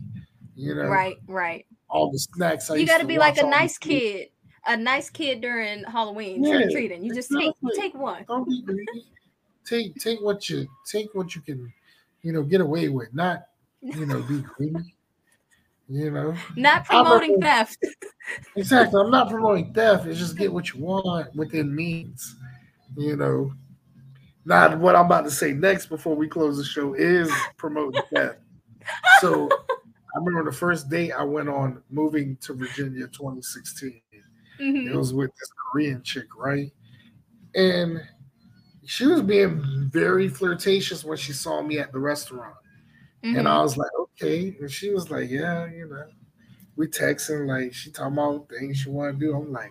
You know, Right, right. all the snacks. I you got to to be like a nice kid, a nice kid during Halloween Yeah, trick or treating. You just take you take one. Don't be greedy. Take take what you take what you can, you know, get away with, not you know, be [LAUGHS] greedy. You know, Not promoting remember- theft. [LAUGHS] exactly. I'm not promoting theft. It's just get what you want within means. You know, not what I'm about to say next before we close the show is promoting theft. So I remember the first date I went on moving to Virginia 2016. It Mhm. was with this Korean chick, right? And she was being very flirtatious when she saw me at the restaurant. And Mhm. I was like, okay. And she was like, yeah, you know. We texting, like she talking about things she want to do. I'm like,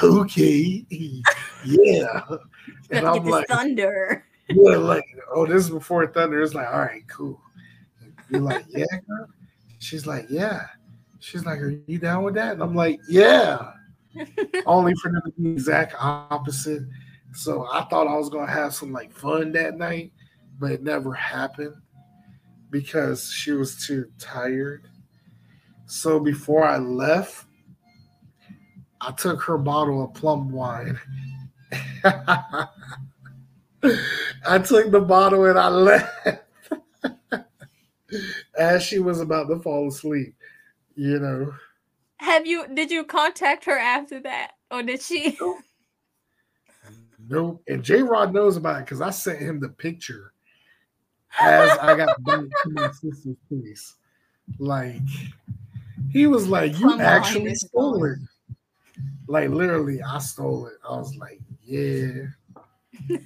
okay, [LAUGHS] yeah. [LAUGHS] And I'm like, thunder. yeah, like, oh, this is before Thunder. It's like, all right, cool. You're like, yeah, girl. She's like, yeah. She's like, are you down with that? And I'm like, yeah. [LAUGHS] Only for them to be the exact opposite. So I thought I was gonna have some like fun that night, but it never happened because she was too tired. So before I left, I took her bottle of plum wine. [LAUGHS] I took the bottle and I left [LAUGHS] as she was about to fall asleep. You know, Have you? Did you contact her after that, or did she? Nope. And J Rod knows about it because I sent him the picture as I got back to my sister's place. Like, he was like, You wine actually stole it. Like, literally, I stole it. I was like, Yeah. [LAUGHS]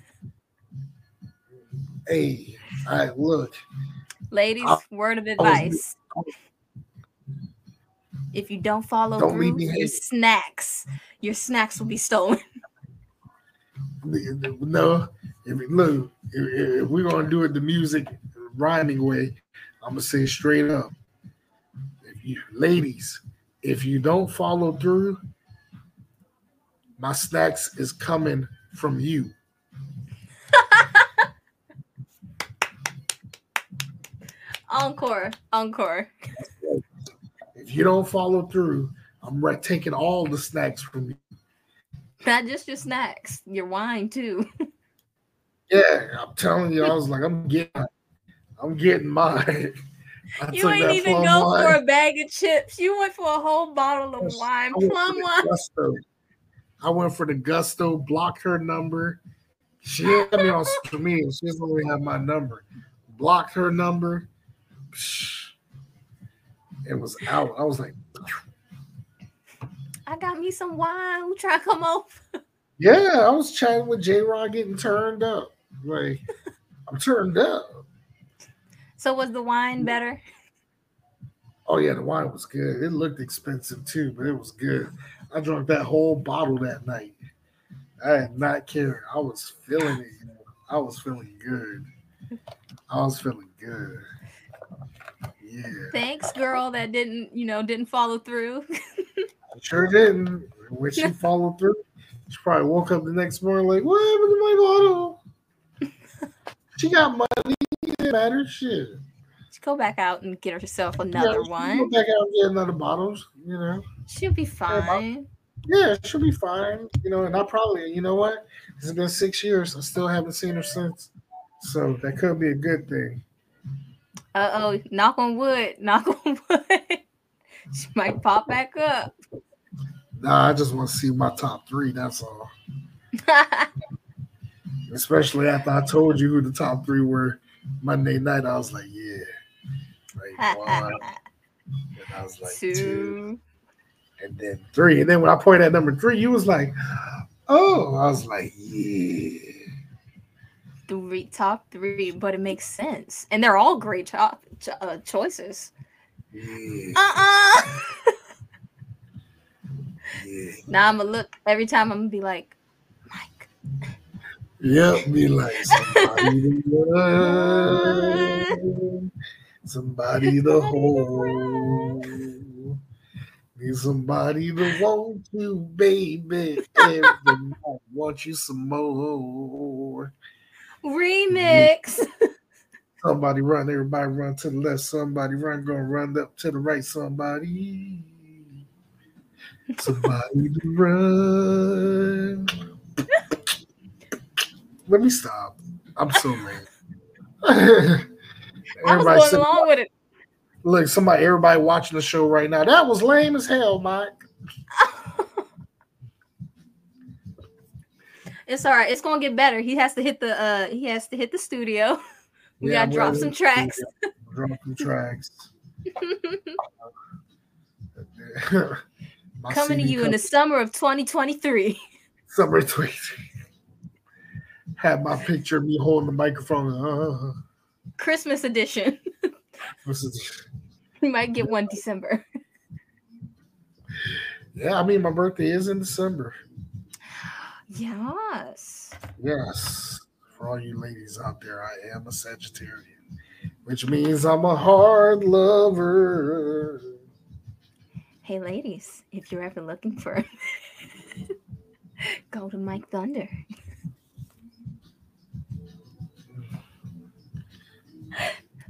hey, all right, look. Ladies, I- word of was- advice. If you don't follow Don't through, your snacks, your snacks will be stolen. No, if look, if, if we're gonna do it the music rhyming way, I'm gonna say straight up. If you ladies, if you don't follow through, my snacks is coming from you. [LAUGHS] Encore, encore. If you don't follow through, I'm taking all the snacks from you. Not just your snacks, your wine too. [LAUGHS] Yeah, I'm telling you, I was like, I'm getting, I'm getting mine. [LAUGHS] I You ain't even go wine. for a bag of chips. You went for a whole bottle of wine, I went for plum wine. Gusto. I went for the gusto, blocked her number. She had me on [LAUGHS] social media. She doesn't only have my number. Blocked her number. It was out. I was like, I got me some wine. Who try to come over? yeah, I was chatting with J Rod getting turned up. Like, [LAUGHS] I'm turned up. So was the wine better? Oh, yeah, the wine was good. It looked expensive too, but it was good. I drank that whole bottle that night. I did not care. I was feeling it. you know. I was feeling good. I was feeling good. Yeah, Thanks, girl, that didn't, you know, didn't follow through. [LAUGHS] I sure didn't. When she followed through, she probably woke up the next morning like, "What happened to my bottle?" [LAUGHS] she got money. It didn't matter. Shit. Just go back out and get herself another she one. Go back out and get another bottles. You know. She'll be fine. Yeah, she'll be fine. You know, and I probably, you know what? It's been six years. I still haven't seen her since. So that could be a good thing. Uh oh, knock on wood, knock on wood. [LAUGHS] she might pop back up. Nah, I just want to see my top three. That's all. [LAUGHS] Especially after I told you who the top three were Monday night. I was like, yeah. Like [LAUGHS] one. And I was like two. Two. And then three. And then when I pointed at number three, you was like, oh, I was like, yeah. Three top three, but it makes sense. And they're all great cho- cho- uh, choices. Yeah. Uh-uh. yeah. [LAUGHS] now I'm gonna look every time I'm gonna be like, Mike. Yep, be like somebody to love, somebody to hold, need somebody to want you, baby. Every night, want you some more. Remix. Somebody run, everybody run to the left. Somebody run, gonna run up to the right. Somebody, somebody to run. Let me stop. I'm so [LAUGHS] lame. I was going said, along with it. look, somebody, everybody watching the show right now. That was lame as hell, Mike. [LAUGHS] It's all right. It's gonna get better. He has to hit the uh he has to hit the studio. [LAUGHS] We Yeah, gotta drop some tracks. Drop some tracks. My Coming to CD you in the summer of 2023. summer tweet. Had my picture of me holding the microphone. Uh, Christmas edition. this is- We might get one December. yeah, I mean, my birthday is in December. Yes. Yes, for all you ladies out there, I am a Sagittarian, which means I'm a hard lover. Hey ladies, if you're ever looking for [LAUGHS] go to Mike Thunder.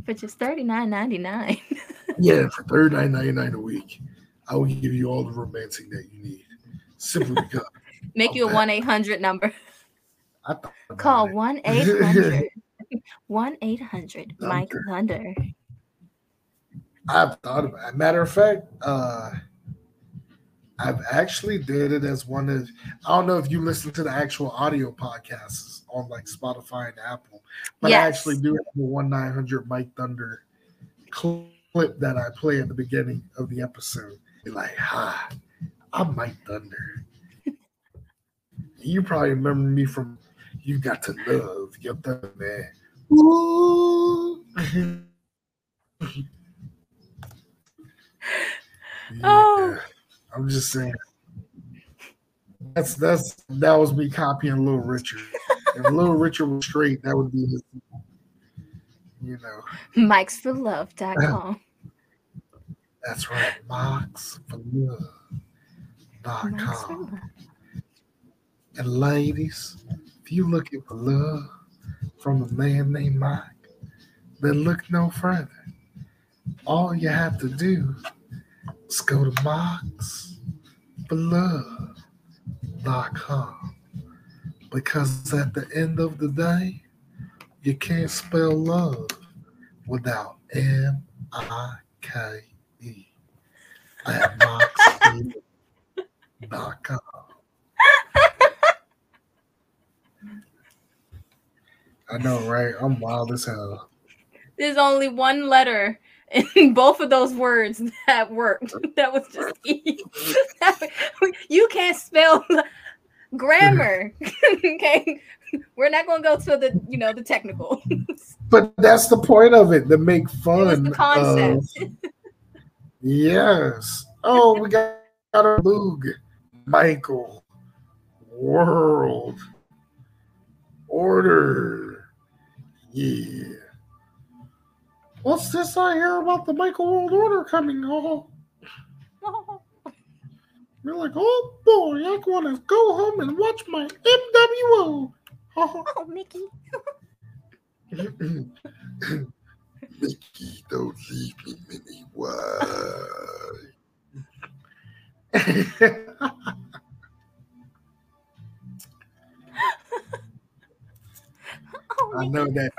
For just $39.99. [LAUGHS] Yeah, for thirty nine ninety nine a week, I will give you all the romancing that you need. Simply because [LAUGHS] Make you a 1 800 number. I Call 1 800 1 800 Mike Thunder. I've thought about it. Matter of fact, uh I've actually did it as one of I don't know if you listen to the actual audio podcasts on like Spotify and Apple, but I actually do have a one nine hundred Mike Thunder clip that I play at the beginning of the episode. Be like, hi, I'm Mike Thunder. you probably remember me from You Got to Love Your Thunder Man. [LAUGHS] Ooh. Oh. Yeah, I'm just saying. That's that's that was me copying Little Richard. If [LAUGHS] Little Richard was straight, that would be his. You know, Mikesforlove.com. that's right. Mox for love. Dot [LAUGHS] com. And ladies, if you looking for love from a man named Mike, then look no further. All you have to do is go to moxforlove.com because at the end of the day, you can't spell love without M I K E. At moxforlove.com. I know, right? I'm wild as hell. There's only one letter in both of those words that worked. [LAUGHS] That was just [LAUGHS] E. you can't spell grammar. [LAUGHS] okay. We're not gonna go to the you know the technical. But that's the point of it to make It fun. the concept. of- yes. Oh, we got, got a Boog, Michael, World, Order. Yeah. What's this I hear about the Michael World Order coming? Oh, [LAUGHS] you're like, oh boy, I want to go home and watch my MWO. [LAUGHS] Oh. Mickey. Mickey, don't leave me, Minnie. Why? [LAUGHS] Oh, I know that,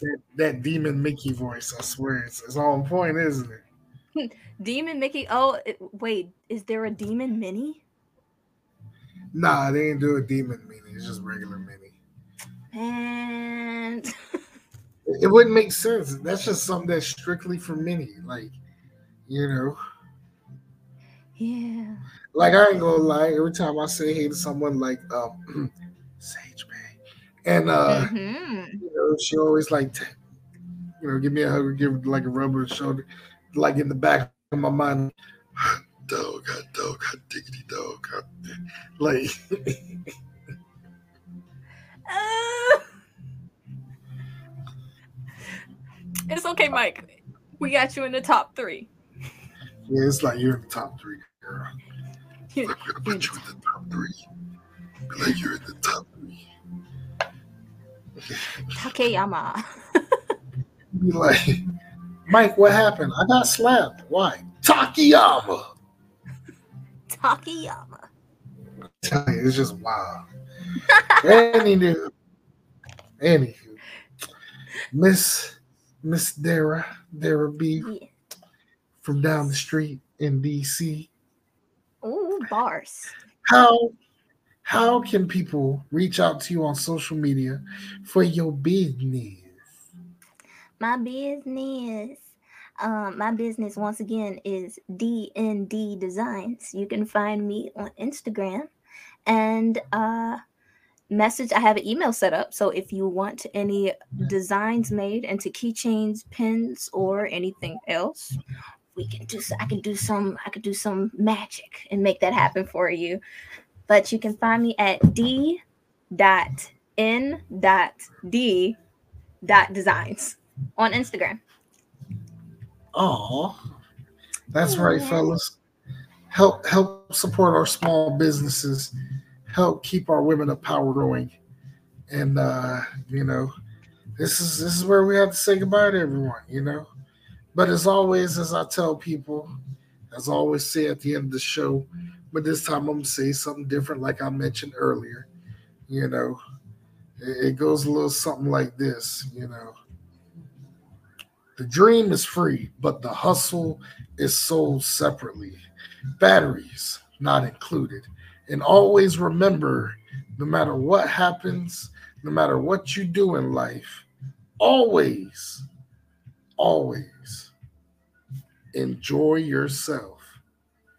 that that demon Mickey voice. I swear, it's, it's on point, isn't it? [LAUGHS] Demon Mickey. Oh, it, wait. Is there a demon Minnie? Nah, they didn't do a demon Minnie. It's just regular Minnie. And It, wouldn't make sense. That's just something that's strictly for Minnie, Like, you know, yeah. like I ain't gonna lie. Every time I say hey to someone, like um, [CLEARS THROAT] Sage Bay, and uh. Mhm. you know, she always like, you know, give me a hug give like a rub on the shoulder, like in the back of my mind, [SIGHS] dog, hot dog, hot diggity dog, hot. [LAUGHS] like, Uh, [LAUGHS] it's okay, Mike. We got you in the top three. yeah, it's like you're in the top three, girl. You- I'm gonna put you in the top three. Like you're in the top three. Takeyama. Be like, Mike, what happened? I got slapped. Why? Takeyama. Takeyama. Tell you, it's just wild. [LAUGHS] Anywho, anywho, Miss Miss Dara, Dara B Yeah. from down the street in DC. Ooh, bars. How how can people reach out to you on social media for your business? My business. Um, my business once again is DND Designs. You can find me on Instagram and uh message. I have an email set up. So if you want any designs made into keychains, pins, or anything else, we can do I can do some I could do some magic and make that happen for you. But you can find me at D dot N dot D dot designs on Instagram. Oh, that's right, fellas. Help help support our small businesses. Help keep our women of power going. And uh, you know, this is this is where we have to say goodbye to everyone, you know. But as always, as I tell people, as I always say at the end of the show, but this time I'm gonna say something different, like I mentioned earlier. You know, it, it goes a little something like this, you know. The dream is free, but the hustle is sold separately. Batteries not included. And always remember no matter what happens, no matter what you do in life, always, always enjoy yourself.